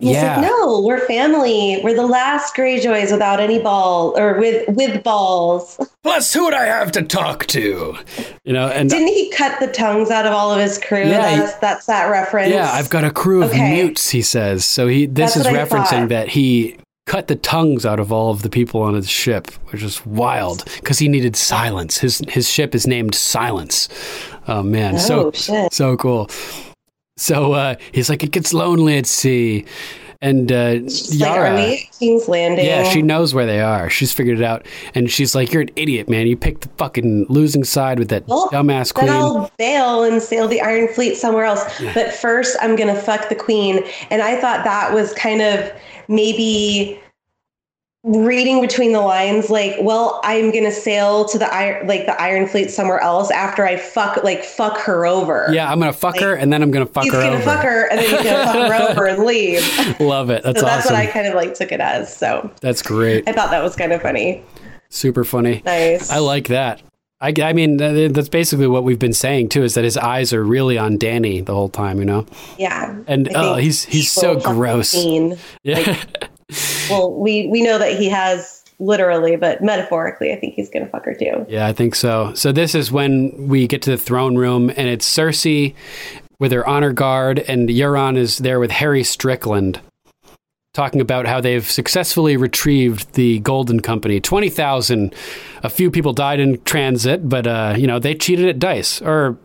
And he's Yeah. like, no, we're family. We're the last Greyjoys without any ball or with with balls. Plus, who would I have to talk to? You know, and Didn't he cut the tongues out of all of his crew? Yeah, he- that's, that's that reference. Yeah, I've got a crew of Okay. mutes, he says. So he this That's is what I referencing that he cut the tongues out of all of the people on his ship, which is wild because he needed silence. His his ship is named Silence. Oh man, so Oh, shit. so cool. So uh, he's like, it gets lonely at sea, and uh, like, Yara. are King's Landing? Yeah, she knows where they are. She's figured it out, and she's like, "You're an idiot, man. You picked the fucking losing side with that Well, dumbass Then I'll bail and sail the Iron Fleet somewhere else. But first, I'm gonna fuck the queen. And I thought that was kind of maybe reading between the lines, like, well, I'm gonna sail to the iron, like the Iron Fleet somewhere else after I fuck, like, fuck her over. Yeah, I'm gonna fuck her, and then I'm gonna fuck He's her gonna over. fuck her, and then he's gonna fuck her over and leave. Love it. That's so that's awesome. what I kind of like took it as. So That's great. I thought that was kind of funny. Super funny. Nice. I like that. I, I mean, that's basically what we've been saying too. Is that his eyes are really on Dany the whole time, you know? Yeah. And, oh, he's- he's so will fuck the gross. queen. Yeah. Well, we we know that he has literally, but metaphorically, I think he's gonna fuck her too. yeah, I think so. So this is when we get to the throne room, and it's Cersei with her honor guard, and Euron is there with Harry Strickland. Talking about how they've successfully retrieved the Golden Company. 20,000. A few people died in transit, but, uh, you know, they cheated at dice. Or,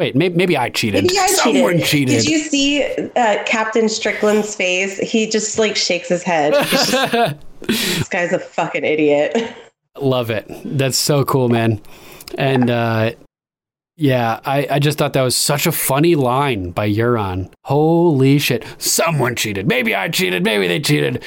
wait, maybe, maybe I cheated. Maybe I Someone cheated. cheated. Did you see uh, Captain Strickland's face? He just like shakes his head. Just- this guy's a fucking idiot. Love it. That's so cool, man. And uh, yeah, I, I just thought that was such a funny line by Euron. Holy shit. Someone cheated. Maybe I cheated. Maybe they cheated.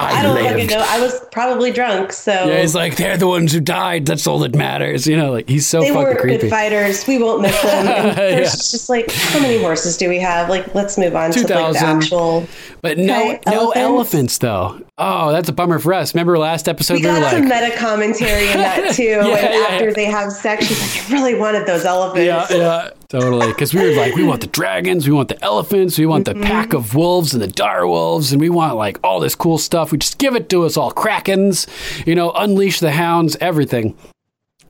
I, don't fucking know. I was probably drunk, so Yeah, he's like, they're the ones who died. That's all that matters. You know, like he's so they fucking creepy. good fighters. We won't miss them. Yeah. just like, how many horses do we have? Like, let's move on to like the actual. But no, Okay, no elephants? elephants though. Oh, that's a bummer for us. Remember last episode We we, got like, some meta commentary in that too. Yeah, and yeah, after they have sex, she's like, I really wanted those elephants. yeah, yeah, totally. Because we were like, we want the dragons, we want the elephants, we want Mm-hmm. the pack of wolves and the dire wolves, and we want like all this cool stuff. We just give it to us all, krakens, you know, unleash the hounds, everything.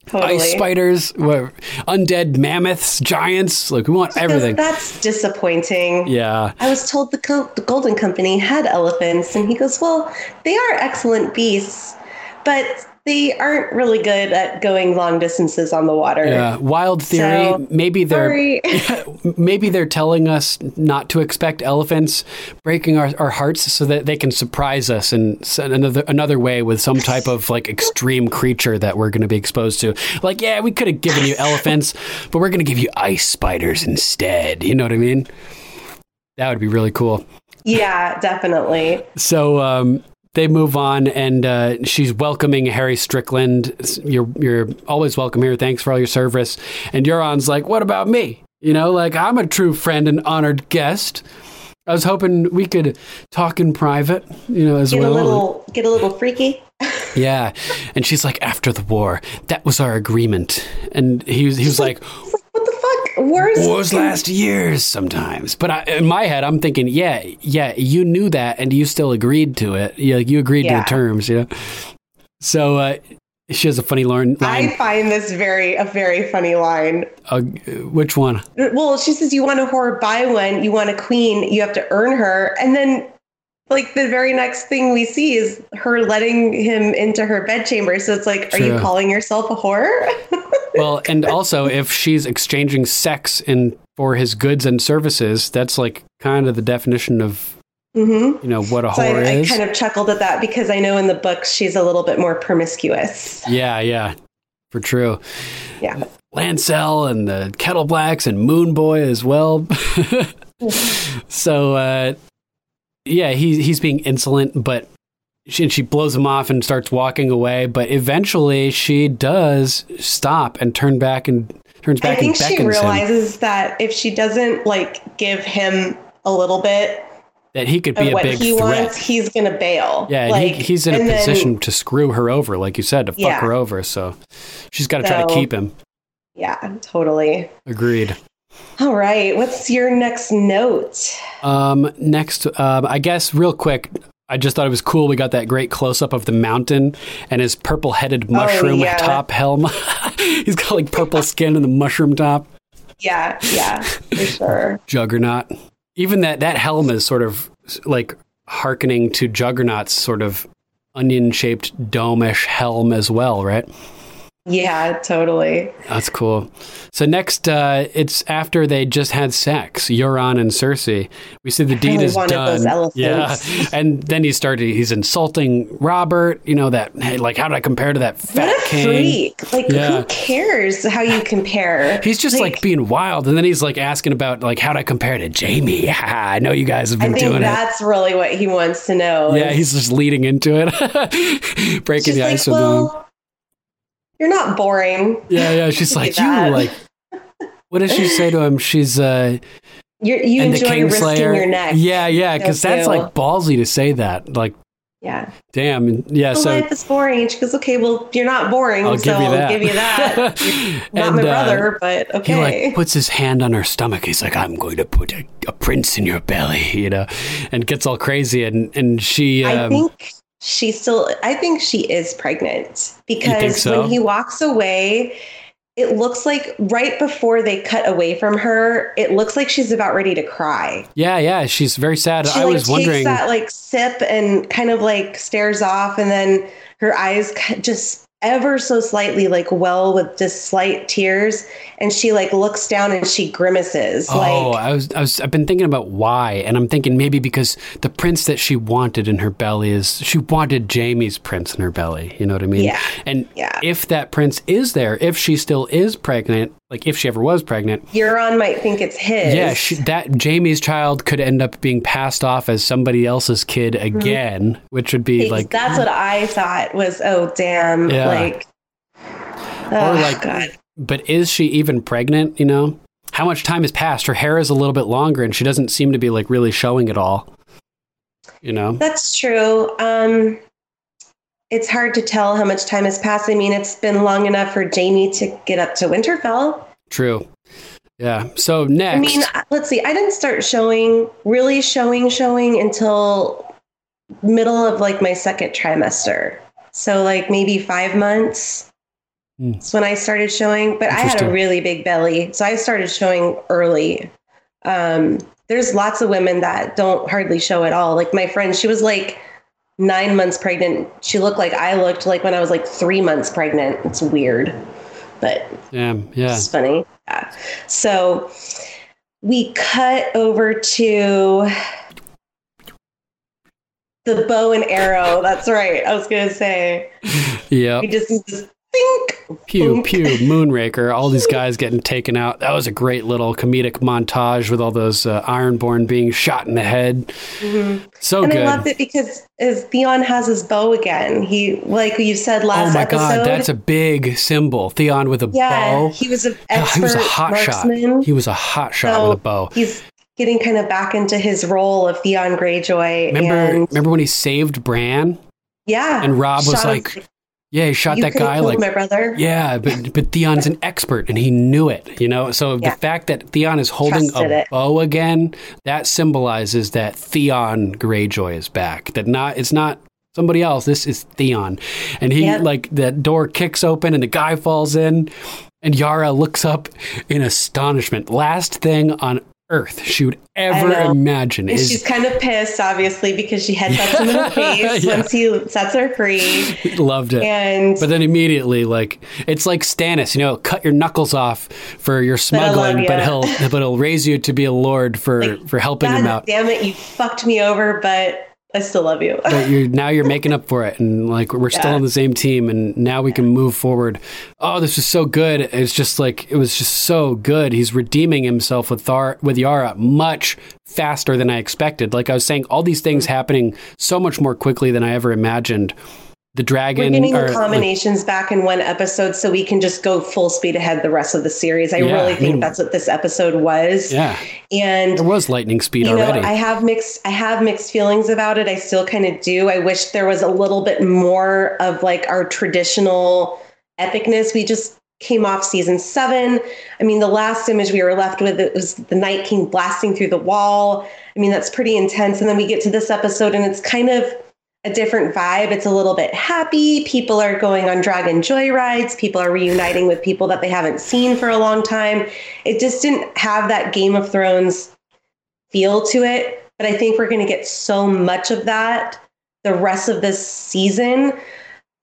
totally. Ice spiders, undead mammoths, giants. Like we want everything. That's disappointing. Yeah. I was told the, co- the Golden Company had elephants, and he goes, Well, they are excellent beasts, but they aren't really good at going long distances on the water. Yeah, wild theory. So, maybe they're maybe they're telling us not to expect elephants, breaking our, our hearts so that they can surprise us in another another way with some type of like extreme creature that we're going to be exposed to. Like, yeah, we could have given you elephants, but we're going to give you ice spiders instead. You know what I mean? That would be really cool. Yeah, definitely. So um, they move on, and uh, she's welcoming Harry Strickland. You're you're always welcome here. Thanks for all your service. And Euron's like, "What about me? You know, like I'm a true friend and honored guest. I was hoping we could talk in private, you know, as Get well." a little, get a little freaky. yeah, and she's like, "After the war, that was our agreement." And he was he was like. Like, what the fuck? Wars? Wars last years sometimes, but I, in my head, I'm thinking, yeah, yeah, you knew that, and you still agreed to it. Yeah, you agreed to the terms. Yeah. So uh, she has a funny line. I find this very a very funny line. uh, which one? Well, she says you want a whore, buy one. You want a queen, you have to earn her. And then, like the very next thing we see is her letting him into her bedchamber. So it's like, are you calling yourself a whore? Well, and also if she's exchanging sex in for his goods and services, that's like kind of the definition of mm-hmm. you know what a So whore I, I is. kind of chuckled at that because I know in the books she's a little bit more promiscuous. yeah, yeah, for true. Yeah. Lancel and the Kettleblacks and Moon Boy as well. so uh, yeah, he he's being insolent, but she, and she blows him off and starts walking away. But eventually, she does stop and turn back and turns back. I think and she beckons him realizes that if she doesn't like give him a little bit that he could be a big he threat. wants, he's gonna bail. yeah, like, he, he's in a and then- position to screw her over, like you said, to fuck Yeah. her over. So she's got to try to keep him. yeah, totally. Agreed. All right, what's your next note? Um, next, um, I guess, real quick, I just thought it was cool. We got that great close up of the mountain and his purple headed mushroom Oh, yeah. top helm. He's got like purple skin and the mushroom top. Yeah, yeah, for sure. Juggernaut. Even that that helm is sort of like hearkening to Juggernaut's sort of onion shaped dome-ish helm as well, right? Yeah, totally. That's cool. So next, uh, it's after they just had sex, Euron and Cersei. We see the deed is done. Yeah, and then he started. He's insulting Robert. You know that. Hey, like, how do I compare to that fat What a king? freak! Like, Yeah. who cares how you compare? He's just like, being wild, and then he's like asking about like how do I compare to Jaime? I know you guys have I been think doing it. that's really what he wants to know. Yeah, he's just leading into it, breaking the like, ice with him. well, you're not boring. Yeah, yeah. She's like, you like. What does she say to him? She's uh, You're, you and enjoy risking Kingslayer. your neck. Yeah, yeah, because that's like ballsy to say that. Like, yeah. damn, yeah. Oh, So life is boring. She goes, okay, well, you're not boring, I'll so give you that. I'll give you that. Not And, my uh, brother, but he like puts his hand on her stomach. He's like, "I'm going to put a, a prince in your belly," you know, and gets all crazy. And and she, I um, think she still. I think she is pregnant because so? when he walks away, it looks like right before they cut away from her, it looks like she's about ready to cry. yeah, yeah, she's very sad. She I like was takes wondering. that like sip and kind of like stares off, and then her eyes just ever so slightly like well with just slight tears, and she like looks down and she grimaces Oh, like. I was, I was, I've been thinking about why, and I'm thinking maybe because the prince that she wanted in her belly is she wanted Jaime's prince in her belly. You know what I mean? Yeah, And yeah. if that prince is there, if she still is pregnant, like if she ever was pregnant, Euron might think it's his. yeah, she, that Jaime's child could end up being passed off as somebody else's kid again, which would be like that's what I thought was. Oh damn! Yeah. Like, or oh, like God. but is she even pregnant you know how much time has passed her hair is a little bit longer and she doesn't seem to be like really showing it all you know That's true. Um, it's hard to tell how much time has passed. I mean, it's been long enough for Jaime to get up to Winterfell. true yeah so next I mean, uh, let's see. I didn't start showing, really showing, showing until middle of like my second trimester. So like maybe five months. Hmm. That's when I started showing. But I had a really big belly, so I started showing early. Um, there's lots of women that don't hardly show at all. Like my friend, she was like nine months pregnant. She looked like I looked like when I was like three months pregnant. It's weird, but yeah yeah it's funny. Yeah. So we cut over to the bow and arrow. That's right. I was gonna say Yeah. we just, think. pew pew moonraker all these guys getting taken out that was a great little comedic montage with all those uh, ironborn being shot in the head so And good I loved it because as Theon has his bow again. He like you said last oh my episode. god that's a big symbol theon with a yeah. bow He was an expert he was a hot marksman. shot he was a hot shot So with a bow He's getting kind of back into his role of Theon Greyjoy. Remember, and remember when he saved Bran? yeah, and Robb was like, Yeah, he shot you that guy like my brother. Yeah, but but Theon's an expert and he knew it, you know. So Yeah. the fact that Theon is holding Trusted a it. bow again, that symbolizes that Theon Greyjoy is back. That not it's not somebody else. This is Theon, and he Yep. like that door kicks open and the guy falls in, and Yara looks up in astonishment. Last thing on earth she would ever imagine is she's kind of pissed, obviously, because she headsets him in the face Yeah. once he sets her free. loved it. And But then immediately, like it's like Stannis, you know, cut your knuckles off for your smuggling, but, ya. he'll but he'll raise you to be a lord for Like, for helping God him out. damn it, you fucked me over, but I still love you. But you're now you're making up for it, and like we're still Yeah. on the same team, and now we can move forward. Oh, this is so good! It's just like it was just so good. He's redeeming himself with Thar with Yara much faster than I expected. Like I was saying, all these things happening so much more quickly than I ever imagined. The dragon, We're getting the like, combinations back in one episode so we can just go full speed ahead the rest of the series. I Yeah, really I think mean- that's what this episode was. yeah, And there was lightning speed you know, already. I have mixed I have mixed feelings about it. I still kind of do. I wish there was a little bit more of like our traditional epicness. We just came off season seven. I mean, the last image we were left with it was the Night King blasting through the wall. I mean, that's pretty intense. And then we get to this episode and it's kind of a different vibe. It's a little bit happy. People are going on dragon joy rides. People are reuniting with people that they haven't seen for a long time. It just didn't have that Game of Thrones feel to it. But I think we're going to get so much of that the rest of this season.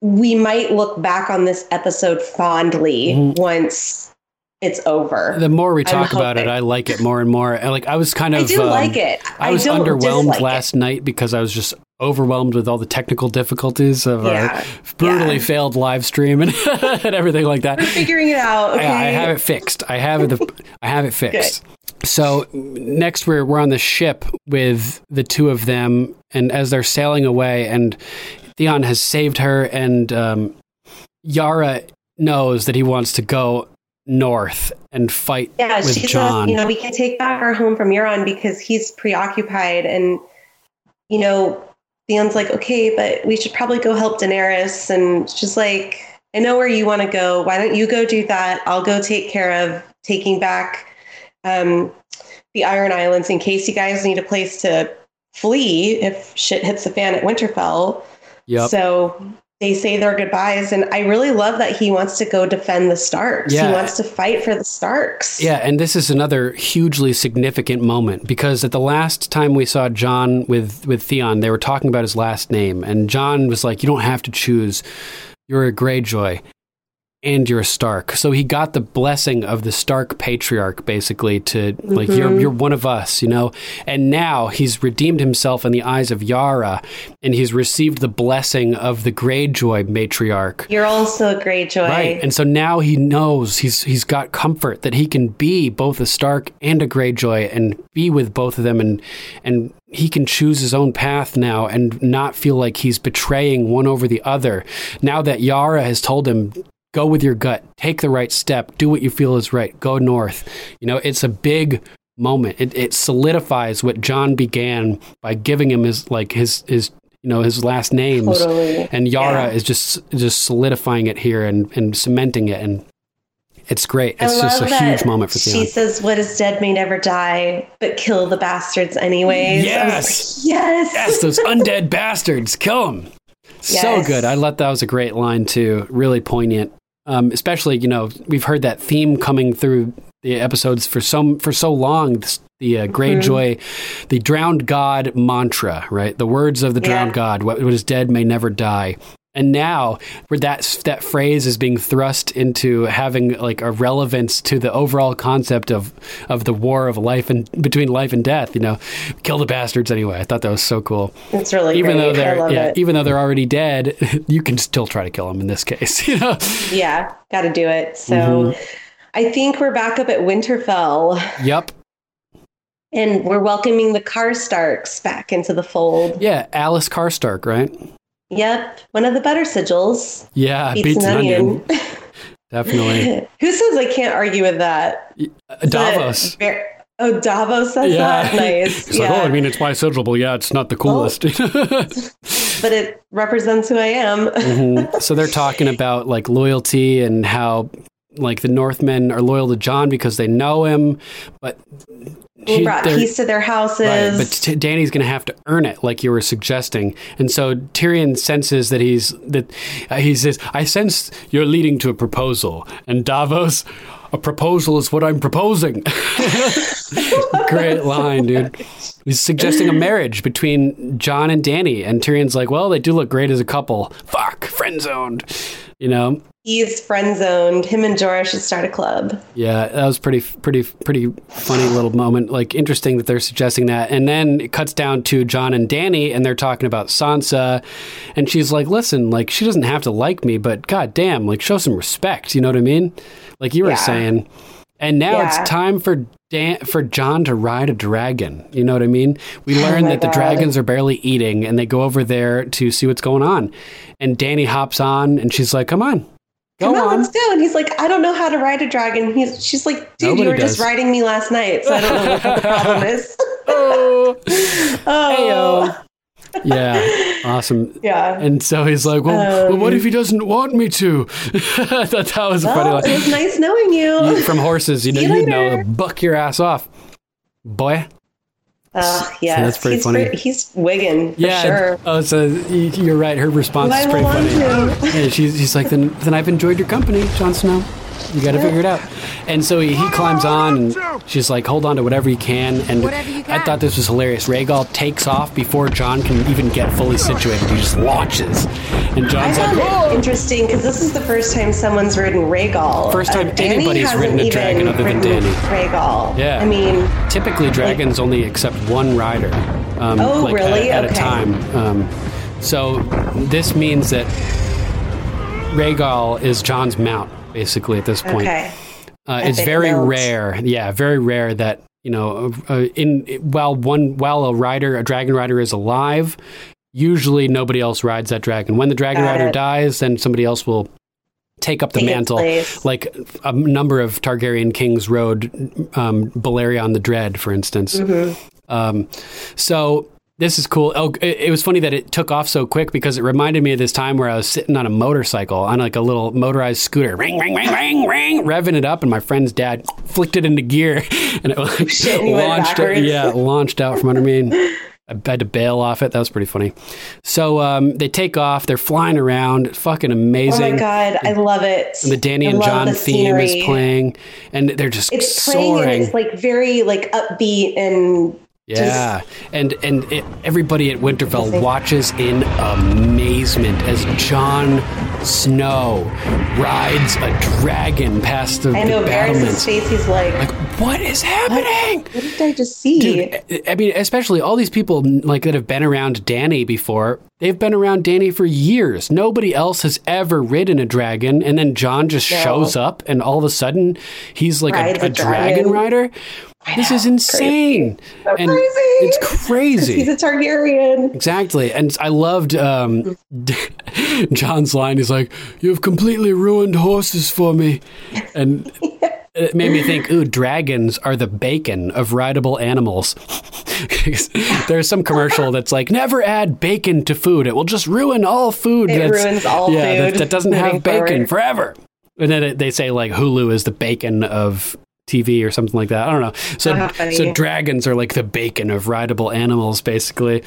We might look back on this episode fondly Mhm. once it's over. the more we talk about it. I like it more and more. And like I was kind of I do um, like it. I was underwhelmed last it. night because I was just overwhelmed with all the technical difficulties of Yeah. our brutally Yeah. failed live stream and, and everything like that. We're Figuring it out. Okay. I, I have it fixed. I have it. I have it fixed. So next we're we're on the ship with the two of them, and as they're sailing away, and Theon has saved her, and um, Yara knows that he wants to go north and fight yeah, with she's Jon. You know, we can take back our home from Euron because he's preoccupied, and you know, Theon's like, okay, but we should probably go help Daenerys, and she's like, I know where you want to go. Why don't you go do that? I'll go take care of taking back um, the Iron Islands in case you guys need a place to flee if shit hits the fan at Winterfell. Yep. So they say their goodbyes, and I really love that he wants to go defend the Starks. Yeah. He wants to fight for the Starks. Yeah, and this is another hugely significant moment because at the last time we saw Jon with with Theon, they were talking about his last name, and Jon was like, "You don't have to choose. You're a Greyjoy." And you're a Stark. So he got the blessing of the Stark patriarch, basically, to like you're mm-hmm. you're one of us, you know. And now he's redeemed himself in the eyes of Yara, and he's received the blessing of the Greyjoy matriarch. You're also a Greyjoy. Right. And so now he knows he's he's got comfort that he can be both a Stark and a Greyjoy and be with both of them and and he can choose his own path now and not feel like he's betraying one over the other. Now that Yara has told him go with your gut, take the right step, do what you feel is right, go north. You know, it's a big moment. It, it solidifies what Jon began by giving him his like his his you know his last names Totally. and Yara Yeah. is just just solidifying it here and, and cementing it and it's great. It's just a huge moment for She Theon. says, "What is dead may never die, but kill the bastards anyways." Yes. like, yes, Yes, those undead bastards, kill them. So good. I thought that was a great line too. Really poignant. Um, especially, you know, we've heard that theme coming through the episodes for so for so long. This, the Mm-hmm. uh, Greyjoy, the drowned god mantra, right? The words of the drowned Yeah. god: "What, what is dead may never die." And now, where that that phrase is being thrust into having like a relevance to the overall concept of of the war of life and between life and death, you know, kill the bastards anyway. I thought that was so cool it's really even great. though I they're love yeah, it. even though they're already dead, you can still try to kill them in this case. You know? yeah, got to do it. So, Mm-hmm. I think we're back up at Winterfell, Yep. and we're welcoming the Karstarks back into the fold. Yeah, Alys Karstark, right? Yep, one of the better sigils. Yeah, Beats, an onion. Definitely. Who says I can't argue with that? Uh, Davos. But Oh, Davos says Yeah. that. Nice. It's yeah. like, oh, I mean, it's my sigil, but yeah, it's not the coolest. but it represents who I am. Mhm. So they're talking about like loyalty and how like the Northmen are loyal to Jon because they know him, but He brought peace to their houses. Right, but t- Dany's going to have to earn it, like you were suggesting, and so Tyrion senses that he's that uh, he says, "I sense you're leading to a proposal," and Davos, "A proposal is what I'm proposing." Great line, dude. He's suggesting a marriage between Jon and Dany, and Tyrion's like, "Well, they do look great as a couple. Fuck, friend zoned." You know, He's friend zoned. Him and Jorah should start a club. Yeah, that was pretty, pretty, pretty funny little moment. Like interesting that they're suggesting that, and then it cuts down to Jon and Dany, and they're talking about Sansa, and she's like, "Listen, like she doesn't have to like me, but goddamn, like show some respect." You know what I mean? Like you were Yeah. saying. And now Yeah. it's time for Dan- for Jon to ride a dragon. You know what I mean? We oh learn Oh that the dragons are barely eating, and they go over there to see what's going on. And Dany hops on, and she's like, "Come on, go Come on, on." let's go. And he's like, I don't know how to ride a dragon. He's, she's like, dude, Nobody you were does. just riding me last night, so I don't know what the problem is. oh. oh, Heyo. Yeah, awesome. yeah. And so he's like, well, well, what Um, if he doesn't want me to? I thought that was a funny Well, it was nice knowing you. You- From horses, you know, you you know, buck your ass off, boy. Uh, oh, yes. that's pretty he's funny. Pretty, he's wigging for Yeah. sure. Oh, so you're right. Her response is pretty funny. And she's, she's like, then, then I've enjoyed your company, Jon Snow. You got to figure it out. And so he, he climbs on, and she's like, hold on to whatever you can. And Whatever you I thought this was hilarious. Rhaegal takes off before Jon can even get fully situated. He just launches. And I Jon's found like, it interesting because this is the first time someone's ridden Rhaegal. First time Dany anybody's hasn't ridden a dragon other than Dany. Rhaegal. Yeah. I mean, Typically, dragons only accept one rider. Um, Oh, like really? At, at a time. Um, so this means that Rhaegal is Jon's mount, basically, at this point. okay. Uh, it's very rare. Yeah, very rare that you know, uh, in while one while a rider, a dragon rider, is alive, usually nobody else rides that dragon. When the dragon Got rider it. dies, then somebody else will take up the Take mantle. Like a number of Targaryen kings rode um, Balerion the Dread, for instance. Mm-hmm. Um, so this is cool. Oh, it, it was funny that it took off so quick because it reminded me of this time where I was sitting on a motorcycle on like a little motorized scooter, ring, ring, ring, ring, ring, revving it up, and my friend's dad flicked it into gear, and it like Shit, and you went launched. backwards. Yeah, launched out from under me. And I had to bail off it. That was pretty funny. So um, they take off. They're flying around. Fucking amazing. Oh my god, I love it. And the Dany I and Jon the theme is playing, and they're just It's playing soaring. and it's like very like upbeat and Yeah, and and it, everybody at Winterfell watches in amazement as Jon Snow rides a dragon past the, I know the battlements. face. He's like, Like, what is happening? what did I just see? Dude, I mean, especially all these people like that have been around Dany before. They've been around Dany for years. Nobody else has ever ridden a dragon, and then Jon just No. shows up, and all of a sudden he's like Rides a, a dragon dragon. This is insane, So and crazy. It's crazy. He's a Targaryen. Exactly. And I loved um, Jon's line. He's like, You've completely ruined horses for me. And it made me think, ooh, dragons are the bacon of rideable animals. There's some commercial that's like, never add bacon to food. It will just ruin all food. It that's- ruins all yeah, that- food That, doesn't have bacon forward. forever. And then it, they say like Hulu is the bacon of TV or something like that. I don't know. So, funny. so dragons are like the bacon of rideable animals, basically.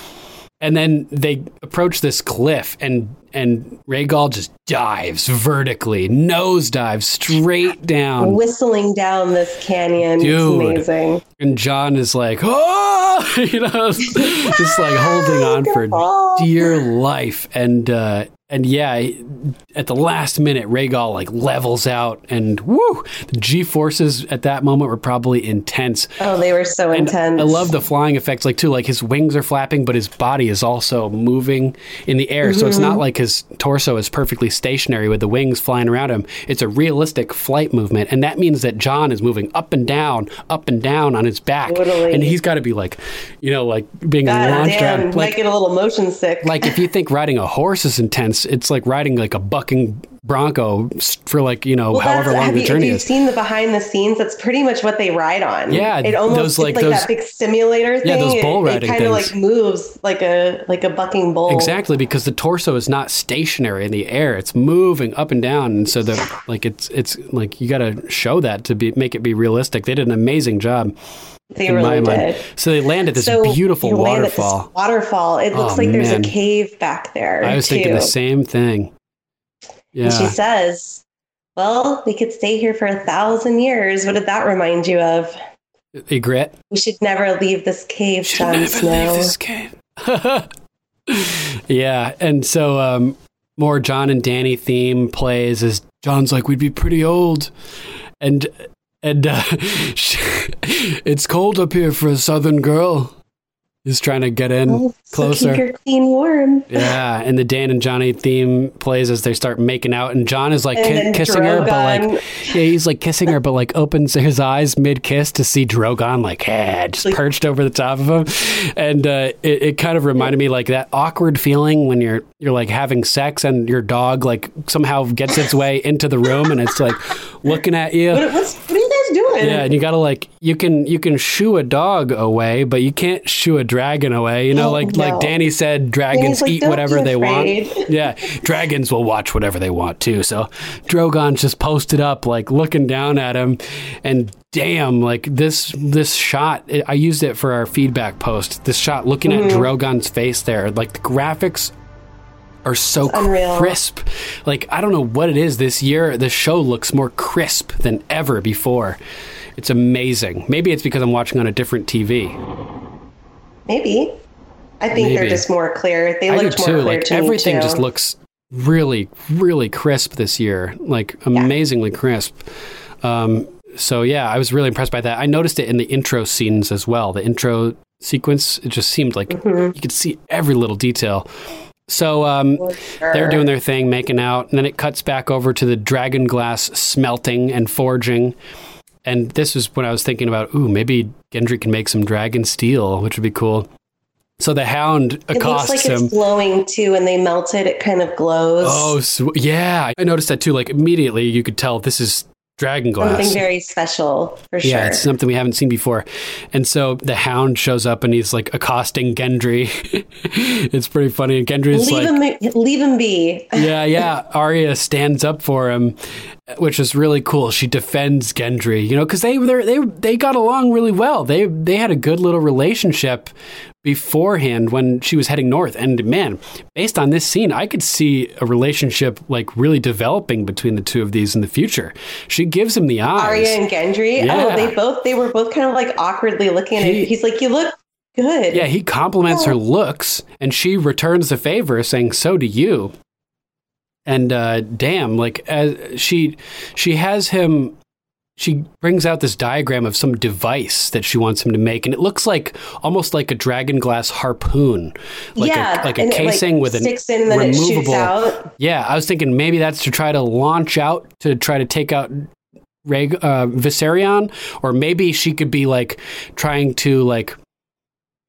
And then they approach this cliff, and and Rhaegal just dives vertically, nose dives straight down. Whistling down this canyon. Dude. It's amazing. And Jon is like, oh, you know, just like holding on for fall. dear life. And uh, and yeah, at the last minute, Rhaegal like levels out, and woo, the G forces at that moment were probably intense. Oh, they were so And intense. I love the flying effects, like too. Like his wings are flapping, but his body is also moving in the air. So it's Mm-hmm. not like his torso is perfectly stationary with the wings flying around him. It's a realistic flight movement, and that means that Jon is moving up and down, up and down on his back, Totally. and he's got to be like, you know, like being God launched damn, around. might Like, get a little motion sick. like if you think riding a horse is intense, it's like riding like a bucking bronco for like you know Well, however long the you, journey if you've is. seen the behind the scenes, that's pretty much what they ride on. Yeah, it almost those, like, like, those- that big simulator thing. Yeah, those bull it, riding kind of like moves like a like a bucking bull. Exactly, because the torso is not stationary in the air; it's moving up and down, and so the like it's it's like you got to show that to be make it be realistic. They did an amazing job They in really my did. So they landed this so beautiful land at this waterfall. waterfall. It looks Oh, like there's man. a cave back there. I was too. thinking the same thing. And she says, "Well, we could stay here for a thousand years. What did that remind you of? Ygritte. We should never leave this cave, Should Jon never Snow." leave this cave. yeah, and so um, more Jon and Dany theme plays as Jon's like, "We'd be pretty old," and and uh, it's cold up here for a southern girl. He's trying to get in Oh, so closer. keep your clean warm. Yeah, and the Dan and Johnny theme plays as they start making out, and Jon is like ki- kissing her, but like, yeah, he's like kissing her, but like opens his eyes mid kiss to see Drogon like, yeah, just Like- perched over the top of him, and uh, it, it kind of reminded me like that awkward feeling when you're you're like having sex and your dog like somehow gets its way into the room and it's like looking at you. What, what's, what are you guys doing? Yeah, and you gotta like you can you can shoo a dog away, but you can't shoo a dragon away. You know, like no. like Dany said, dragons like, eat whatever they afraid." want. Yeah, dragons will watch whatever they want too. So Drogon's just posted up, like looking down at him, and damn, like this this shot. I used it for our feedback post. This shot, looking at Mm-hmm. Drogon's face there, like the graphics are so unreal. crisp. Like I don't know what it is this year. The show looks more crisp than ever before. It's amazing. Maybe it's because I'm watching on a different TV. Maybe. I think Maybe. they're just more clear. They look more clear Like to me, everything too. just looks really, really crisp this year. Like amazingly crisp. Um, so yeah, I was really impressed by that. I noticed it in the intro scenes as well. The intro sequence, it just seemed like Mm-hmm. you could see every little detail. So um, they're doing their thing, making out, and then it cuts back over to the dragon glass smelting and forging. And this is when I was thinking about, ooh, maybe Gendry can make some dragon steel, which would be cool. So the hound accosts him. It looks like him. it's glowing too. When they melt it, it kind of glows. Oh, sw- yeah. I noticed that too. Like immediately you could tell this is dragon glass. Something very special for sure. yeah, it's something we haven't seen before. And so the hound shows up and he's like accosting Gendry. it's pretty funny. And Gendry's leave like, him, leave him be. yeah, yeah. Arya stands up for him, which is really cool. She defends Gendry, you know, because they they they they got along really well. They they had a good little relationship beforehand when she was heading north. And man, based on this scene, I could see a relationship like really developing between the two of these in the future. She gives him the eyes. Arya and Gendry. Yeah. Oh, they both they were both kind of like awkwardly looking at He- him. He's like, you look good. Yeah, he compliments her looks, and she returns the favor, saying, "So do you." And uh, damn, like as she she has him. She brings out this diagram of some device that she wants him to make, and it looks like almost like a dragon glass harpoon, like yeah, a, like a casing with a in and then it shoots removable. out. Yeah, I was thinking maybe that's to try to launch out to try to take out Reg, uh, Viserion, or maybe she could be like trying to like,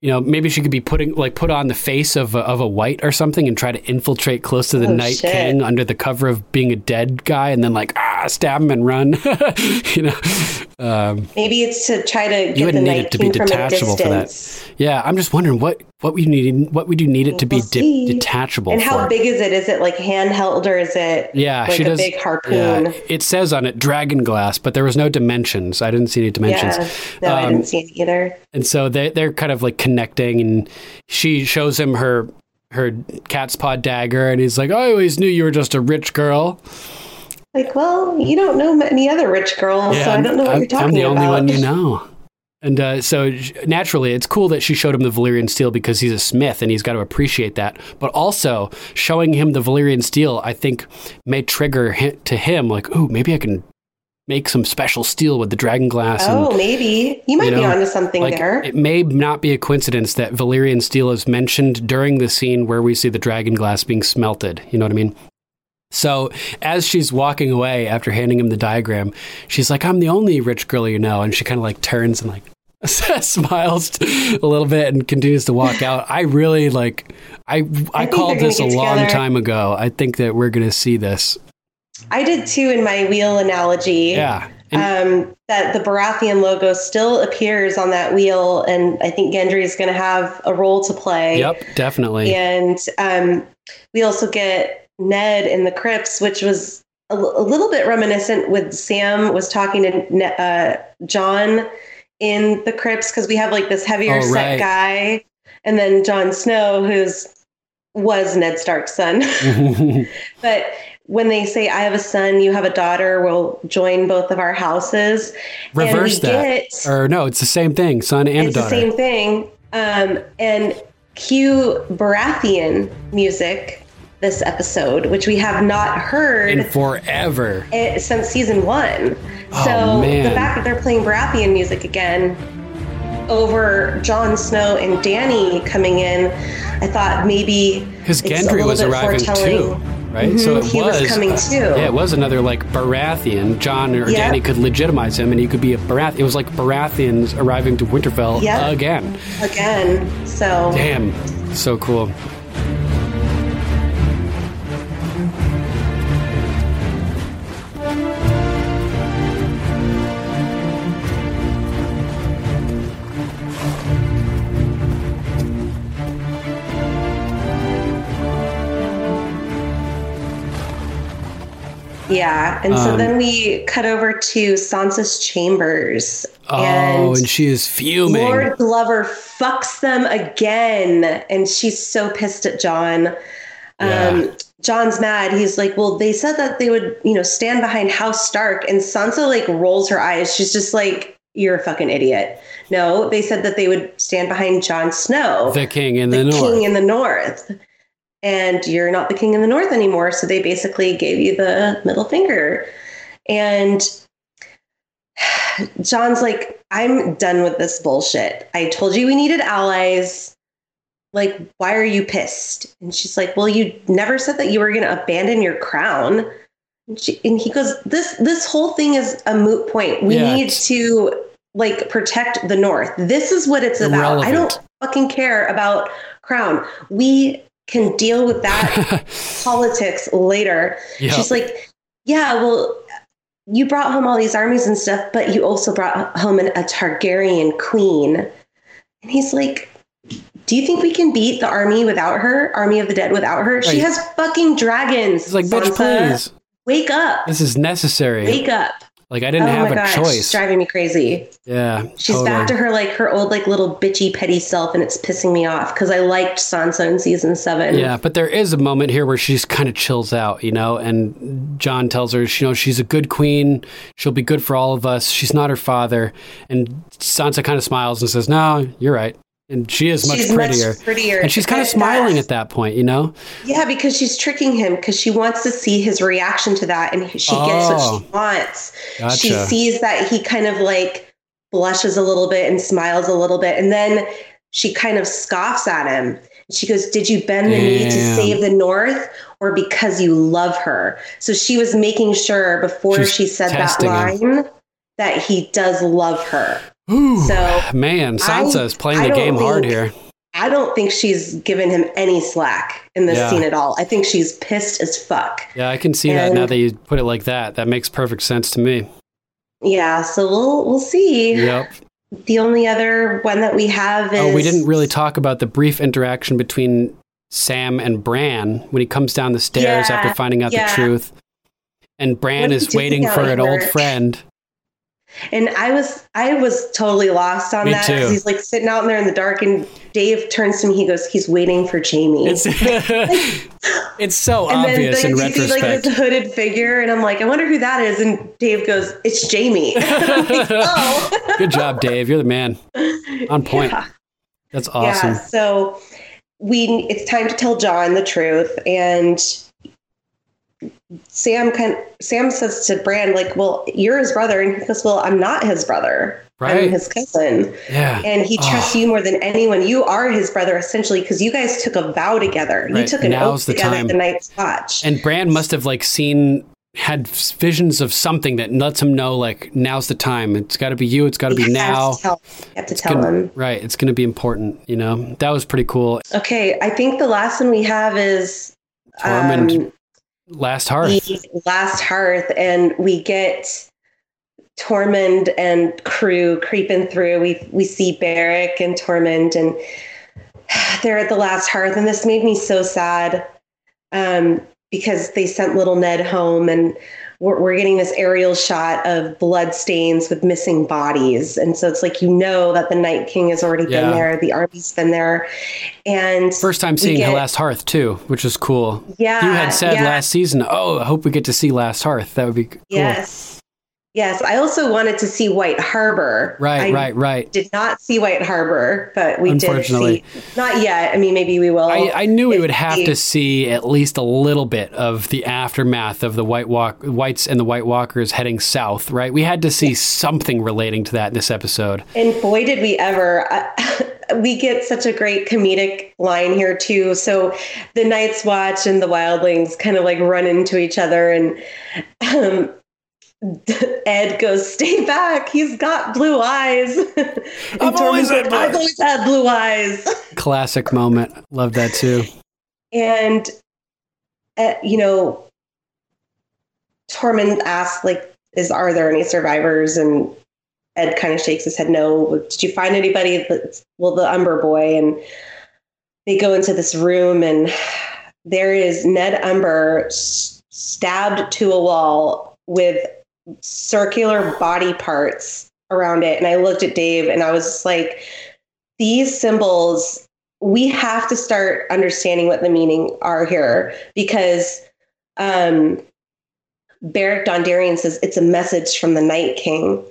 you know, maybe she could be putting like put on the face of a, of a white or something and try to infiltrate close to the Oh, Night shit. King under the cover of being a dead guy, and then like ah stab him and run. you know, um, Maybe it's to try to you get the wouldn't need Night it to be King a detachable for that. Yeah, I'm just wondering what what would you need what would you need it to be We'll de- detachable And how for? big is it? Is it like handheld or is it Yeah, like she a does. big harpoon? Yeah, it says on it dragon glass, but there was no dimensions. I didn't see any dimensions. Yeah. No, I Um, didn't see it either. And so they they're kind of like connecting, and she shows him her her cat's paw dagger, and he's like, "I always knew you were just a rich girl." Like, well, you don't know any other rich girls, so I don't know what I'm, you're talking about. I'm the only about. one you know. And uh, so naturally, it's cool that she showed him the Valyrian steel because he's a smith and he's got to appreciate that. But also, showing him the Valyrian steel, I think, may trigger to him like, "Ooh, maybe I can make some special steel with the dragon glass." and, Oh, maybe you might you be onto something like, there. It may not be a coincidence that Valyrian steel is mentioned during the scene where we see the dragon glass being smelted. You know what I mean? So as she's walking away after handing him the diagram, she's like, "I'm the only rich girl you know," and she kind of like turns and like smiles a little bit and continues to walk out. I really like. I I, they're called this a get long time ago. I think that we're going to see this. I did too in my wheel analogy. Yeah. And- um, that the Baratheon logo still appears on that wheel, and I think Gendry is going to have a role to play. Yep, definitely. And um, we also get Ned in the crypts, which was a, l- a little bit reminiscent with Sam was talking to Ne- uh, Jon in the crypts because we have like this heavier Oh, set right. guy, and then Jon Snow, who's was Ned Stark's son. but when they say I have a son, you have a daughter, we'll join both of our houses. Reverse that. Get, or no, it's the same thing, son and it's a the daughter. same thing. Um, and cue Baratheon music this episode, which we have not heard in forever. it, since season one. Oh, so man. the fact that they're playing Baratheon music again over Jon Snow and Dany coming in, I thought maybe a Gendry was arriving too, right? Mm-hmm. So it he was coming too. Yeah, it was another like Baratheon. Jon or Yeah. Dany could legitimize him, and he could be a Barath. It was like Baratheons arriving to Winterfell Yeah. again. again. So Damn, so cool. Yeah, and so Um, then we cut over to Sansa's chambers, Oh, and, and, she is fuming. Lord Glover fucks them again, and she's so pissed at Jon. Yeah. Um, Jon's mad. He's like, "Well, they said that they would, you know, stand behind House Stark," and Sansa like rolls her eyes. She's just like, "You're a fucking idiot." No, they said that they would stand behind Jon Snow, the king in the, the north. king in the north. And you're not the king in the north anymore. So they basically gave you the middle finger. And Jon's like, I'm done with this bullshit. I told you we needed allies. Like, why are you pissed? And she's like, Well, you never said that you were going to abandon your crown. And, she, and he goes, This this whole thing is a moot point. We Yeah, need to like protect the North. This is what it's about. I don't fucking care about crown. We can deal with that politics later. Yeah. She's like, yeah, well, you brought home all these armies and stuff, but you also brought home an, a Targaryen queen. And he's like, do you think we can beat the army without her? Army of the Dead without her? She Right. has fucking dragons. It's like, bitch, please. Wake up. This is necessary. Wake up. Like I didn't oh have my a gosh, choice. driving me crazy. Yeah, She's totally. back to her like her old like little bitchy petty self and it's pissing me off because I liked Sansa in season seven. Yeah, but there is a moment here where she's kind of chills out, you know, and Jon tells her, you know, she's a good queen. She'll be good for all of us. She's not her father. And Sansa kind of smiles and says, no, you're right. And she is much She's prettier. much prettier. And she's kind of smiling at that point, you know? Yeah, because she's tricking him because she wants to see his reaction to that and she gets what Oh. she wants. Gotcha. She sees that he kind of like blushes a little bit and smiles a little bit. And then she kind of scoffs at him. She goes, Did you bend the knee to save the North or because you love her? So she was making sure before She's she said that testing him. line that he does love her. Ooh, So, man, Sansa I- is playing I the game hard here. I don't think she's given him any slack in this Yeah. scene at all. I think she's pissed as fuck. Yeah, I can see that now that you put it like that. That makes perfect sense to me. Yeah, so we'll we'll see. Yep. The only other one that we have is Oh, we didn't really talk about the brief interaction between Sam and Bran when he comes down the stairs Yeah, after finding out yeah. the truth. And Bran is waiting for an old friend. And I was I was totally lost on Me that because he's like sitting out in there in the dark, and Dave turns to me. He goes, "He's waiting for Jaime." It's it's so and obvious then in you see like retrospect. this hooded figure, and I'm like, I wonder who that is. And Dave goes, "It's Jaime." Like, oh, Good job, Dave. You're the man. On point. Yeah. That's awesome. Yeah, so we it's time to tell Jon the truth and Sam kind Sam says to Bran like, "Well, you're his brother." And he goes, "Well, I'm not his brother. Right. I'm his cousin." Yeah. And he Oh. trusts you more than anyone. You are his brother essentially because you guys took a vow together. You took an now's oath the together time. at the Night's Watch. And Bran must have like seen had visions of something that lets him know like now's the time. It's got to be you. It's got to be now. to tell, you have to It's tell gonna- him. Right. It's going to be important. You know. That was pretty cool. Okay, I think the last one we have is Tormund, um, last hearth. last hearth and we get Tormund and crew creeping through. We we see Beric and Tormund and they're at the last hearth and this made me so sad um, because they sent little Ned home and we're, we're getting this aerial shot of blood stains with missing bodies. And so it's like, you know, that the Night King has already Yeah. been there. The army's been there. And First time seeing get- Last Hearth too, which is cool. Yeah. you had said yeah. last season, "Oh, I hope we get to see Last Hearth." That would be cool. Yes. Yes. I also wanted to see White Harbor. Right, I right, right. Did not see White Harbor, but we did Unfortunately. see. Not yet. I mean, maybe we will. I, I knew we would have we- to see at least a little bit of the aftermath of the White Walk, Whites and the White Walkers heading south, right? We had to see something relating to that in this episode. And boy, did we ever. we get such a great comedic line here, too. So the Night's Watch and the Wildlings kind of like run into each other, and um, Edd goes, Stay back. He's got blue eyes. I've always had blue I've always had blue eyes. Classic moment. Love that too. and uh, you know tormund asks like is are there any survivors and edd kind of shakes his head no did you find anybody that's well the umber boy and they go into this room and there is ned umber s- stabbed to a wall with circular body parts around it and i looked at dave and i was just like these symbols we have to start understanding what the meaning are here because um Beric Dondarrion says it's a message from the Night King.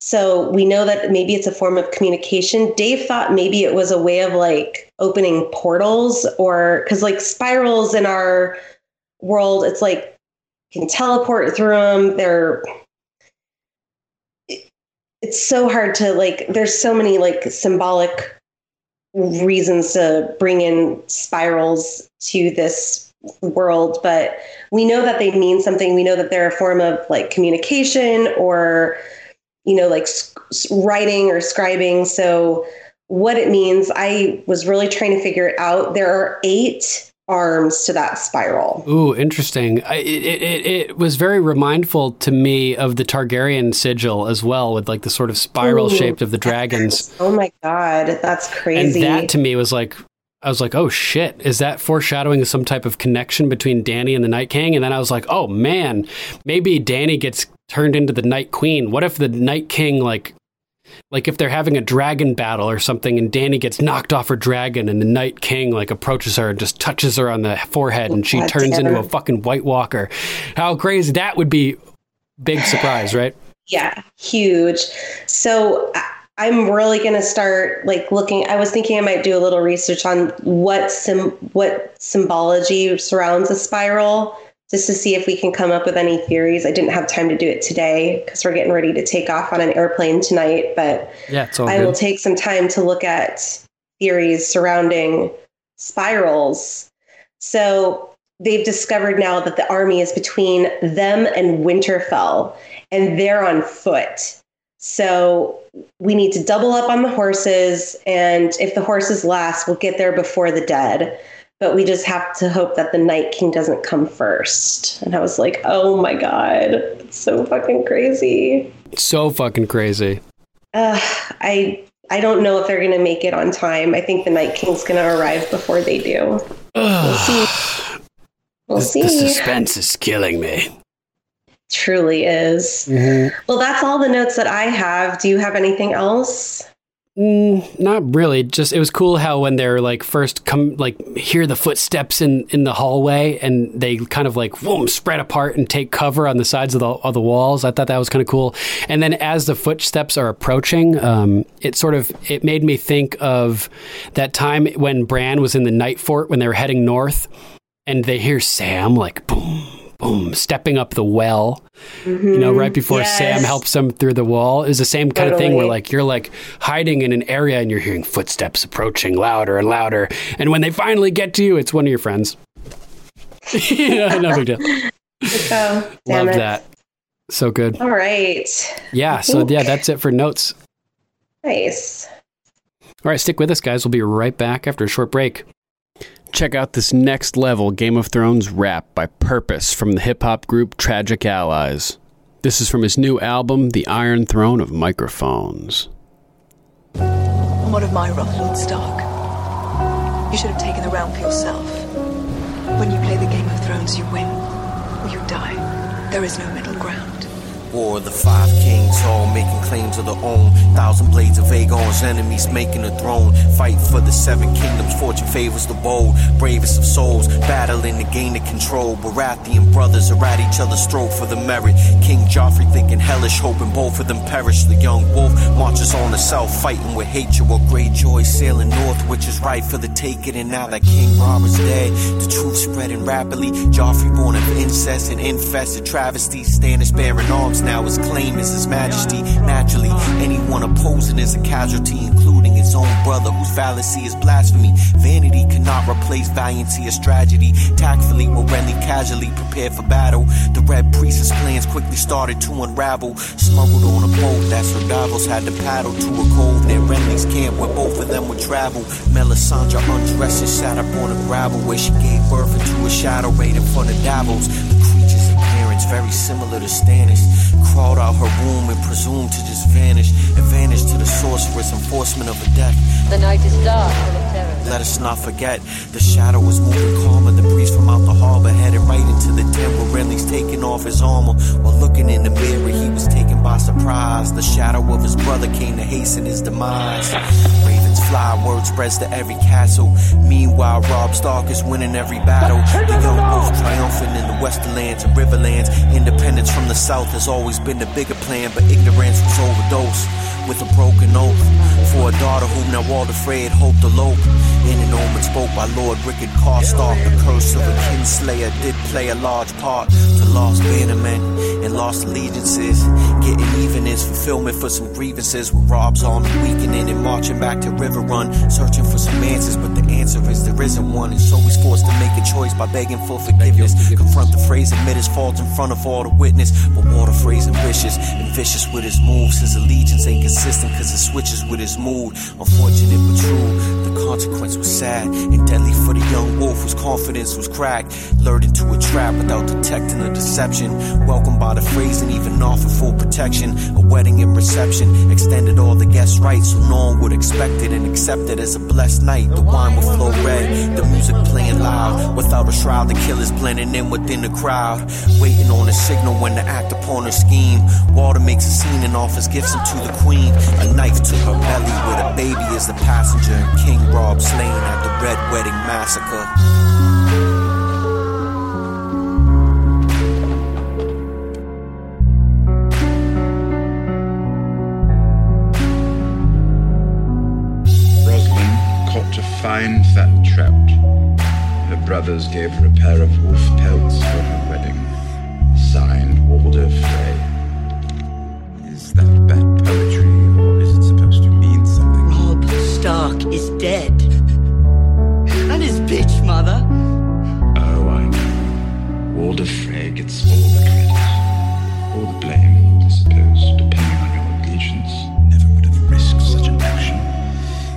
So we know that maybe it's a form of communication. Dave thought maybe it was a way of like opening portals or because like spirals in our world, it's like can teleport through them. They're it's so hard to like there's so many like symbolic reasons to bring in spirals to this world but we know that they mean something. We know that they're a form of like communication or you know like writing or scribing. So what it means i was really trying to figure it out. There are eight arms to that spiral Ooh, interesting. I, it, it, it was very remindful to me of the Targaryen sigil as well, with like the sort of spiral Ooh, shaped of the dragons. oh my god that's crazy. And that to me was like, I was like, oh shit, is that foreshadowing some type of connection between Dany and the Night King? And then I was like, oh man, maybe Dany gets turned into the Night Queen. What if the Night King like like if they're having a dragon battle or something and Dany gets knocked off her dragon and the Night King like approaches her and just touches her on the forehead and she God turns into a fucking White Walker. How crazy that would be big surprise, right? Yeah, huge. So I- I'm really going to start like looking. I was thinking I might do a little research on what sim what symbology surrounds a spiral, just to see if we can come up with any theories. I didn't have time to do it today because we're getting ready to take off on an airplane tonight. But Yeah, it's all I good. will take some time to look at theories surrounding spirals. So they've discovered now that the army is between them and Winterfell, and they're on foot. So we need to double up on the horses, and if the horses last, we'll get there before the dead. But we just have to hope that the Night King doesn't come first. And I was like, oh my god, it's so fucking crazy. so fucking crazy. Uh, I I don't know if they're gonna make it on time. I think the Night King's gonna arrive before they do. We'll see. We'll The, see. the suspense is killing me. Truly is. Well, that's all the notes that I have. Do you have anything else? Mm, not really. Just it was cool how when they're like first come like hear the footsteps in in the hallway and they kind of like boom spread apart and take cover on the sides of the of the walls. I thought that was kind of cool. And then as the footsteps are approaching, um, it sort of it made me think of that time when Bran was in the Nightfort when they were heading north, and they hear Sam like boom. Boom, stepping up the well, you know, right before Yes. Sam helps them through the wall is the same kind of thing where like you're like hiding in an area and you're hearing footsteps approaching louder and louder. And when they finally get to you, it's one of your friends. yeah, no big deal. Oh, Love it. that. So good. All right. Yeah. So yeah, that's it for notes. Nice. All right, stick with us, guys. We'll be right back after a short break. Check out this next level Game of Thrones rap by Purpose from the hip hop group Tragic Allies. This is from his new album, The Iron Throne of Microphones. I'm one of my wrath, Lord Stark. You should have taken the realm for yourself. When you play the Game of Thrones, you win or you die. There is no middle ground. War of the five kings, all making claims of their own. Thousand blades of Aegon's enemies making a throne. Fight for the seven kingdoms, fortune favors the bold. Bravest of souls, battling to gain the control. Baratheon brothers are at each other's throat for the merit. King Joffrey thinking hellish, hoping both of them perish. The young wolf marches on the south, fighting with hatred. While Greyjoy sailing north, which is right for the taking. And now that King Robert's dead, the truth spreading rapidly. Joffrey born of incest and infested travesty, Stannis bearing arms now his claim is his majesty. Naturally, anyone opposing is a casualty, including his own brother, whose fallacy is blasphemy. Vanity cannot replace valiancy as tragedy. Tactfully, were casually prepared for battle. The Red Priestess plans quickly started to unravel. Smuggled on a boat that Sir had to paddle to a cove near Renly's camp where both of them would travel. Melisandre undressed and sat up on a gravel where she gave birth into a shadow right in front of Davos. Appearance very similar to Stannis. Crawled out her womb and presumed to just vanish. and Advantage to the sorceress, enforcement of a death. The night is dark. Let us not forget, the shadow was moving calmer. The breeze from out the harbor headed right into the where Renly's taking off his armor. While looking in the mirror, he was taken by surprise. The shadow of his brother came to hasten his demise. Ravens fly, word spreads to every castle. Meanwhile, Robb Stark is winning every battle. The young wolf triumphant in the western lands and riverlands. Independence from the south has always been the bigger plan, but ignorance was overdosed with a broken oath for a daughter whom now all afraid hoped elope. In an omen spoke by Lord Rickard Karstark, the curse of a kinslayer did play a large part to lost bannermen and lost allegiances. Getting even is fulfillment for some grievances with Robb's army weakening and marching back to Riverrun, searching for some answers, but the answer is there isn't one, and so he's forced to make a choice by begging for forgiveness. Confront the Freys, admit his fault in front of all the witness, but Walder Frey ambitious and vicious with his moves. His allegiance ain't consistent cause it switches with his mood. Unfortunate but true, the consequence was sad and deadly for the young wolf whose confidence was cracked. Lured into a trap without detecting the deception. Welcomed by the Freys and even offered full protection. A wedding and reception extended all the guests' rights so no one would expect it and accept it as a blessed night. The wine would flow red, the music playing loud. Without a shroud, the killers blending in within the crowd. Waiting on a signal when to act upon her scheme. Walder makes a scene and offers gifts unto the queen. A knife to her belly with a baby as the passenger. King Robb slain at the Red Wedding Massacre. find that trout. Her brothers gave her a pair of wolf pelts for her wedding, signed Walder Frey. Is that bad poetry, or is it supposed to mean something? Robb Stark is dead. And his bitch mother. Oh, I know. Walder Frey gets all the credit. Or the blame, I suppose, depending on your allegiance. Never would have risked such an action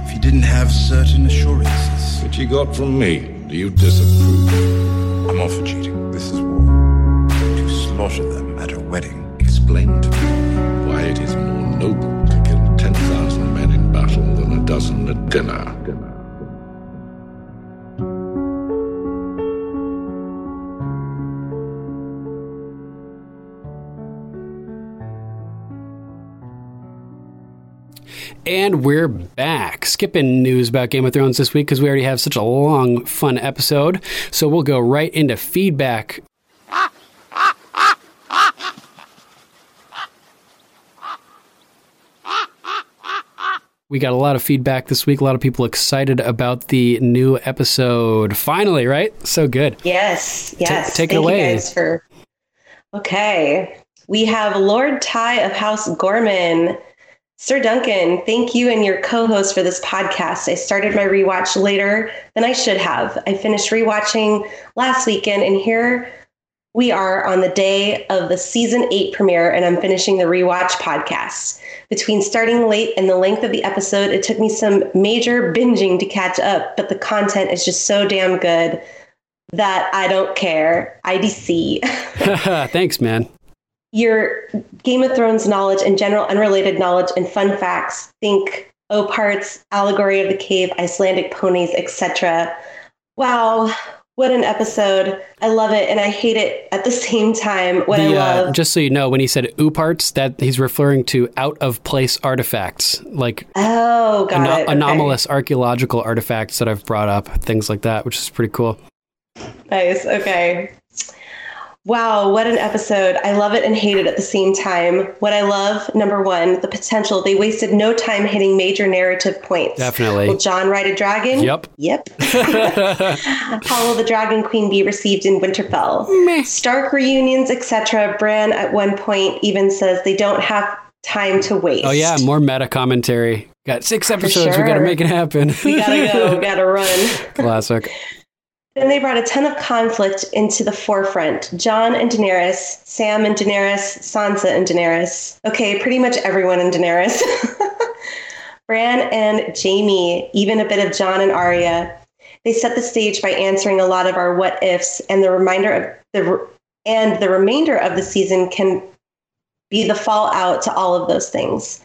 if you didn't have certain assurances. Which you got from me. Do you disapprove? I'm all for cheating. This is war. To slaughter them at a wedding. Explain to me why it is more noble to kill 10,000 men in battle than a dozen at dinner. And we're back. Skipping news about Game of Thrones this week because we already have such a long, fun episode. So we'll go right into feedback. We got a lot of feedback this week. A lot of people excited about the new episode. Finally, right? So good. Yes, yes. take it away. For okay. We have Lord Ty of House Gorman. Sir Duncan, thank you and your co-host for this podcast. I started my rewatch later than I should have. I finished rewatching last weekend, and here we are on the day of the season eight premiere, and I'm finishing the rewatch podcast. Between starting late and the length of the episode, it took me some major binging to catch up, but the content is just so damn good that I don't care. IDC. Thanks, man. Your Game of Thrones knowledge and general unrelated knowledge and fun facts. Think O parts, Allegory of the Cave, Icelandic ponies, etc. Wow, what an episode. I love it and I hate it at the same time. What I love uh, just so you know, when he said ooparts, that he's referring to out of place artifacts, like Oh, got it. Okay. anomalous archaeological artifacts that I've brought up, things like that, which is pretty cool. Nice. Okay. Wow, what an episode. I love it and hate it at the same time. What I love, number one, the potential. They wasted no time hitting major narrative points. Definitely. Will Jon ride a dragon? Yep. Yep. How will the Dragon Queen be received in Winterfell? Stark reunions, etc. Bran at one point even says they don't have time to waste. Oh yeah, more meta commentary. Got six episodes. We got to make it happen. We gotta go, gotta run. Classic. Then they brought a ton of conflict into the forefront. Jon and Daenerys, Sam and Daenerys, Sansa and Daenerys. Okay, pretty much everyone in Daenerys. Bran and Jaime, even a bit of Jon and Arya. They set the stage by answering a lot of our what ifs, and the reminder of the and the remainder of the season can be the fallout to all of those things.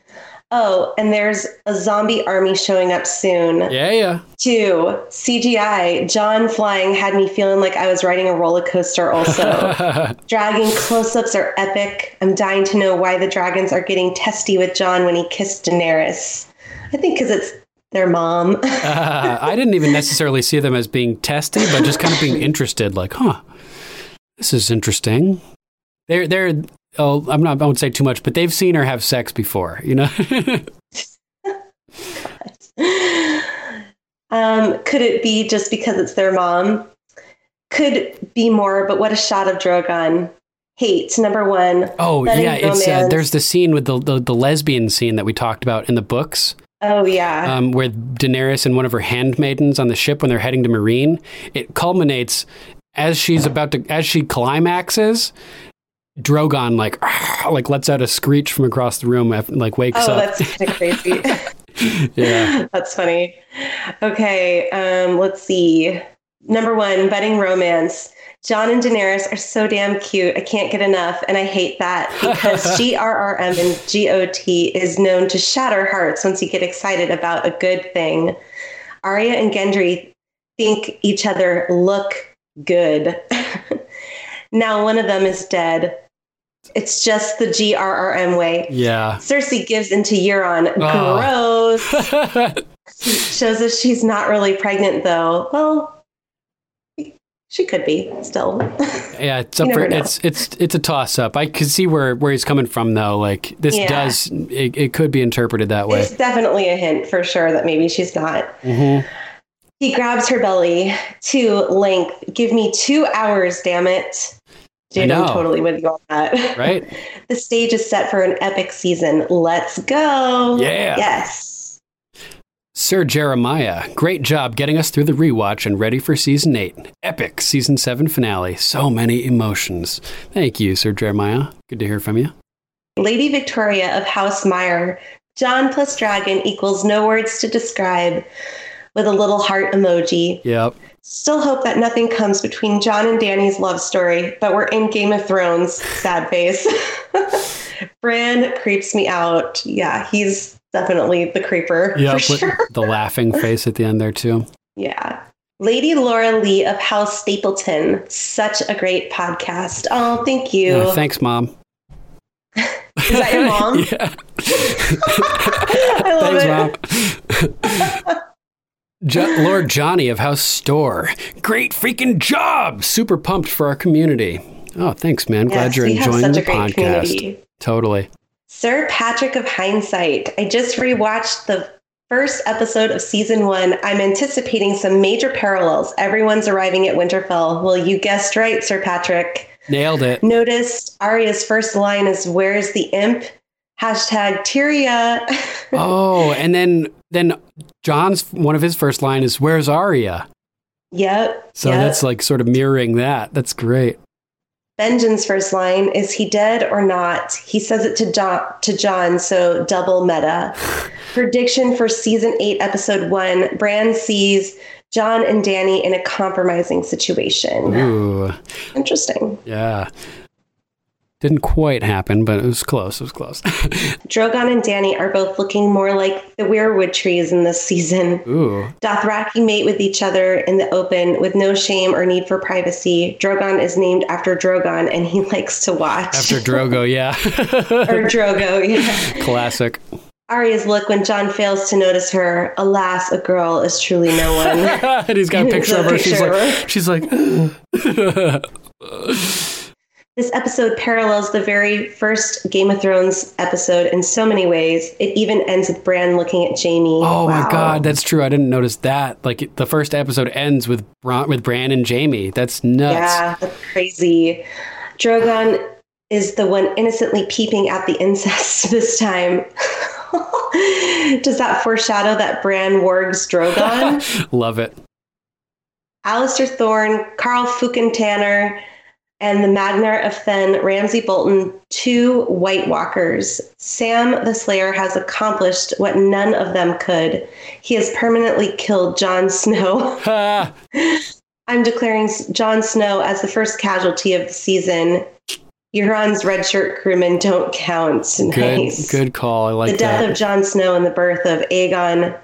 Oh, and there's a zombie army showing up soon. Yeah, yeah. Two, CGI. Jon flying had me feeling like I was riding a roller coaster, also. Dragon close ups are epic. I'm dying to know why the dragons are getting testy with Jon when he kissed Daenerys. I think because it's their mom. Uh, I didn't even necessarily see them as being testy, but just kind of being interested. Like, huh, this is interesting. They're they're. Oh, I'm not. I won't say too much, but they've seen her have sex before. You know. um, could it be just because it's their mom? Could be more, but what a shot of Drogon. Hate, number one. Oh yeah, it's uh, there's the scene with the, the the lesbian scene that we talked about in the books. Oh, yeah. um, where Daenerys and one of her handmaidens on the ship when they're heading to Meereen. It culminates as she's about to as she climaxes. Drogon like like lets out a screech from across the room, like wakes oh, up. Oh, that's kind of crazy. yeah, That's funny. Okay, um, let's see. Number one, budding romance. Jon and Daenerys are so damn cute. I can't get enough, and I hate that because GRRM and GOT is known to shatter hearts once you get excited about a good thing. Arya and Gendry think each other look good. now one of them is dead. It's just the GRRM way. yeah. Cersei gives into Euron. Oh. Gross. Shows us she's not really pregnant, though. Well, she could be still. Yeah, it's up for it's it's it's a toss up. I can see where where he's coming from though. Like this Yeah. does it, it could be interpreted that way. It's definitely a hint for sure that maybe she's not. Mhm. He grabs her belly to length. Give me two hours, damn it. Dude, I'm totally with you on that. Right? the stage is set for an epic season. Let's go. Yeah. Yes. Sir Jeremiah, great job getting us through the rewatch and ready for season 8. Epic season 7 finale. So many emotions. Thank you, Sir Jeremiah. Good to hear from you. Lady Victoria of House Meyer. Jon plus dragon equals no words to describe with a little heart emoji. Yep. Still hope that nothing comes between Jon and Dany's love story, but we're in Game of Thrones. Sad face. Bran creeps me out. Yeah, he's definitely the creeper with sure. the laughing face at the end there, too. Yeah. Lady Laura Lee of House Stapleton. Such a great podcast. Oh, thank you. Yeah, thanks, Mom. Is that your mom? yeah. I love Thanks, it. Mom. Jo- Lord Johnny of House Store. Great freaking job! Super pumped for our community. Oh, thanks, man. Glad Yes, you're enjoying the podcast. community. Totally. Sir Patrick of Hindsight. I just rewatched the first episode of season one. I'm anticipating some major parallels. Everyone's arriving at Winterfell. Well, you guessed right, Sir Patrick. Nailed it. Noticed Arya's first line is "Where's the imp?" Hashtag Tyria. oh, and then then Jon's one of his first line is "Where's Arya?" yep. So yep. that's like sort of mirroring that. That's great. Benjen's first line is he dead or not? He says it to Jon, to Jon, so double meta. Prediction for season 8 episode 1, Bran sees Jon and Dany in a compromising situation. Ooh, Interesting. yeah. Didn't quite happen, but it was close. It was close. Drogon and Dany are both looking more like the weirwood trees in this season. Ooh, Dothraki mate with each other in the open with no shame or need for privacy. Drogon is named after Drogon and he likes to watch. after Drogo, yeah. or Drogo, yeah. Classic. Arya's look when Jon fails to notice her. Alas, a girl is truly no one. and he's got a picture of her. She's Picture like, her. she's like, This episode parallels the very first Game of Thrones episode in so many ways. It even ends with Bran looking at Jaime. oh Wow. my god, that's true. I didn't notice that. Like the first episode ends with Bron- with Bran and Jaime. That's nuts. Yeah, that's crazy. Drogon is the one innocently peeping at the incest this time. Does that foreshadow that Bran wargs Drogon? Love it. Alliser Thorne, Karl Fukin Tanner, and the Magnar of Thenn, Ramsay Bolton, two White Walkers. Sam the Slayer has accomplished what none of them could. He has permanently killed Jon Snow. I'm declaring Jon Snow as the first casualty of the season. Euron's red shirt crewmen don't count. Good, good call. I like the death that. of Jon Snow and the birth of Aegon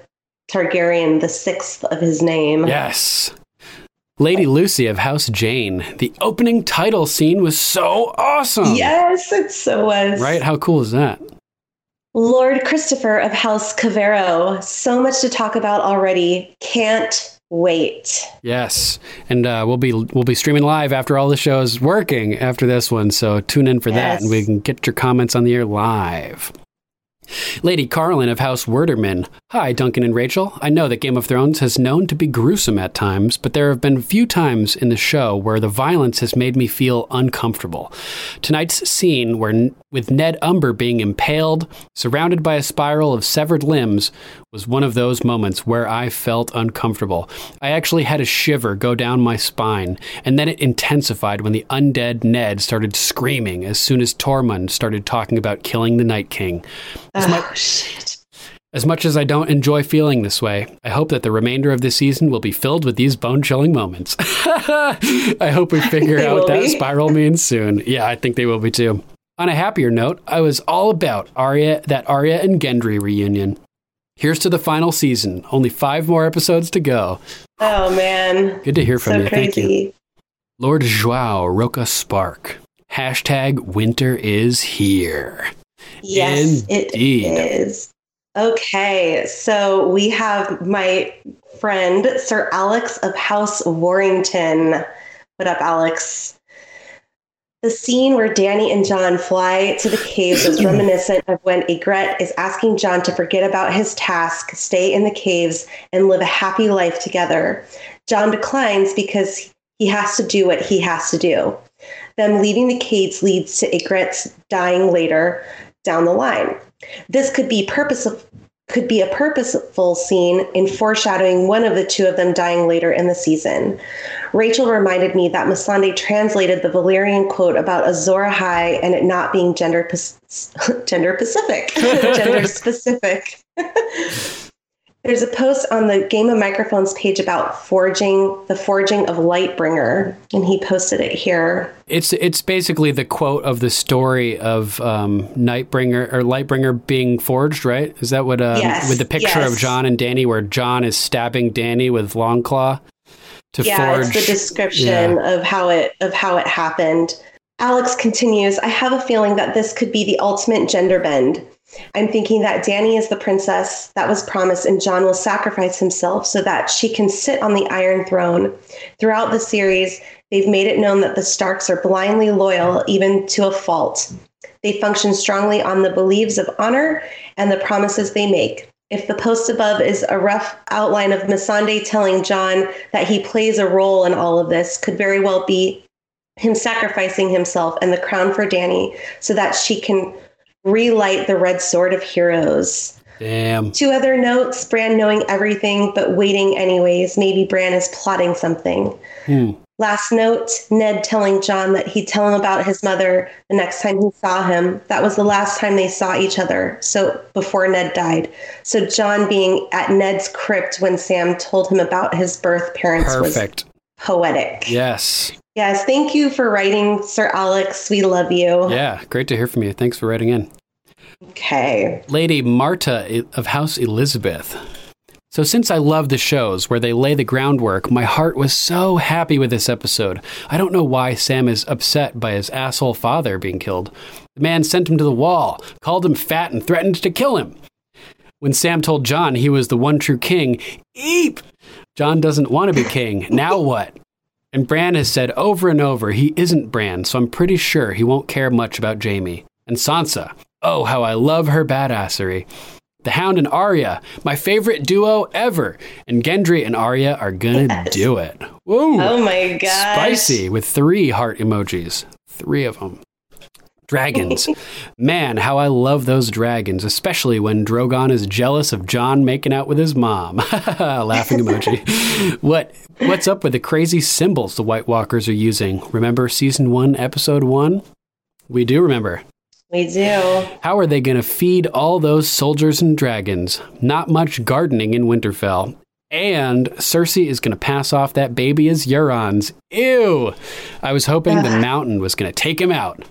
Targaryen, the sixth of his name. Yes. Lady Lucy of House Jane. The opening title scene was so awesome. Yes, it so was. Right? How cool is that? Lord Christopher of House Cavero. So much to talk about already. Can't wait. Yes, and uh, we'll be we'll be streaming live after all the shows working after this one. So tune in for that, and we can get your comments on the air live. Lady Carlin of House Werderman. Hi, Duncan and Rachel. I know that Game of Thrones has known to be gruesome at times, but there have been few times in the show where the violence has made me feel uncomfortable. Tonight's scene, where with Ned Umber being impaled, surrounded by a spiral of severed limbs, was one of those moments where I felt uncomfortable. I actually had a shiver go down my spine, and then it intensified when the undead Ned started screaming as soon as Tormund started talking about killing the Night King. As Oh, much, shit. as much as I don't enjoy feeling this way, I hope that the remainder of the season will be filled with these bone chilling moments. I hope we figure out what that be. spiral means soon. Yeah, I think they will be too. On a happier note, I was all about Arya, that Arya and Gendry reunion. Here's to the final season. Only five more episodes to go. Oh, man. Good to hear from so you. Thank you. Lord Joao Roca Spark. Hashtag winter is here. Yes, Indeed. it is. Okay, so we have my friend, Sir Alex of House Warrington. What up, Alex? The scene where Dany and Jon fly to the caves is reminiscent of when Ygritte is asking Jon to forget about his task, stay in the caves, and live a happy life together. Jon declines because he has to do what he has to do. Them leaving the caves leads to Ygritte's dying later down the line. This could be purposeful could be a purposeful scene in foreshadowing one of the two of them dying later in the season. Rachel reminded me that Missandei translated the Valyrian quote about Azor Ahai and it not being gender gender specific, gender specific. There's a post on the Game of Microphones page about forging the forging of Lightbringer, and he posted it here. It's it's basically the quote of the story of um, Nightbringer or Lightbringer being forged, right? Is that what? Um, Yes, with the picture yes. of Jon and Dany, where Jon is stabbing Dany with Longclaw to yeah, forge. it's the description Yeah. of how it of how it happened. Alex continues, I have a feeling that this could be the ultimate gender bend. I'm thinking that Dany is the princess that was promised, and Jon will sacrifice himself so that she can sit on the Iron Throne. Throughout the series, they've made it known that the Starks are blindly loyal, even to a fault. They function strongly on the beliefs of honor and the promises they make. If the post above is a rough outline of Missandei telling Jon that he plays a role in all of this, could very well be him sacrificing himself and the crown for Dany so that she can relight the red sword of heroes. Damn. Two other notes Bran knowing everything but waiting anyways. Maybe Bran is plotting something. Hmm. Last note Ned telling Jon that he'd tell him about his mother the next time he saw him. That was the last time they saw each other, so before Ned died. So Jon being at Ned's crypt when Sam told him about his birth parents Perfect. was poetic. Yes. Yes, thank you for writing, Sir Alex. We love you. Yeah. Great to hear from you. Thanks for writing in. Okay. Lady Marta of House Elizabeth. So, since I love the shows where they lay the groundwork, my heart was so happy with this episode. I don't know why Sam is upset by his asshole father being killed. The man sent him to the wall, called him fat, and threatened to kill him. When Sam told Jon he was the one true king, eep! Jon doesn't want to be king. Now what? And Bran has said over and over he isn't Bran, so I'm pretty sure he won't care much about Jaime. And Sansa. Oh, how I love her badassery. The Hound and Arya, my favorite duo ever. And Gendry and Arya are gonna do it. Woo! Oh my gosh. Spicy with three heart emojis. Three of them. Dragons. Man, how I love those dragons, especially when Drogon is jealous of Jon making out with his mom. Laughing emoji. what what's up with the crazy symbols the White Walkers are using? Remember season 1 episode 1? We do remember. We do. How are they going to feed all those soldiers and dragons? Not much gardening in Winterfell. And Cersei is going to pass off that baby as Euron's. Ew! I was hoping the mountain was going to take him out.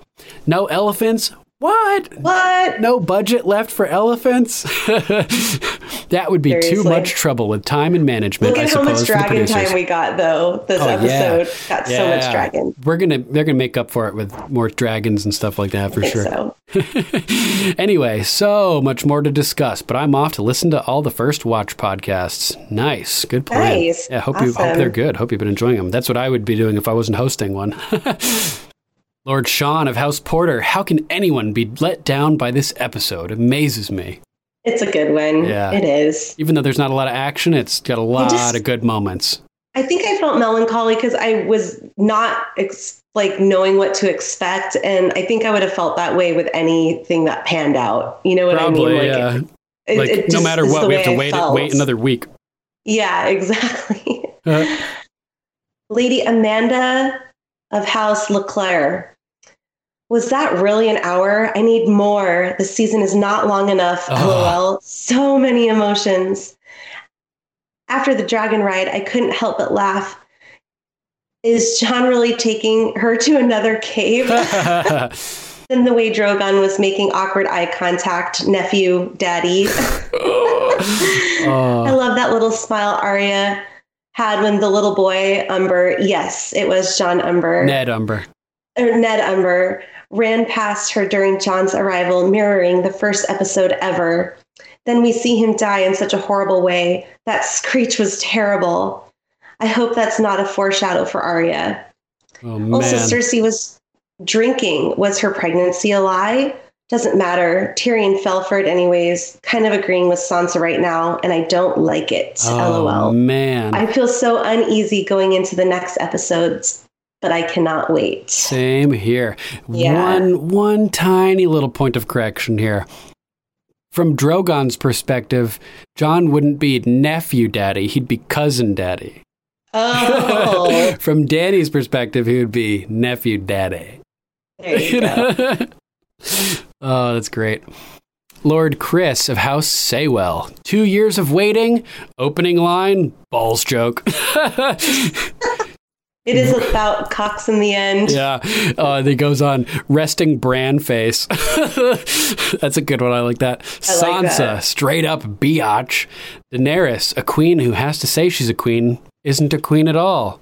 No elephants? What? What? No budget left for elephants? that would be too much trouble with time and management, Look I at how suppose, much dragon time we got though. This Oh, episode yeah. got so much dragon. We're gonna they're gonna make up for it with more dragons and stuff like that for sure. so. anyway, so much more to discuss, but I'm off to listen to all the first watch podcasts. Nice, good plan. Nice. Yeah, hope you hope they're good. Hope you've been enjoying them. That's what I would be doing if I wasn't hosting one. Lord Sean of House Porter, how can anyone be let down by this episode? Amazes me. It's a good one. Yeah. It is. Even though there's not a lot of action, it's got a lot just- of good moments. I think I felt melancholy because I was not ex- like knowing what to expect, and I think I would have felt that way with anything that panned out. You know what Probably, I mean? yeah. it- like it no matter what, we have to I wait felt. wait another week. Yeah, exactly. Uh, Lady Amanda of House Leclerc. Was that really an hour? I need more. The season is not long enough. Ugh. LOL. So many emotions. After the dragon ride, I couldn't help but laugh. Is Jon really taking her to another cave? then the way Drogon was making awkward eye contact, nephew, daddy. I love that little smile Arya had when the little boy Umber, yes, it was Jon Umber, Ned Umber. Ned Umber, ran past her during Jon's arrival, mirroring the first episode ever. Then we see him die in such a horrible way. That screech was terrible. I hope that's not a foreshadow for Arya. Oh. oh also, Cersei was drinking. Was her pregnancy a lie? Doesn't matter. Tyrion fell for it anyways. Kind of agreeing with Sansa right now, and I don't like it. Oh, LOL. man. I feel so uneasy going into the next episodes, but I cannot wait. Same here. Yeah. One one tiny little point of correction here. From Drogon's perspective, Jon wouldn't be nephew daddy, he'd be cousin daddy. Oh, From Dany's perspective, he would be nephew daddy. there you go. oh, that's great. Lord Chris of House Saywell. Two years of waiting. Opening line, balls joke. It is about Cox in the end. Yeah. Uh, he goes on resting Bran face. That's a good one. I like that. I like Sansa, that. straight up biatch. Daenerys, a queen who has to say she's a queen, isn't a queen at all.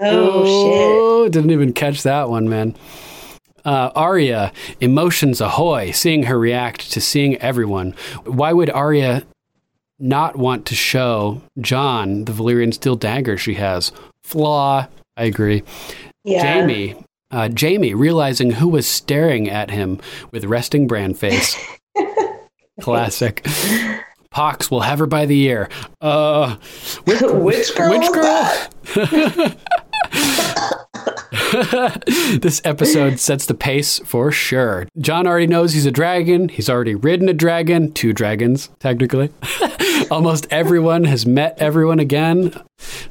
Oh, shit. Didn't even catch that one, man. Uh, Arya, emotions ahoy, seeing her react to seeing everyone. Why would Arya not want to show Jon the Valyrian steel dagger she has? Flaw. I agree. Yeah. Jaime, uh, Jaime realizing who was staring at him with resting Bran face. Classic. Pox will have her by the ear. Uh, which, Which girl Which girl? this episode sets the pace for sure. Jon already knows he's a dragon. He's already ridden a dragon, two dragons, technically. Almost everyone has met everyone again.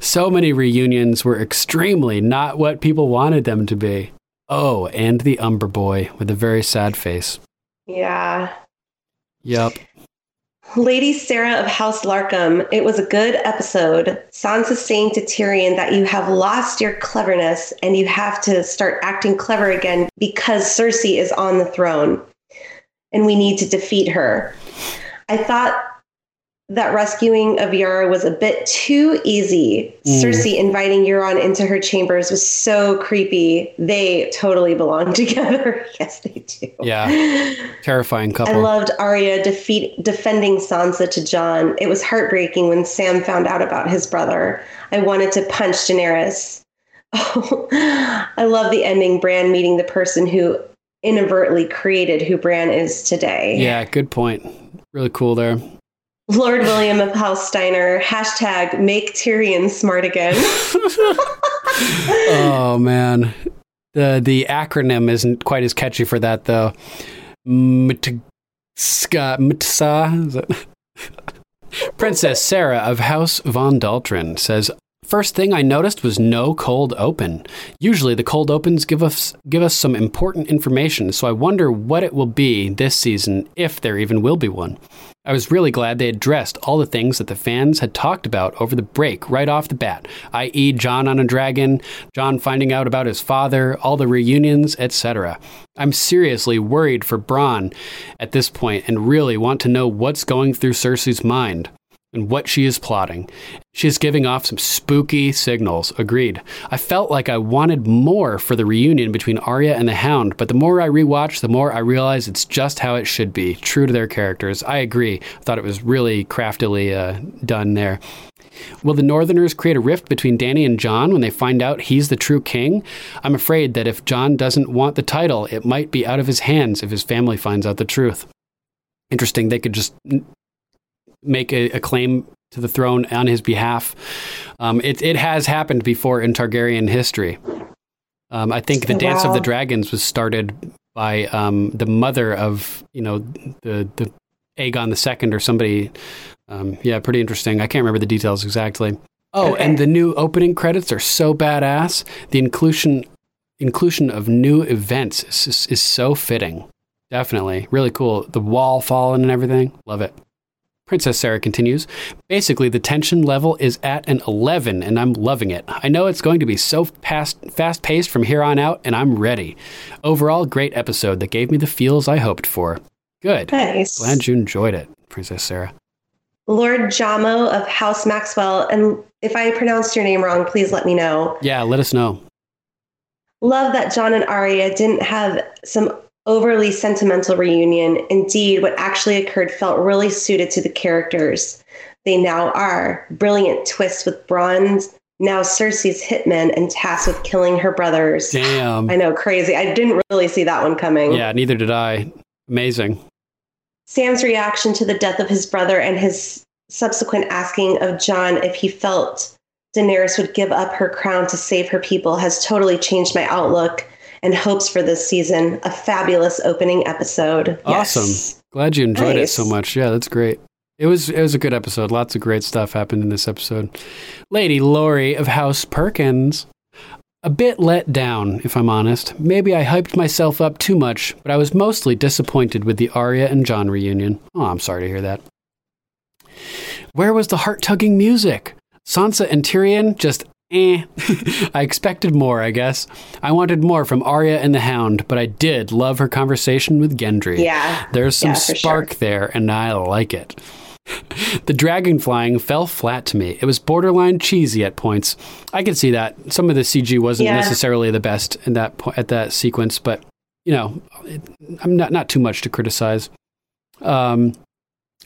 So many reunions were extremely not what people wanted them to be. Oh, and the Umber Boy with a very sad face. Yeah. Yep. Lady Sarah of House Larkham, it was a good episode. Sansa saying to Tyrion that you have lost your cleverness and you have to start acting clever again because Cersei is on the throne and we need to defeat her. I thought that rescuing of Yara was a bit too easy. Mm. Cersei inviting Euron into her chambers was so creepy. They totally belong together. yes, they do. Yeah. Terrifying couple. I loved Arya defeat defending Sansa to John. It was heartbreaking when Sam found out about his brother. I wanted to punch Daenerys. Oh, I love the ending. Bran meeting the person who inadvertently created who Bran is today. yeah, good point. Really cool there. Lord William of House Steiner. Hashtag make Tyrion smart again. oh man, the the acronym isn't quite as catchy for that though. Mtska Mtsa. Princess Sarah of House Von Daltrin says. First thing I noticed was no cold open. Usually the cold opens give us give us some important information, so I wonder what it will be this season if there even will be one. I was really glad they addressed all the things that the fans had talked about over the break right off the bat, i.e., Jon on a dragon, Jon finding out about his father, all the reunions, etc. I'm seriously worried for Bronn at this point and really want to know what's going through Cersei's mind and what she is plotting. She is giving off some spooky signals. Agreed. I felt like I wanted more for the reunion between Arya and the Hound, but the more I rewatch, the more I realize it's just how it should be, true to their characters. I agree. I thought it was really craftily uh, done there. Will the Northerners create a rift between Dany and Jon when they find out he's the true king? I'm afraid that if Jon doesn't want the title, it might be out of his hands if his family finds out the truth. Interesting. They could just make a, a claim to the throne on his behalf. Um, it, it has happened before in Targaryen history. Um, I think the Oh, Dance of the Dragons was started by um, the mother of you know the the Aegon the Second or somebody. Um, yeah, pretty interesting. I can't remember the details exactly. Oh, and the new opening credits are so badass. The inclusion inclusion of new events is, is, is so fitting. Definitely, really cool. The wall falling and everything. Love it. Princess Sarah continues. Basically, the tension level is at an 11, and I'm loving it. I know it's going to be so fast, fast paced from here on out, and I'm ready. Overall, great episode that gave me the feels I hoped for. Good. Nice. Glad you enjoyed it, Princess Sarah. Lord Jamo of House Maxwell. And if I pronounced your name wrong, please let me know. Yeah, let us know. Love that Jon and Arya didn't have some overly sentimental reunion. Indeed, what actually occurred felt really suited to the characters they now are. Brilliant twist with Bronn's now Cersei's hitman and tasked with killing her brothers. Damn. I know, crazy. I didn't really see that one coming. Yeah, neither did I. Amazing. Sam's reaction to the death of his brother and his subsequent asking of Jon if he felt Daenerys would give up her crown to save her people has totally changed my outlook and hopes for this season. A fabulous opening episode. Yes. Awesome. Glad you enjoyed Nice. it so much. Yeah, that's great. It was it was a good episode. Lots of great stuff happened in this episode. Lady Lori of House Perkins. A bit let down, if I'm honest. Maybe I hyped myself up too much, but I was mostly disappointed with the Arya and Jon reunion. Oh, I'm sorry to hear that. Where was the heart tugging music? Sansa and Tyrion just eh. I expected more, I guess. I wanted more from Arya and the Hound, but I did love her conversation with Gendry. Yeah. There's some Yeah, spark there, and I like it. The dragon flying fell flat to me. It was borderline cheesy at points. I could see that. Some of the CG wasn't Yeah. necessarily the best in that po- at that sequence, but you know, it, I'm not not too much to criticize. Um,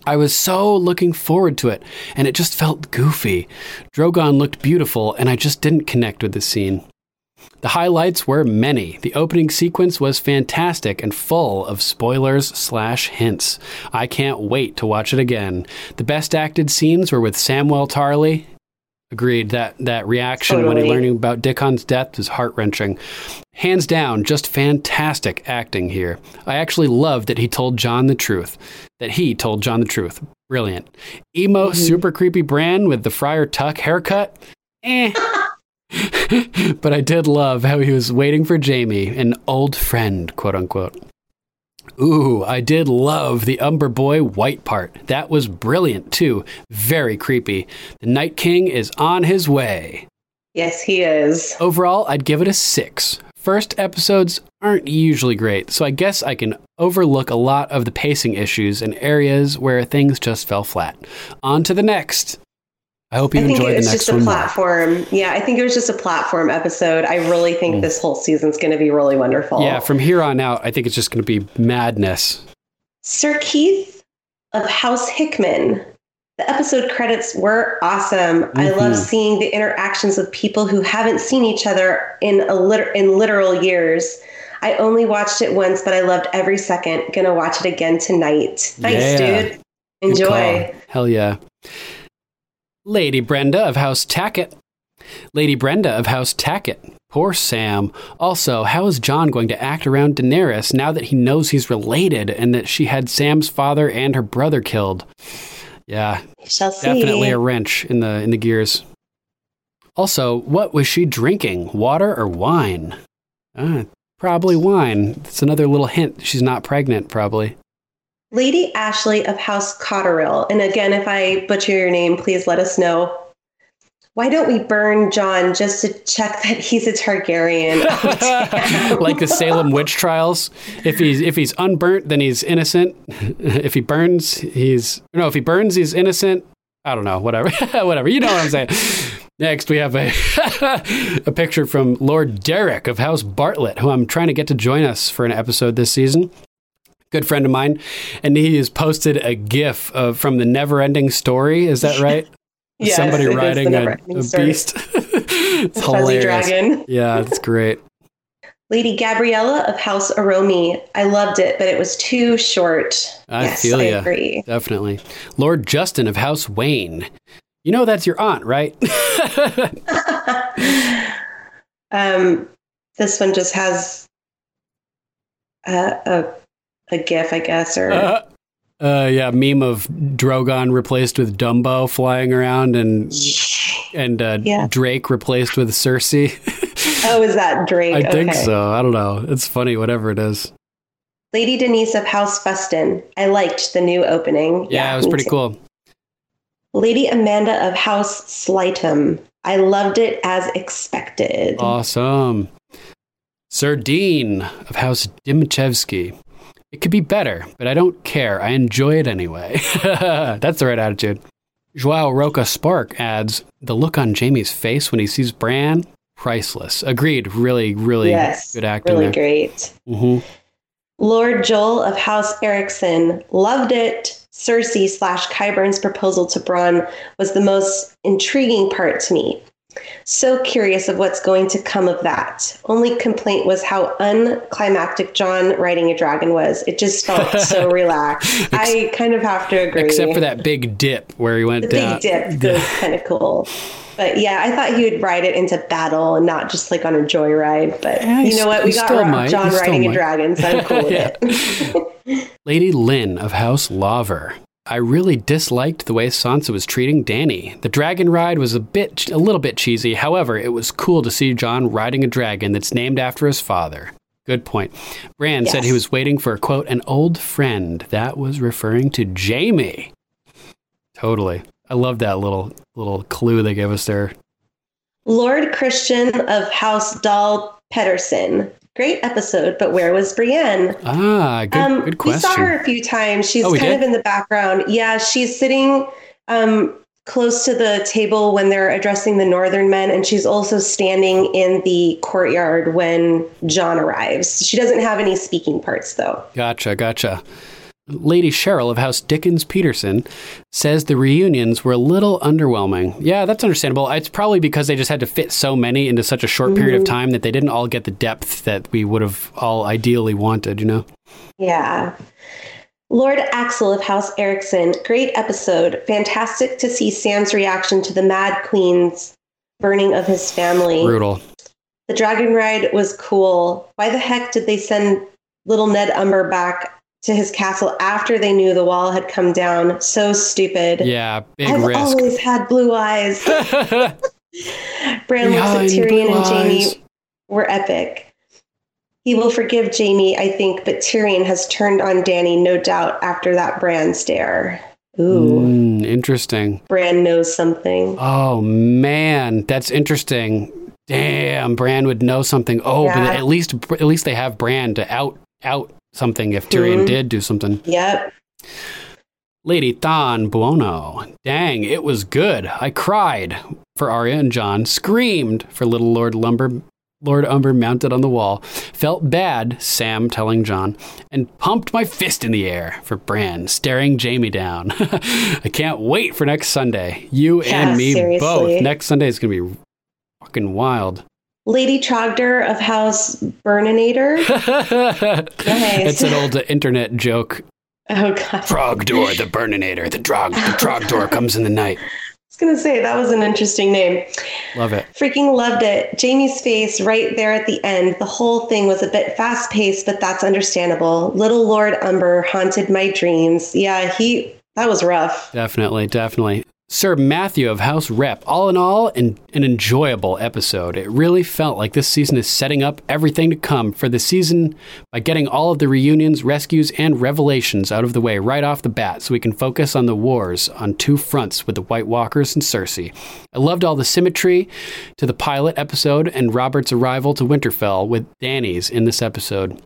I was so looking forward to it, and it just felt goofy. Drogon looked beautiful, and I just didn't connect with the scene. The highlights were many. The opening sequence was fantastic and full of spoilers slash hints. I can't wait to watch it again. The best acted scenes were with Samwell Tarly. Agreed. That that reaction when he Totally. learning about Dickon's death is heart wrenching. Hands down, just fantastic acting here. I actually love that he told Jon the truth. That he told Jon the truth. Brilliant. Emo, super creepy Bran with the Friar Tuck haircut. Eh. but I did love how he was waiting for Jaime, an old friend, quote unquote. Ooh, I did love the Umber Boy white part. That was brilliant too. Very creepy. The Night King is on his way. Yes, he is. Overall, I'd give it a six. First episodes aren't usually great, so I guess I can overlook a lot of the pacing issues and areas where things just fell flat. On to the next. I hope you I think enjoy it the was next just a one more. platform. Yeah, I think it was just a platform episode. I really think this whole season's going to be really wonderful. Yeah, from here on out, I think it's just going to be madness. Sir Keith of House Hickman. The episode credits were awesome. I love Mhm. seeing the interactions with people who haven't seen each other in a lit- in literal years. I only watched it once, but I loved every second. Gonna watch it again tonight. Thanks, Yeah. dude. Enjoy. Hell yeah. Lady Brenda of House Tackett. Lady Brenda of House Tackett. Poor Sam. Also, how is Jon going to act around Daenerys now that he knows he's related and that she had Sam's father and her brother killed? Yeah, definitely a wrench in the in the gears. Also, what was she drinking? Water or wine? Ah, probably wine. It's another little hint. She's not pregnant, probably. Lady Ashley of House Cotterill. And again, if I butcher your name, please let us know. Why don't we burn Jon just to check that he's a Targaryen? Like the Salem witch trials. If he's if he's unburnt, then he's innocent. if he burns, he's no. If he burns, he's innocent. I don't know. Whatever. whatever. You know what I'm saying. Next, we have a a picture from Lord Derek of House Bartlett, who I'm trying to get to join us for an episode this season. Good friend of mine, and he has posted a GIF of, from the Never Ending Story. Is that right? Yes, Somebody it is riding a, Never-Ending a beast. it's The fuzzy hilarious. dragon. Yeah, it's great. Lady Gabriella of House Aromi. I loved it, but it was too short. I yes, feel I you. agree. Definitely. Lord Justin of House Wayne. You know that's your aunt, right? Um, this one just has a, a, a GIF, I guess, or uh, uh, yeah, meme of Drogon replaced with Dumbo flying around and and uh, Yeah. Drake replaced with Cersei. oh, is that Drake? I think so. I don't know. It's funny, whatever it is. Lady Denise of House Fuston. I liked the new opening. Yeah, it was pretty too. cool. Lady Amanda of House Slightum. I loved it as expected. Awesome. Sir Dean of House Dimichevsky. It could be better, but I don't care. I enjoy it anyway. That's the right attitude. Joao Roca Spark adds the look on Jaime's face when he sees Bran, priceless. Agreed. Really, really yes, good acting really there. great. hmm Lord Joel of House Erickson loved it. Cersei slash Qyburn's proposal to Bronn was the most intriguing part to me. So curious of what's going to come of that. Only complaint was how unclimactic Jon riding a dragon was. It just felt so relaxed. I kind of have to agree. Except for that big dip where he went the down. big dip was kind of cool. But yeah, I thought he would ride it into battle and not just like on a joyride. But Yeah, you know what? We got Rob. Jon riding a dragon, so I'm cool with it. Lady Lynn of House Laver. I really disliked the way Sansa was treating Dany. The dragon ride was a bit, a little bit cheesy. However, it was cool to see Jon riding a dragon that's named after his father. Good point. Bran said he was waiting for quote an old friend. That was referring to Jaime. Totally. I love that little little clue they gave us there. Lord Christian of House Dahl Pedersen. Great episode, but where was Brienne? Ah, good, um, good We saw her a few times. She's Oh, kind did? of in the background. Yeah, she's sitting um, close to the table when they're addressing the northern men, and she's also standing in the courtyard when Jon arrives. She doesn't have any speaking parts, though. Gotcha, gotcha. Lady Cheryl of House Dickens Peterson says the reunions were a little underwhelming. Yeah, that's understandable. It's probably because they just had to fit so many into such a short period of Mhm. time that they didn't all get the depth that we would have all ideally wanted, you know? Yeah. Lord Axel of House Erickson, great episode. Fantastic to see Sam's reaction to the Mad Queen's burning of his family. Brutal. The dragon ride was cool. Why the heck did they send little Ned Umber back to his castle after they knew the wall had come down? So stupid. Yeah, big I've risk. always had blue eyes. Bran looks at Tyrion and Jaime eyes. were epic. He will forgive Jaime, I think, but Tyrion has turned on Dany, no doubt, after that Bran stare. Ooh, Mm, interesting. Bran knows something. Oh man, that's interesting. Damn, Bran would know something. Oh, but at least at least they have Bran to out out something if Tyrion Mhm. did do something. Yep. Lady Thon Buono. Dang, it was good. I cried for Arya and Jon, screamed for little Lord Lumber Lord Umber mounted on the wall, felt bad, Sam telling Jon, and pumped my fist in the air for Bran staring Jaime down. I can't wait for next Sunday. You Yeah, and me seriously. both. Next Sunday is going to be fucking wild. Lady Trogdor of House Burninator. It's an old internet joke. Oh god. Trogdor the Burninator. The Drog the Trogdor comes in the night. I was gonna say that was an interesting name. Love it. Freaking loved it. Jaime's face right there at the end. The whole thing was a bit fast paced, but that's understandable. Little Lord Umber haunted my dreams. Yeah, he that was rough. Definitely, definitely. Sir Matthew of House Rep. All in all, an, an enjoyable episode. It really felt like this season is setting up everything to come for the season by getting all of the reunions, rescues, and revelations out of the way right off the bat so we can focus on the wars on two fronts with the White Walkers and Cersei. I loved all the symmetry to the pilot episode and Robert's arrival to Winterfell with Dany's in this episode.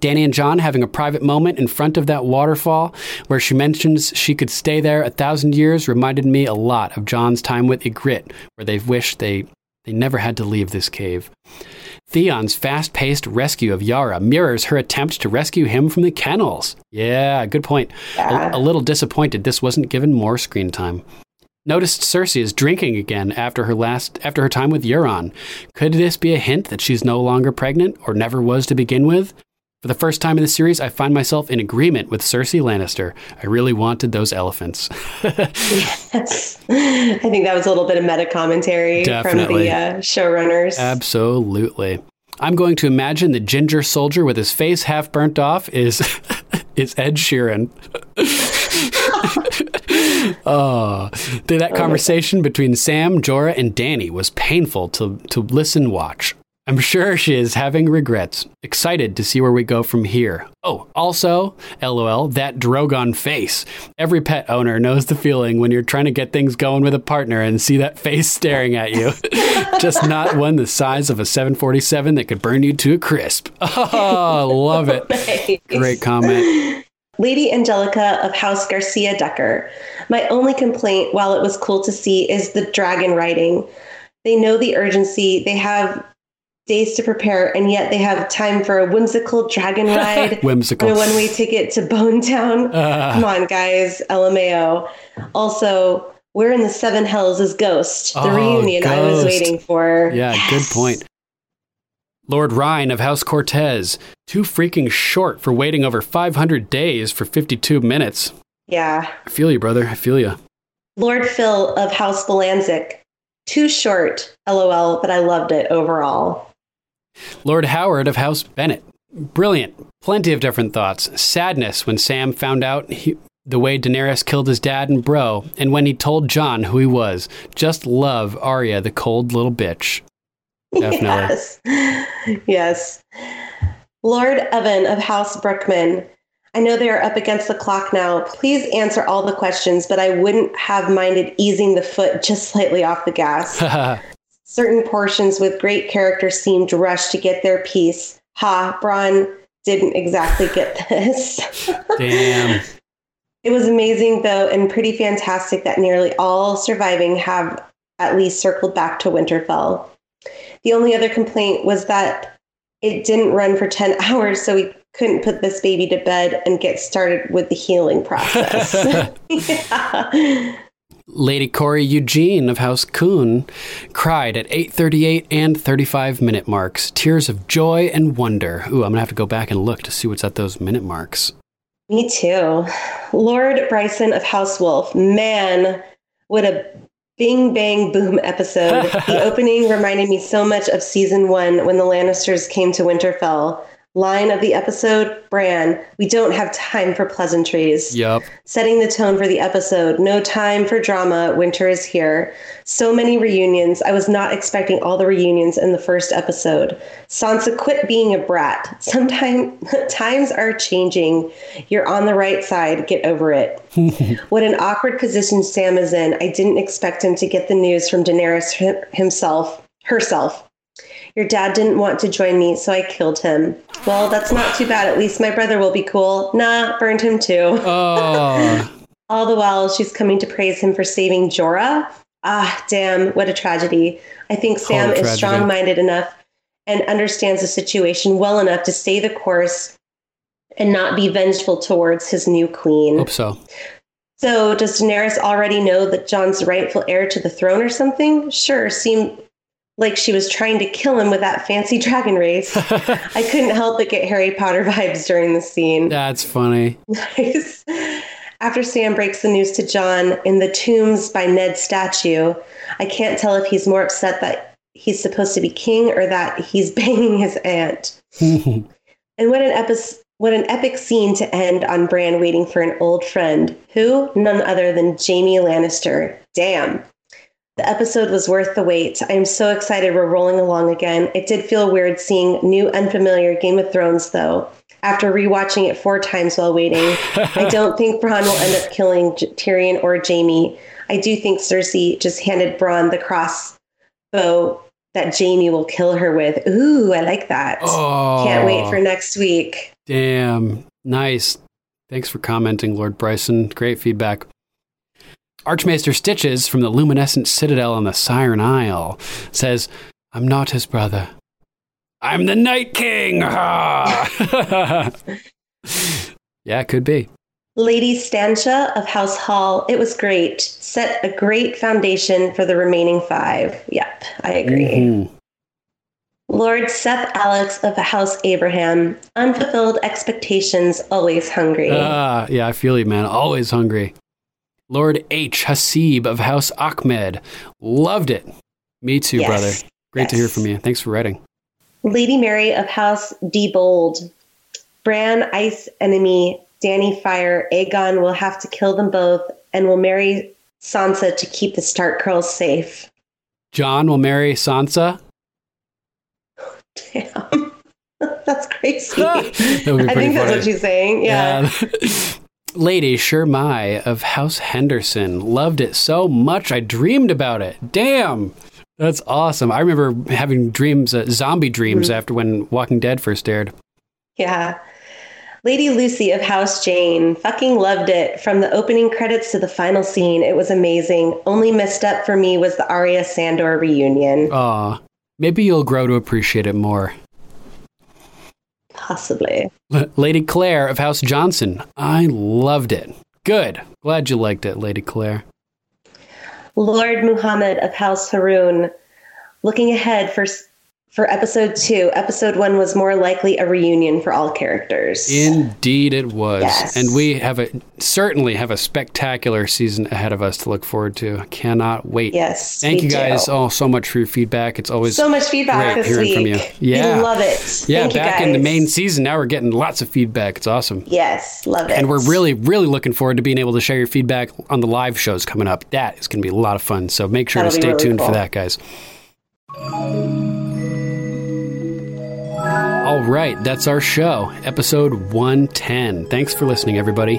Dany and Jon having a private moment in front of that waterfall where she mentions she could stay there a thousand years reminded me a lot of Jon's time with Ygritte, where they've wished they, they never had to leave this cave. Theon's fast paced rescue of Yara mirrors her attempt to rescue him from the kennels. Yeah, good point. A, a little disappointed this wasn't given more screen time. Noticed Cersei is drinking again after her last after her time with Euron. Could this be a hint that she's no longer pregnant or never was to begin with? For the first time in the series, I find myself in agreement with Cersei Lannister. I really wanted those elephants. Yes. I think that was a little bit of meta commentary from the uh, showrunners. Absolutely. I'm going to imagine the ginger soldier with his face half burnt off is is Ed Sheeran. oh, that conversation between Sam, Jorah, and Dany was painful to to listen watch. I'm sure she is having regrets. Excited to see where we go from here. Oh, also, lol, that Drogon face. Every pet owner knows the feeling when you're trying to get things going with a partner and see that face staring at you. Just not one the size of a 747 that could burn you to a crisp. Oh, love it. Great comment. Lady Angelica of House Garcia Decker. My only complaint, while it was cool to see, is the dragon riding. They know the urgency. They have days to prepare, and yet they have time for a whimsical dragon ride Whimsical. a one-way ticket to Bone Town. Ah. Come on, guys, LMAO. Also, we're in the seven hells is Ghost? The Oh, reunion I was waiting for. Yeah, good point. Lord Rhine of House Cortez, too freaking short for waiting over 500 days for 52 minutes. Yeah. I feel you, brother. I feel you. Lord Phil of House Belanzic. Too short, lol, but I loved it overall. Lord Howard of House Bennett. Brilliant. Plenty of different thoughts. Sadness when Sam found out he, the way Daenerys killed his dad and bro, and when he told Jon who he was. Just love Arya, the cold little bitch. Definitely. Yes. yes. Lord Evan of House Brookman. I know they are up against the clock now. Please answer all the questions, but I wouldn't have minded easing the foot just slightly off the gas. Certain portions with great character seemed rushed to get their piece. Ha, Braun didn't exactly get this. Damn. It was amazing, though, and pretty fantastic that nearly all surviving have at least circled back to Winterfell. The only other complaint was that it didn't run for 10 hours, so we couldn't put this baby to bed and get started with the healing process. yeah. Lady Corey Eugene of House Kuhn cried at 8:38 and 35 minute marks, tears of joy and wonder. Ooh, I'm gonna have to go back and look to see what's at those minute marks. Me too. Lord Bryson of House Wolf. Man, what a bing bang boom episode. the opening reminded me so much of season one when the Lannisters came to Winterfell. Line of the episode Bran, we don't have time for pleasantries. Yep. Setting the tone for the episode. No time for drama. Winter is here. So many reunions. I was not expecting all the reunions in the first episode. Sansa, quit being a brat. Sometimes times are changing. You're on the right side. Get over it. what an awkward position Sam is in. I didn't expect him to get the news from Daenerys himself, herself. Your dad didn't want to join me, so I killed him. Well, that's not too bad. At least my brother will be cool. Nah, burned him too. Oh. All the while, she's coming to praise him for saving Jorah. Ah, damn, what a tragedy. I think Sam is strong minded enough and understands the situation well enough to stay the course and not be vengeful towards his new queen. Hope so. So, does Daenerys already know that Jon's rightful heir to the throne or something? Sure, seemed like she was trying to kill him with that fancy dragon race. I couldn't help but get Harry Potter vibes during the scene. That's funny. Nice. After Sam breaks the news to Jon in the Tombs by Ned's statue, I can't tell if he's more upset that he's supposed to be king or that he's banging his aunt. And what an epic, what an epic scene to end on Bran waiting for an old friend. Who? None other than Jaime Lannister. Damn. The episode was worth the wait. I am so excited we're rolling along again. It did feel weird seeing new, unfamiliar Game of Thrones, though. After rewatching it four times while waiting, I don't think Bronn will end up killing J- Tyrion or Jaime. I do think Cersei just handed Bronn the crossbow that Jaime will kill her with. Ooh, I like that. Oh. Can't wait for next week. Damn. Nice. Thanks for commenting, Lord Bryson. Great feedback. Archmaester Stitches from the Luminescent Citadel on the Siren Isle says, I'm not his brother. I'm the Night King. Ah. yeah, could be. Lady Stancha of House Hall, it was great. Set a great foundation for the remaining five. Yep, I agree. Mhm. Lord Seth Alex of House Abraham, unfulfilled expectations, always hungry. Ah, yeah, I feel you, man. Always hungry. Lord H. Hasib of House Ahmed. Loved it. Me too, Yes. brother. Great to hear from you. Thanks for writing. Lady Mary of House D Bold, Bran Ice Enemy, Dany Fire, Aegon will have to kill them both and will marry Sansa to keep the Stark girls safe. Jon will marry Sansa. Damn. that's crazy. I think that's funny. what she's saying. Yeah. Lady Shermai of House Henderson. Loved it so much I dreamed about it. Damn. That's awesome. I remember having dreams, uh, zombie dreams Mhm. after when Walking Dead first aired. Yeah. Lady Lucy of House Jane. Fucking loved it. From the opening credits to the final scene, it was amazing. Only messed up for me was the Arya Sandor reunion. Aw. Maybe you'll grow to appreciate it more. Possibly. Lady Claire of House Johnson. I loved it. Good. Glad you liked it, Lady Claire. Lord Muhammad of House Haroon. Looking ahead for for episode two, episode one was more likely a reunion for all characters. Indeed, it was, Yes. and we have a certainly have a spectacular season ahead of us to look forward to. I cannot wait. Yes, thank you guys do. all so much for your feedback. It's always So much feedback great hearing from you. Yeah, We love it. Yeah, Thank back in the main season, now we're getting lots of feedback. It's awesome. Yes, love it. And we're really, really looking forward to being able to share your feedback on the live shows coming up. That is going to be a lot of fun. So make sure That'll to stay really tuned for that, guys. All right, that's our show, episode 110. Thanks for listening, everybody.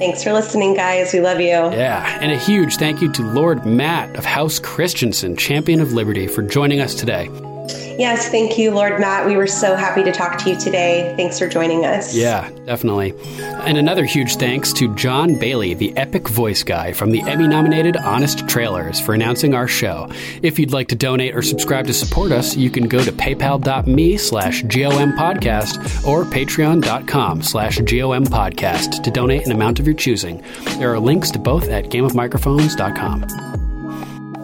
Thanks for listening, guys. We love you. Yeah, and a huge thank you to Lord Matt of House Christiansen, Champion of Liberty, for joining us today. Yes, thank you, Lord Matt. We were so happy to talk to you today. Thanks for joining us. Yeah, definitely. And another huge thanks to John Bailey, the epic voice guy from the Emmy nominated Honest Trailers, for announcing our show. If you'd like to donate or subscribe to support us, you can go to paypal.me slash GOM podcast or patreon.com slash GOM podcast to donate an amount of your choosing. There are links to both at gameofmicrophones.com.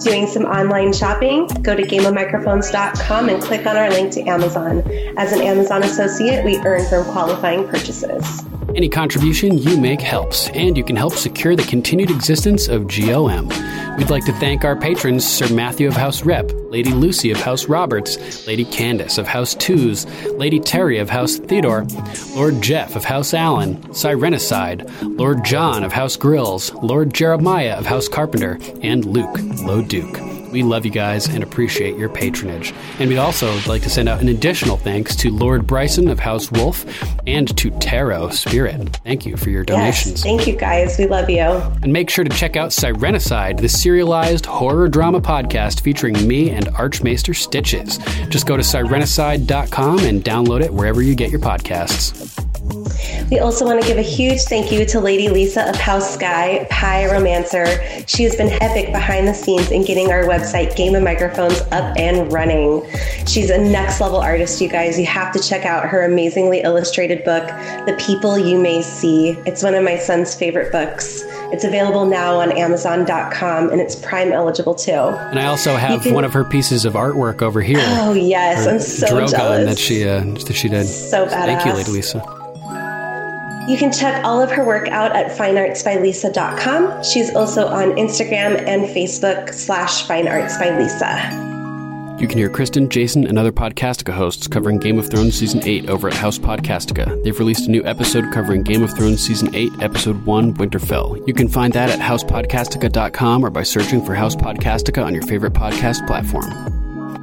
Doing some online shopping? Go to gameofmicrophones.com and click on our link to Amazon. As an Amazon associate, we earn from qualifying purchases. Any contribution you make helps, and you can help secure the continued existence of GOM. We'd like to thank our patrons Sir Matthew of House Rep, Lady Lucy of House Roberts, Lady Candace of House Twos, Lady Terry of House Theodore, Lord Jeff of House Allen, Sirenicide, Lord John of House Grills, Lord Jeremiah of House Carpenter, and Luke Low Duke. We love you guys and appreciate your patronage. And we'd also like to send out an additional thanks to Lord Bryson of House Wolf and to Tarot Spirit. Thank you for your donations. Yes, thank you, guys. We love you. And make sure to check out Sirenicide, the serialized horror drama podcast featuring me and Archmaester Stitches. Just go to sirenicide.com and download it wherever you get your podcasts. We also want to give a huge thank you to Lady Lisa of House Sky, Pyromancer. She has been epic behind the scenes in getting our website, Game of Microphones, up and running. She's a next level artist, you guys. You have to check out her amazingly illustrated book, The People You May See. It's one of my son's favorite books. It's available now on Amazon.com and it's Prime eligible too. And I also have can- one of her pieces of artwork over here. Oh, yes. I'm so Drogon jealous. that she uh, that she did. So Thank you. Lady Lisa. You can check all of her work out at fineartsbylisa.com. She's also on Instagram and Facebook slash fineartsbylisa. You can hear Kristen, Jason, and other Podcastica hosts covering Game of Thrones Season 8 over at House Podcastica. They've released a new episode covering Game of Thrones Season 8, Episode 1, Winterfell. You can find that at housepodcastica.com or by searching for House Podcastica on your favorite podcast platform.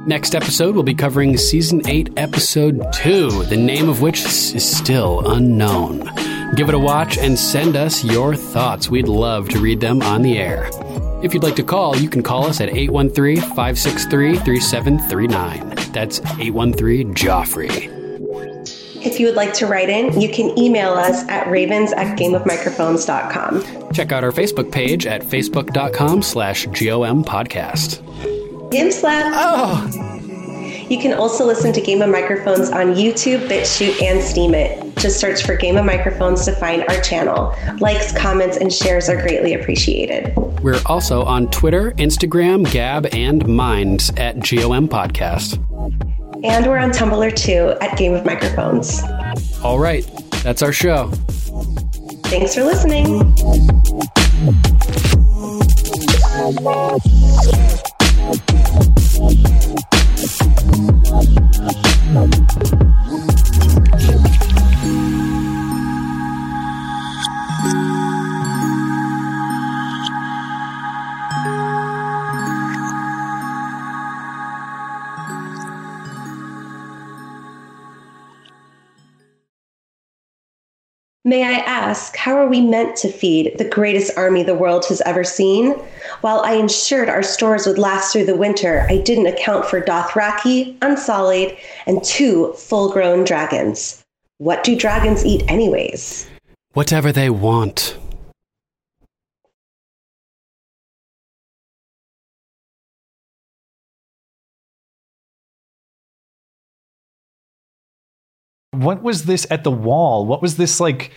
Next episode, we'll be covering Season 8, Episode 2, the name of which is still unknown. Give it a watch and send us your thoughts. We'd love to read them on the air. If you'd like to call, you can call us at 813 563 3739. That's 813 Joffrey. If you would like to write in, you can email us at ravens at gameofmicrophones.com. Check out our Facebook page at facebook.com slash GOM podcast. Game slap! Oh! You can also listen to Game of Microphones on YouTube, BitChute, and Steemit. Just search for Game of Microphones to find our channel. Likes, comments, and shares are greatly appreciated. We're also on Twitter, Instagram, Gab, and Minds at GOM Podcast. And we're on Tumblr too at Game of Microphones. All right, that's our show. Thanks for listening. Música May I ask, how are we meant to feed the greatest army the world has ever seen? While I ensured our stores would last through the winter, I didn't account for Dothraki, Unsullied, and two full grown dragons. What do dragons eat, anyways? Whatever they want. What was this at the wall? What was this like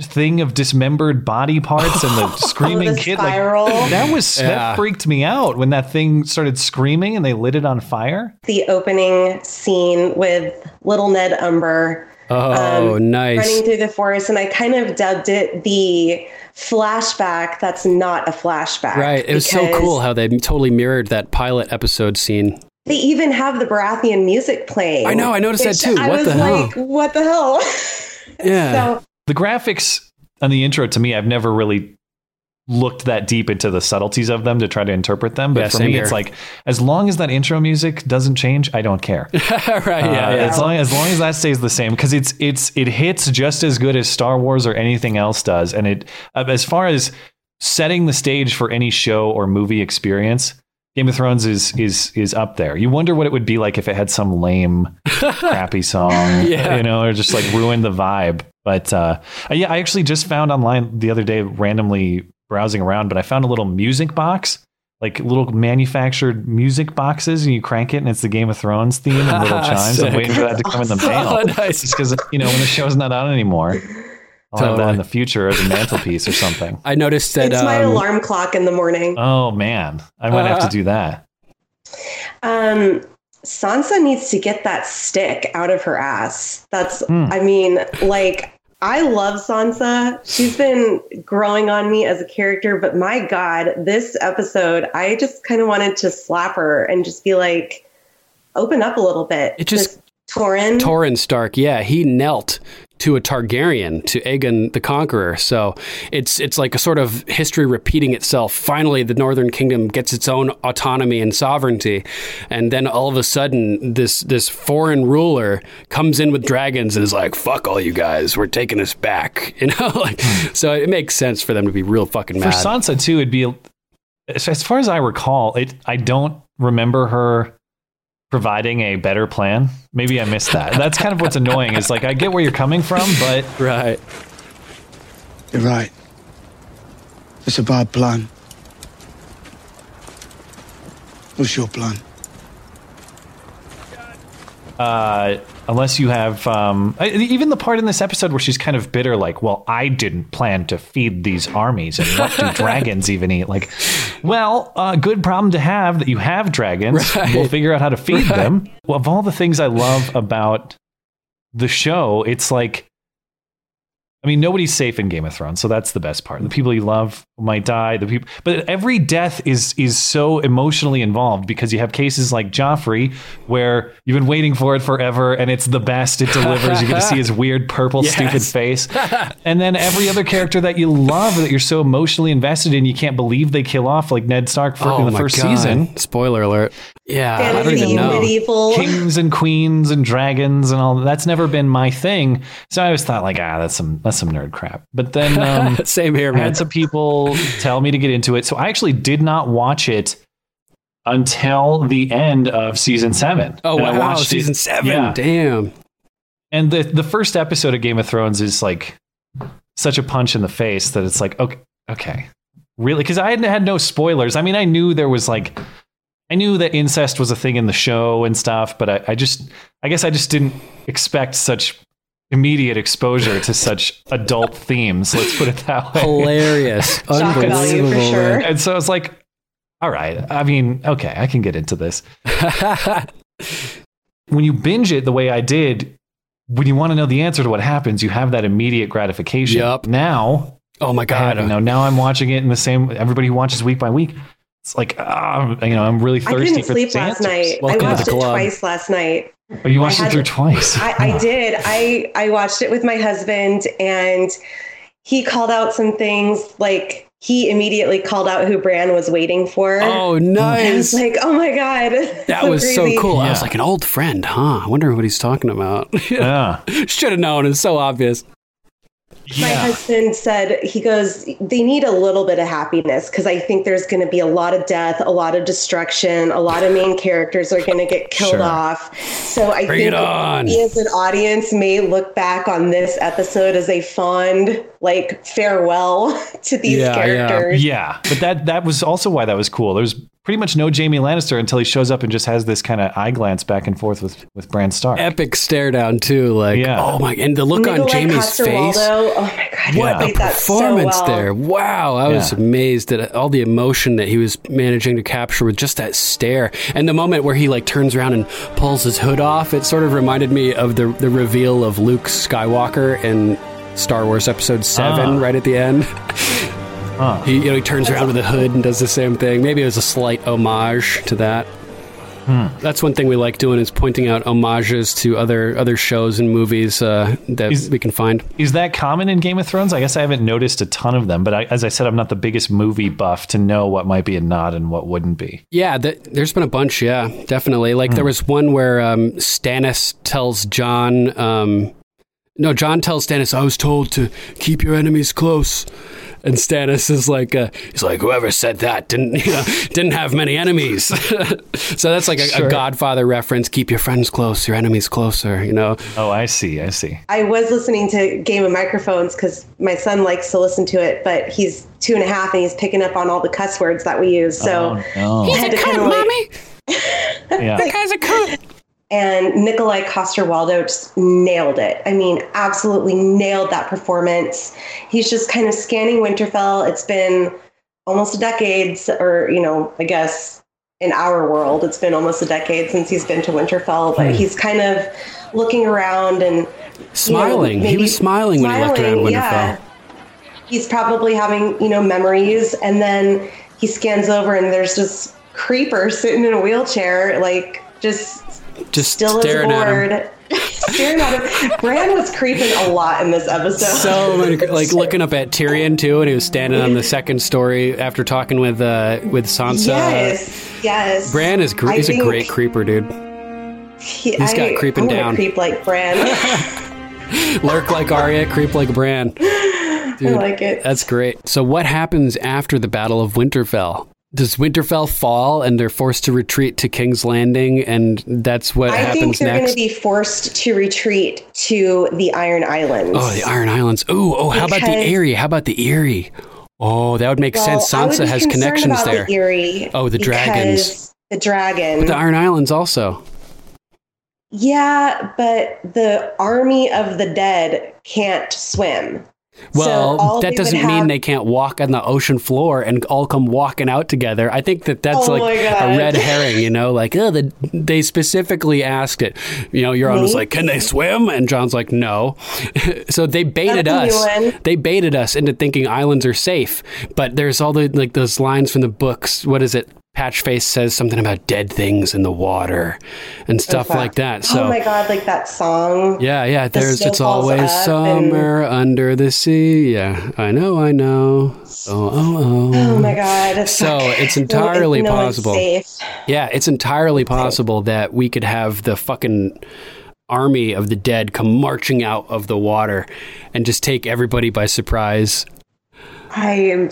thing of dismembered body parts and the screaming Oh, the kid. spiral. Like that was Yeah. that freaked me out when that thing started screaming and they lit it on fire. The opening scene with little Ned Umber um, Oh, nice. running through the forest, and I kind of dubbed it the flashback that's not a flashback. Right. It was so cool how they totally mirrored that pilot episode scene. They even have the Baratheon music playing. I know, I noticed that too. I What was the hell? like, what the hell? Yeah. so The graphics on the intro to me, I've never really looked that deep into the subtleties of them to try to interpret them. But Yeah, for me, here. it's like as long as that intro music doesn't change, I don't care. right. Uh, Yeah. yeah. As long as long as that stays the same, because it's it's it hits just as good as Star Wars or anything else does, and it uh, as far as setting the stage for any show or movie experience. Game of Thrones is is is up there. You wonder what it would be like if it had some lame, crappy song, Yeah. you know, or just like ruined the vibe. But uh, yeah, I actually just found online the other day, randomly browsing around, but I found a little music box, like little manufactured music boxes, and you crank it, and it's the Game of Thrones theme and little chimes. I'm waiting for that to come in the mail. Oh, nice. Just because you know when the show's not on anymore, I'll that in the future as a mantelpiece or something. I noticed that. it's my um, alarm clock in the morning. Oh man, I might have to Uh, do that. Um, Sansa needs to get that stick out of her ass. That's, Hmm. I mean, like, I love Sansa. She's been growing on me as a character, but my God, this episode, I just kind of wanted to slap her and just be like, open up a little bit. It just- This Torin. Torrhen Stark, yeah, he knelt to a Targaryen, to Aegon the Conqueror. So it's it's like a sort of history repeating itself. Finally, the Northern Kingdom gets its own autonomy and sovereignty, and then all of a sudden, this this foreign ruler comes in with dragons and is like, "Fuck all you guys, we're taking this back." You know, like hmm. so it makes sense for them to be real fucking For mad. Sansa too, it'd be as as far as I recall, it. I don't remember her providing a better plan. Maybe I missed that. That's kind of what's annoying. Is like I get where you're coming from, but right. You're right. It's a bad plan. What's your plan? uh, unless you have um, even the part in this episode where she's kind of bitter, like, "Well, I didn't plan to feed these armies, and what do dragons even eat?" Like, well, uh, good problem to have that you have dragons. Right. We'll figure out how to feed them. Well, of all the things I love about the show, it's like. I mean, nobody's safe in Game of Thrones, so that's the best part. The people you love might die. The people, but every death is is so emotionally involved because you have cases like Joffrey, where you've been waiting for it forever, and it's the best it delivers. You get to see his weird purple Yes. stupid face, and then every other character that you love that you're so emotionally invested in, you can't believe they kill off, like Ned Stark for, oh in the first God. season. Spoiler alert. Yeah, I don't Fantasy, even know. medieval. Kings and queens and dragons and all that's never been my thing. So I always thought like ah that's some that's some nerd crap. But then um, Same here, I man. had some people tell me to get into it. So I actually did not watch it until the end of season seven. Oh And I wow, watched it- season seven. Yeah. Damn. And the the first episode of Game of Thrones is like such a punch in the face that it's like okay, okay, really? Because I had had no spoilers. I mean, I knew there was like. I knew that incest was a thing in the show and stuff, but I, I just, I guess I just didn't expect such immediate exposure to such adult themes. Let's put it that way. Hilarious. Shock value for Unbelievable. sure. And so I was like, all right. I mean, okay, I can get into this. when you binge it the way I did, when you want to know the answer to what happens, you have that immediate gratification. Yup. Now, Oh my I god. you know, now I'm watching it in the same. Everybody who watches week by week. It's like, ah, you know, I'm really thirsty. I thirsty couldn't for sleep last night. Welcome I watched the it twice last night. Oh, you watched I it had- through twice. I, I did. I I watched it with my husband, and he called out some things. Like he immediately called out who Bran was waiting for. Oh, And I was nice. like, oh my god, That was so crazy. cool. I was like an old friend, huh? I wonder what he's talking about. yeah. Should have known. It's so obvious. My husband said he goes, they need a little bit of happiness because I think there's going to be a lot of death, a lot of destruction, a lot of main characters are going to get killed Sure. off. So I Bring think we as an audience may look back on this episode as a fond, like farewell to these Yeah, yeah. characters. Yeah, but that that was also why that was cool. There's pretty much know Jaime Lannister until he shows up and just has this kind of eye glance back and forth with with Bran Stark. Epic stare down too. Like, Yeah. oh my, and the look on Jaime's Coster-Waldau, face. Oh my god, he What a played that so performance well. there! Wow, I was Yeah. amazed at all the emotion that he was managing to capture with just that stare, and the moment where he like turns around and pulls his hood off. It sort of reminded me of the the reveal of Luke Skywalker in Star Wars Episode Seven, Ah. right at the end. Huh. He, you know, he turns around with a hood and does the same thing. Maybe it was a slight homage to that. Hmm. That's one thing we like doing is pointing out homages to other other shows and movies uh, that Is- we can find. Is that common in Game of Thrones? I guess I haven't noticed a ton of them, but I, as I said, I'm not the biggest movie buff to know what might be a nod and what wouldn't be. Yeah, th- there's been a bunch. Yeah, definitely. Like there was one where um, Stannis tells Jon. Um, no, Jon tells Stannis, "I was told to keep your enemies close." And Stannis is like, uh, he's like, whoever said that didn't, you know, didn't have many enemies. so that's like a, Sure. a Godfather reference. Keep your friends close, your enemies closer. You know. Oh, I see. I see. I was listening to Game of Microphones because my son likes to listen to it, but he's two and a half and he's picking up on all the cuss words that we use. So Oh, no. I had to kinda, like- Yeah. That guy's a cunt. And Nikolaj Coster-Waldau just nailed it. I mean, absolutely nailed that performance. He's just kind of scanning Winterfell. It's been almost a decade, or you know, I guess in our world, it's been almost a decade since he's been to Winterfell. But Hmm. he's kind of looking around and you know, Smiling. he was smiling when he looked around smiling, Winterfell. yeah. He's probably having you know memories, and then he scans over and there's this creeper sitting in a wheelchair, like just Just still staring at him. staring at him. Bran was creeping a lot in this episode. so many, like looking up at Tyrion too, and he was standing on the second story after talking with uh, with Sansa. yes, yes. Bran is gr- he's a great creeper, dude. he- he's got I- creeping down. Creep like Bran. Lurk like Arya, creep like Bran. Dude, I like it. That's great. So, what happens after the Battle of Winterfell? Does Winterfell fall and they're forced to retreat to King's Landing, and that's what happens? I think they're going to be forced to retreat to the Iron Islands. oh, the Iron Islands. Ooh, oh, how about the Because- Eyrie? How about the Eyrie? Oh, that would make Well, sense. Sansa has connections there. The Eyrie Oh, the dragons. The dragon. But the Iron Islands also. Yeah, but the army of the dead can't swim. So Well, all that we doesn't mean they can't walk on the ocean floor and all come walking out together. I think that that's Oh like a red herring, you know? Like, oh, the, they specifically asked it. You know, Euron was like, "Can they swim?" And Jon's like, "No." so they baited That's us. one. They baited us into thinking islands are safe. But there's all the like those lines from the books. What is it? Patchface says something about dead things in the water and stuff Okay. like that. Oh so oh my god, like that song. yeah, yeah. The There's it's always up and- summer under the sea. Yeah, I know, I know. Oh, oh, oh. Oh my god. So it's No- entirely no one's possible. safe. Yeah, it's entirely possible that we could have the fucking army of the dead come marching out of the water and just take everybody by surprise. I am.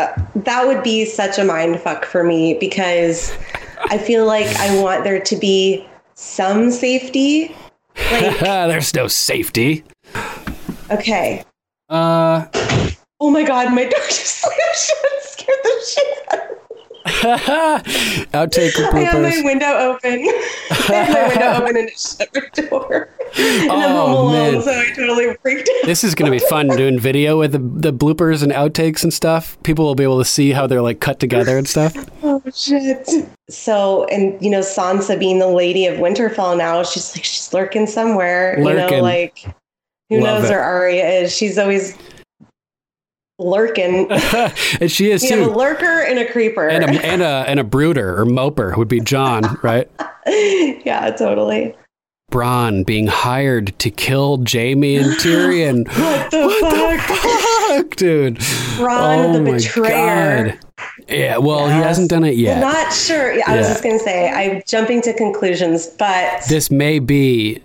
Uh, that would be such a mind fuck for me because I feel like I want there to be some safety. Like, There's no safety. okay. Uh, Oh my god, my door just slammed shut. Scared the shit out of me. outtake or I had my bloopers. window open. I had my window open and it shut the door. And I'm Oh, home alone, man. so I totally freaked out. This is going to be fun doing video with the, the bloopers and outtakes and stuff. People will be able to see how they're like cut together and stuff. Oh shit. So, and you know, Sansa being the lady of Winterfell now, she's like she's lurking somewhere. You Lurking. know, like who Love knows it. where Arya is? She's always lurking. and she is you have a too. lurker and a creeper. And a, and a and a brooder or moper would be Jon, right? yeah, totally. Bronn being hired to kill Jaime and Tyrion. What the fuck? Fuck, dude. Bronn the oh betrayer. God. Yeah, well, he hasn't done it yet. I'm not sure. Yeah, I was just gonna say I'm jumping to conclusions, but this may be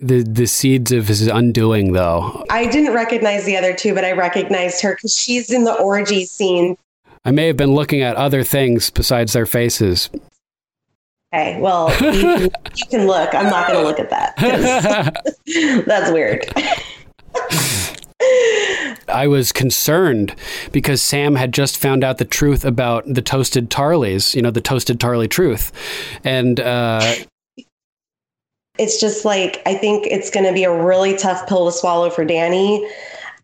the the seeds of his undoing, though. I didn't recognize the other two, but I recognized her because she's in the orgy scene. I may have been looking at other things besides their faces. Okay, well, you can, you can look. I'm not going to look at that That's weird. I was concerned because Sam had just found out the truth about the toasted Tarlys, you know, the toasted Tarly truth. And uh, it's just like I think it's going to be a really tough pill to swallow for Dany.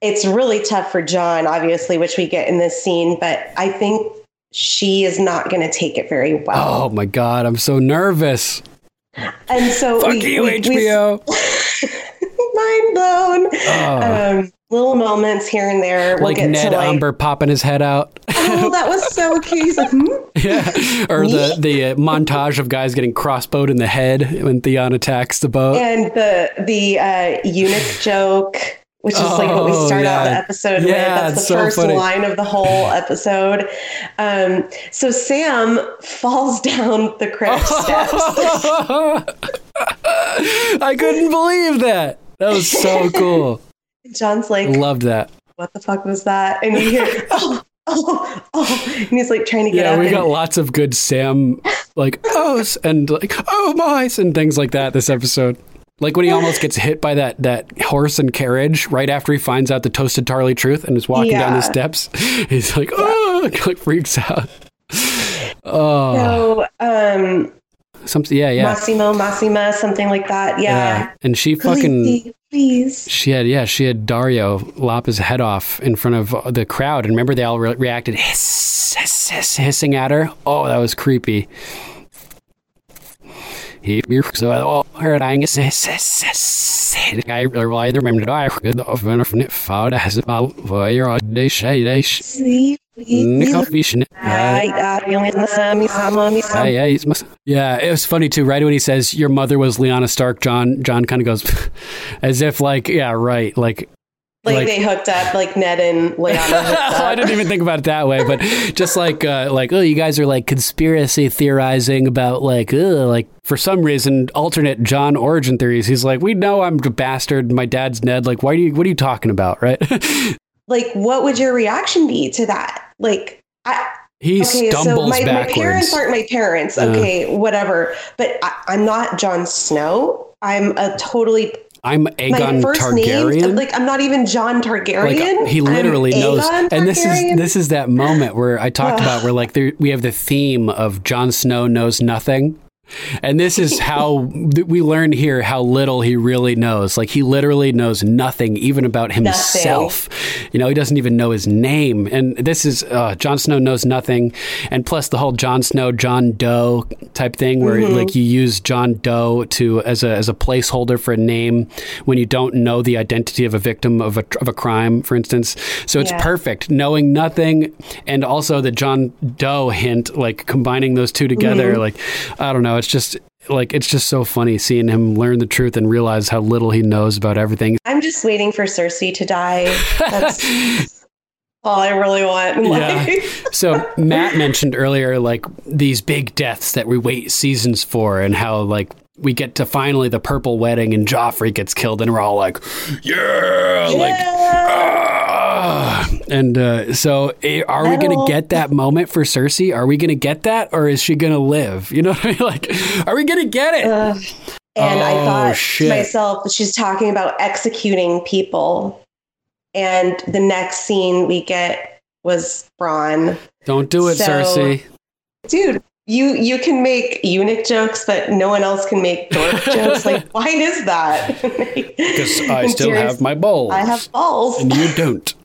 It's really tough for Jon, obviously, which we get in this scene, but I think she is not going to take it very well. oh my God, I'm so nervous. And so Fuck we, you, we- we- HBO. mind blown. Oh. Um, little moments here and there. We'll like get Ned to like, Umber popping his head out. oh, that was so cute. He's like, hmm? yeah. Or the, the uh, montage of guys getting crossbowed in the head when Theon attacks the boat. and the the uh, eunuch joke, which is like what we Oh, start out the yeah. episode with. That's the so first funny. line of the whole episode. Um, so Sam falls down the crypt steps. I couldn't believe that. That was so cool. Jon's like, Loved that. "What the fuck was that?" And you hear, "Oh, oh, oh," and he's like trying to get Yeah, we and- got lots of good Sam, like, oh, and like, oh, mice, and things like that this episode. Like when he almost gets hit by that, that horse and carriage right after he finds out the toasted Tarly truth and is walking down the steps. He's like, oh, like freaks out. Oh, So, um, something, yeah, yeah. Massimo, Massima, something like that. Yeah. And she fucking, Please, please. she had, yeah, she had Daario lop his head off in front of the crowd. And remember, they all re- reacted hiss, hiss, hiss, hissing at her. Oh, that was creepy. He så hörde jag inget hiss, hiss, hiss. Jag var där med dig. Jag var från ett fall. Det här var vad jag det tjej det Sleep. Nickelfish. Right, uh, you only listen, me some, me some. Yeah, yeah, he's must- yeah, it was funny too. Right when he says your mother was Lyanna Stark, Jon Jon kind of goes as if like, yeah, right, like Like, they hooked up, like Ned and Lyanna up. I didn't even think about it that way, but just like uh, like oh, you guys are like conspiracy theorizing about like like for some reason alternate Jon origin theories. He's like, we know I'm a bastard. My dad's Ned. Like, why do you? What are you talking about? Right? like, what would your reaction be to that? Like, I. He okay, so stumbles my, my backwards. parents aren't my parents. Uh. Okay, whatever. But I, I'm not Jon Snow. I'm a totally I'm Aegon Targaryen. name. Like, I'm not even Jon Targaryen. Like uh, he I'm literally knows, Aegon and this is this is that moment where I talked about where like there, we have the theme of Jon Snow knows nothing, and this is how we learn here how little he really knows. Like he literally knows nothing, even about himself. You know, he doesn't even know his name, and this is uh, Jon Snow knows nothing, and plus the whole Jon Snow John Doe type thing where Mhm. like you use John Doe to as a as a placeholder for a name when you don't know the identity of a victim of a of a crime, for instance. So it's Yeah. perfect knowing nothing, and also the John Doe hint, like combining those two together. Mhm. Like I don't know, it's just like it's just so funny seeing him learn the truth and realize how little he knows about everything. I'm just waiting for Cersei to die. That's all I really want. Yeah. So Matt mentioned earlier like these big deaths that we wait seasons for and how like we get to finally the purple wedding and Joffrey gets killed and we're all like, yeah, like ah. And uh, so eh, are we going to get that moment for Cersei? Are we going to get that or is she going to live? You know what I mean? Like are we going to get it? Ugh. And I Oh, thought shit. to myself, she's talking about executing people. And the next scene we get was Bronn. Don't do it, So- Cersei. Dude, you you can make eunuch jokes, but no one else can make dork jokes. Like, why is that? Because I still have my balls. I have balls. and you don't.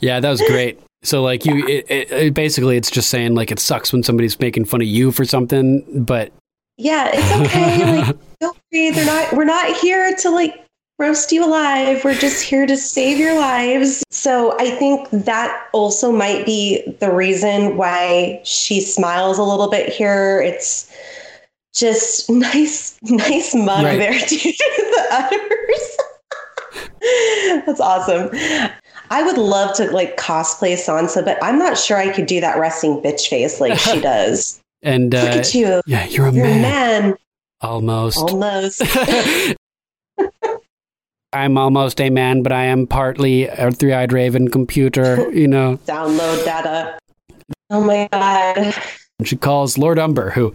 yeah, that was great. So like you, it, it, it basically it's just saying like it sucks when somebody's making fun of you for something, but yeah, it's okay. Like, feel free. They're not. We're not here to like roast you alive. We're just here to save your lives. So I think that also might be the reason why she smiles a little bit here. It's just nice, nice mug Right. there, dude. the udders. That's awesome. I would love to like cosplay Sansa, but I'm not sure I could do that resting bitch face like she does. and uh, Look at you. Yeah, you're a You're a man. man. Almost. Almost. I'm almost a man, but I am partly a three-eyed raven computer. You know. Download data. Oh my god. She calls Lord Umber, who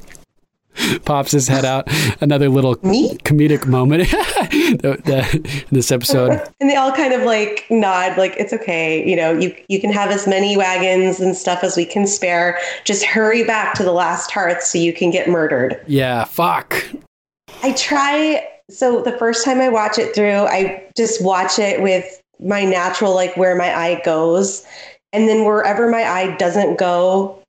pops his head out. Another little comedic moment the- the- in this episode. And they all kind of like nod, like it's okay. You know, you you can have as many wagons and stuff as we can spare. Just hurry back to the last hearth so you can get murdered. Yeah, fuck. I try. So the first time I watch it through, I just watch it with my natural, like where my eye goes. And then wherever my eye doesn't go,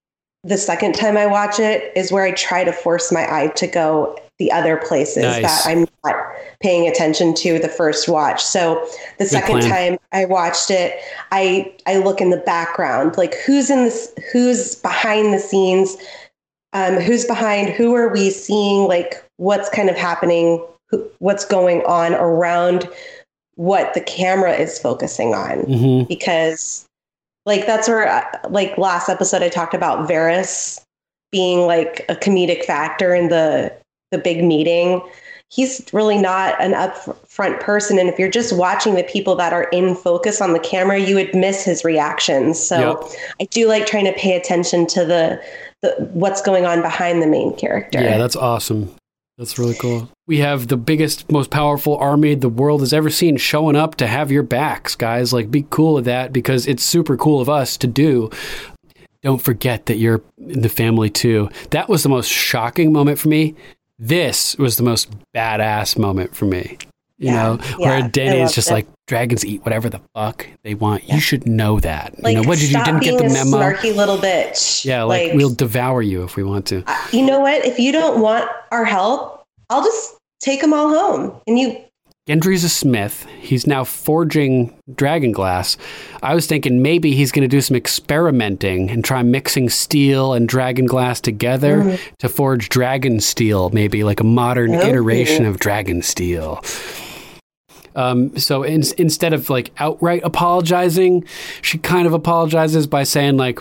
the second time I watch it is where I try to force my eye to go the other places Nice. that I'm not paying attention to the first watch. So the Good second plan. time I watched it, I I look in the background, like who's in this, who's behind the scenes, um, who's behind, who are we seeing, like what's kind of happening, what's going on around what the camera is focusing on, Mhm. because like that's where uh, like last episode I talked about Varys being like a comedic factor in the the big meeting. He's really not an upfront person, and if you're just watching the people that are in focus on the camera, you would miss his reactions. So Yep. I do like trying to pay attention to the, the what's going on behind the main character. Yeah, that's awesome. That's really cool. We have the biggest, most powerful army the world has ever seen showing up to have your backs, guys. Like, be cool with that because it's super cool of us to do. Don't forget that you're in the family too. That was the most shocking moment for me. This was the most badass moment for me. You know, where yeah, I Dany is just it. like dragons eat whatever the fuck they want. You should know that. like you know, what did you didn't get being the a memo? snarky little bitch. Yeah, like, we'll devour you if we want to. you know what? If you don't want our help, I'll just take them all home. And you, Gendry's a smith. He's now forging dragon glass. I was thinking maybe he's going to do some experimenting and try mixing steel and dragon glass together Mhm. to forge dragon steel, maybe like a modern Okay. iteration of dragon steel. Um, so in, instead of like outright apologizing, she kind of apologizes by saying like,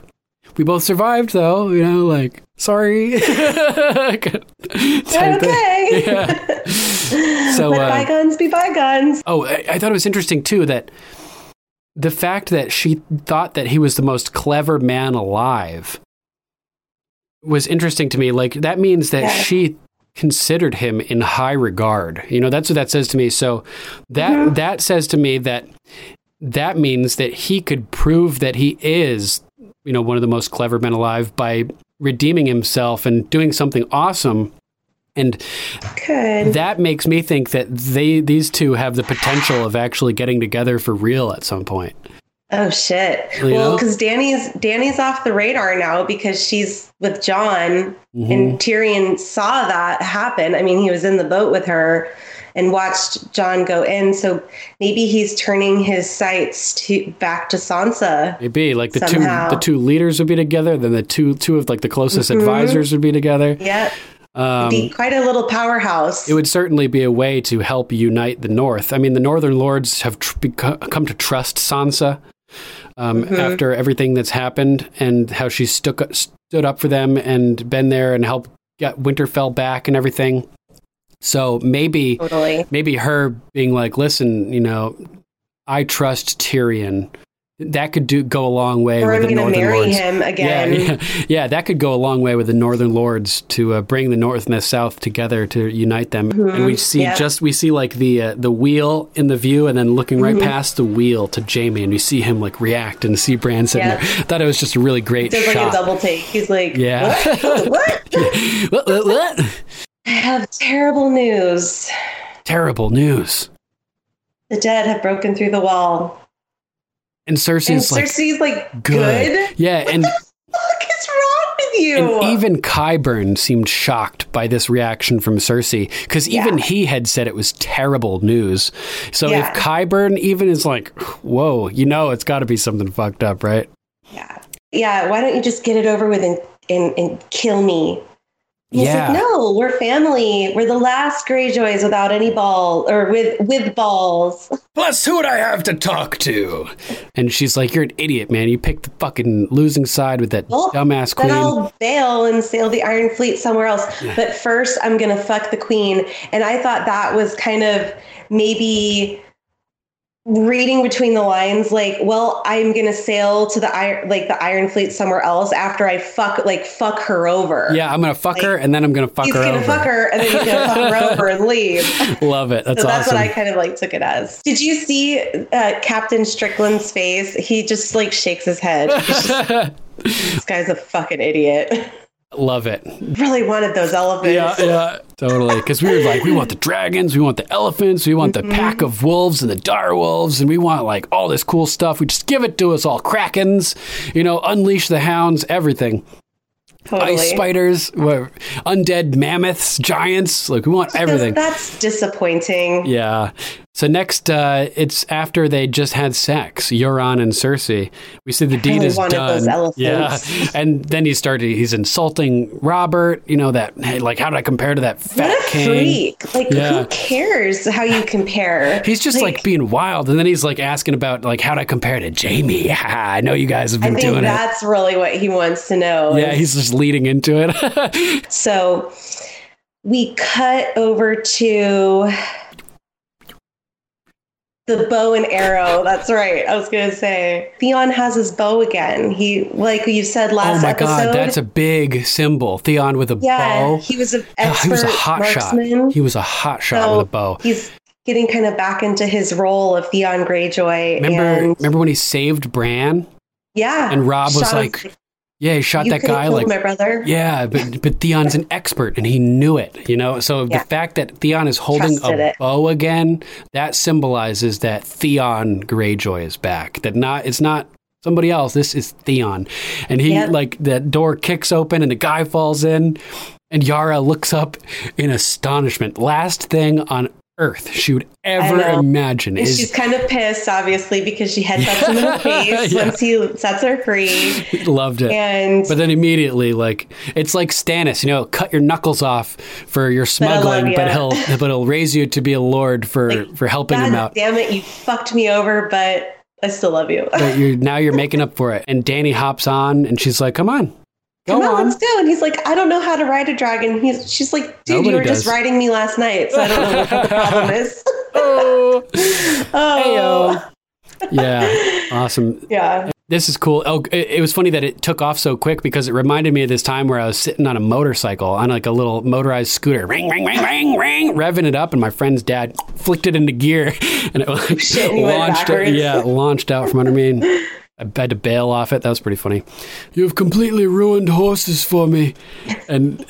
"We both survived, though. You know, like sorry." Type thing. okay. Yeah. So, Let uh, bygones be bygones. Oh, I, I thought it was interesting too that the fact that she thought that he was the most clever man alive was interesting to me. Like that means that Yeah. she considered him in high regard. You know, that's what that says to me. So that Mm-hmm. that says to me that that means that he could prove that he is, you know, one of the most clever men alive by redeeming himself and doing something awesome. And Good. that makes me think that they these two have the potential of actually getting together for real at some point. Oh shit. You well, because Dany's Dany's off the radar now because she's with Jon, Mhm. and Tyrion saw that happen. I mean, he was in the boat with her and watched Jon go in. So maybe he's turning his sights to back to Sansa. Maybe like the Somehow. two the two leaders would be together, then the two two of like the closest Mhm. advisors would be together. Yeah, Um, be quite a little powerhouse. it would certainly be a way to help unite the North. I mean, the Northern Lords have tr- come to trust Sansa um, Mhm. after everything that's happened and how she stuck, stood up for them and been there and helped get Winterfell back and everything. So maybe, Totally. maybe her being like, "Listen, you know, I trust Tyrion." That could do go a long way or with I'm the going to Northern marry Lords. him again. Yeah, yeah, yeah, that could go a long way with the Northern Lords to uh, bring the North and the South together to unite them. And we Mhm, see yeah. just we see like the uh, the wheel in the view, and then looking right Mhm. past the wheel to Jaime, and you see him like react and see Bran sitting Yeah. there. I thought it was just a really great like shot. a double take. He's like, Yeah. what? what? what, what, what? I have terrible news. Terrible news. The dead have broken through the wall. And And Cersei's like Cersei's like, good. good? Yeah, and What is wrong with you? And even Qyburn seemed shocked by this reaction from Cersei because even he had said it was terrible news. So Yeah. if Qyburn even is like, whoa, you know, it's got to be something fucked up, right? Yeah, yeah, why don't you just get it over with and, and, and kill me? He's Yeah. like, no, we're family. We're the last Greyjoys without any ball or with with balls. Plus, who would I have to talk to? And she's like, you're an idiot, man. You picked the fucking losing side with that Well, dumbass Then. I'll bail and sail the Iron Fleet somewhere else. Yeah. But first, I'm gonna fuck the queen. And I thought that was kind of maybe reading between the lines like well i'm gonna sail to the iron like the iron fleet somewhere else after i fuck like fuck her over Yeah, I'm gonna fuck her and then I'm gonna fuck he's her gonna over. fuck her and then he's gonna fuck her over and leave Love it. That's so that's awesome. what i kind of like took it as did you see uh, captain strickland's face he just like shakes his head just- this guy's a fucking idiot Love it. really wanted those elephants Yeah, yeah, totally. Because we were like, we want the dragons, we want the elephants, we want the mm-hmm. pack of wolves and the dire wolves, and we want like all this cool stuff. We just give it to us all. Krakens, you know, unleash the hounds, everything. Totally. Ice spiders, undead mammoths, giants. Like we want everything. that's disappointing Yeah. So next, uh, it's after they just had sex, Euron and Cersei. We see the deed really is done. those elephants. Yeah, and then he started. He's insulting Robert. You know that. Hey, like, how do I compare to that fat what a king? freak like Yeah. who cares how you compare He's just like, being wild, and then he's like asking about like how do I compare to Jaime? I know you guys have I been doing it. that's really what he wants to know. Yeah, he's just leading into it. So we cut over to the bow and arrow. That's right. I was going to say Theon has his bow again. He, like you said oh last my episode. god, that's a big symbol. Theon with a yeah, bow. he was an expert he was a hot marksman. shot. He was a hot shot So with a bow. He's getting kind of back into his role of Theon Greyjoy. Remember, and remember when he saved Bran? yeah, And Rob was like, "Yeah, he shot you that guy." Like, my brother. yeah, but but Theon's an expert and he knew it. You know, so Yeah. the fact that Theon is holding Trusted a it. bow again that symbolizes that Theon Greyjoy is back. That not it's not somebody else. This is Theon, and he Yep. like that door kicks open and the guy falls in, and Yara looks up in astonishment. Last thing on earth she would ever imagine is she's kind of pissed, obviously, because she headsets him in the face Yeah. once he sets her free. Loved it. And but then immediately, like it's like Stannis, you know, cut your knuckles off for your smuggling, but, he'll but he'll raise you to be a lord for for helping God him out. damn it, you fucked me over, but I still love you. But you're now you're making up for it. And Dany hops on, and she's like, "Come on, go Come on, on." let's go. And he's like, I don't know how to ride a dragon. He's she's like, dude, Nobody you were does. just riding me last night, so I don't know what the problem is. oh, oh. yeah, awesome. Yeah. This is cool. Oh, it, it was funny that it took off so quick because it reminded me of this time where I was sitting on a motorcycle on like a little motorized scooter, ring, ring, ring, ring, ring, revving it up, and my friend's dad flicked it into gear, and it like Shit, and you went launched. backwards. Yeah, launched out from under me. And I had to bail off it. That was pretty funny. You've completely ruined horses for me, and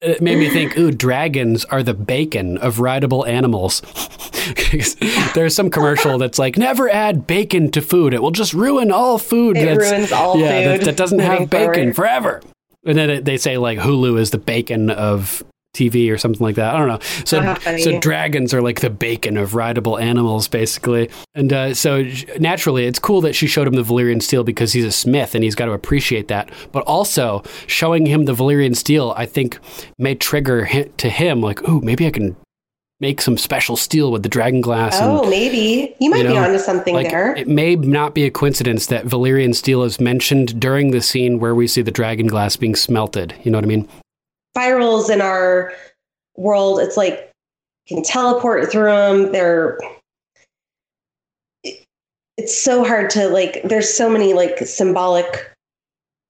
it made me think. Ooh, dragons are the bacon of rideable animals. There's some commercial that's like, never add bacon to food. It will just ruin all food. It that's- ruins all yeah, that- food That, doesn't have bacon forward. forever. And then it, they say like Hulu is the bacon of TV or something like that. I don't know. So, so dragons are like the bacon of rideable animals, basically. And uh, so naturally, it's cool that she showed him the Valyrian steel because he's a smith and he's got to appreciate that. But also showing him the Valyrian steel, I think, may trigger to him like, ooh, maybe I can make some special steel with the dragon glass. and- Oh, maybe. You might you be know, onto something like, there. It may not be a coincidence that Valyrian steel is mentioned during the scene where we see the dragon glass being smelted. You know what I mean? Spirals in our world, it's like can teleport through them. They're it's so hard to like there's so many like symbolic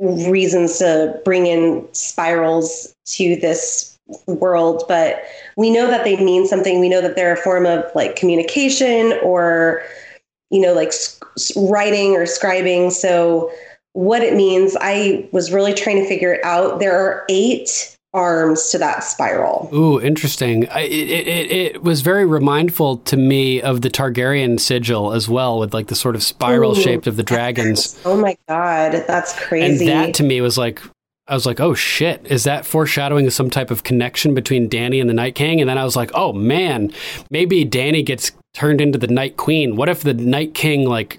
reasons to bring in spirals to this world but we know that they mean something. We know that they're a form of like communication or you know like writing or scribing. So what it means i was really trying to figure it out. There are eight arms to that spiral Ooh, interesting. I, it, it, it was very remindful to me of the Targaryen sigil as well, with like the sort of spiral Ooh. shaped of the dragons. oh my god that's crazy. And that to me was like, I was like, oh shit, is that foreshadowing some type of connection between Dany and the Night King? And then I was like, oh man, maybe Dany gets turned into the Night Queen. What if the Night King like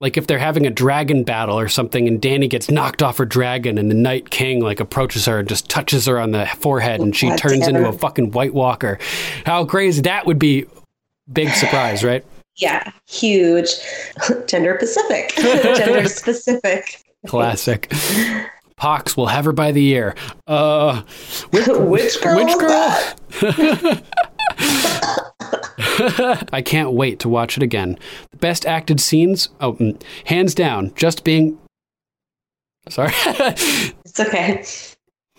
like if they're having a dragon battle or something and Dany gets knocked off her dragon and the Night King like approaches her and just touches her on the forehead and she God turns into a fucking White Walker. How crazy that would be big surprise, right? yeah huge gender specific gender specific Classic. Pox will have her by the ear. Uh, which, Which girl Which girl? I can't wait to watch it again. The best acted scenes, oh, mm, hands down, just being. Sorry. It's okay.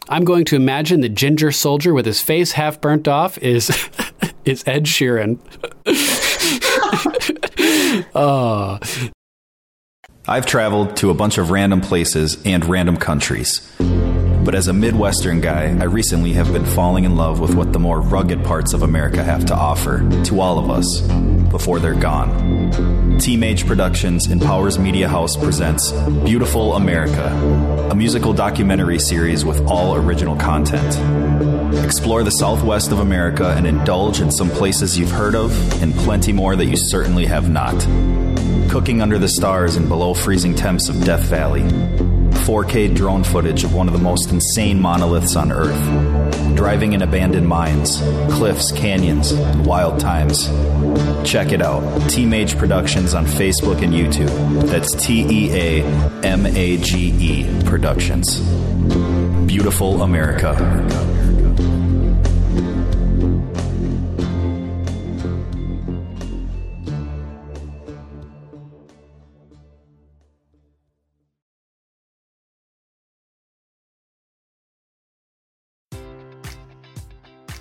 I'm going to imagine the ginger soldier with his face half burnt off is is Ed Sheeran. oh, I've traveled to a bunch of random places and random countries. But as a Midwestern guy, I recently have been falling in love with what the more rugged parts of America have to offer to all of us before they're gone. Team Age Productions and Powers Media House presents Beautiful America, a musical documentary series with all original content. Explore the southwest of America and indulge in some places you've heard of and plenty more that you certainly have not. Cooking under the stars and below freezing temps of Death Valley. 4K drone footage of one of the most insane monoliths on Earth. Driving in abandoned mines, cliffs, canyons, and wild times. Check it out. Team Age Productions on Facebook and YouTube. That's T E A M A G E Productions. Beautiful America.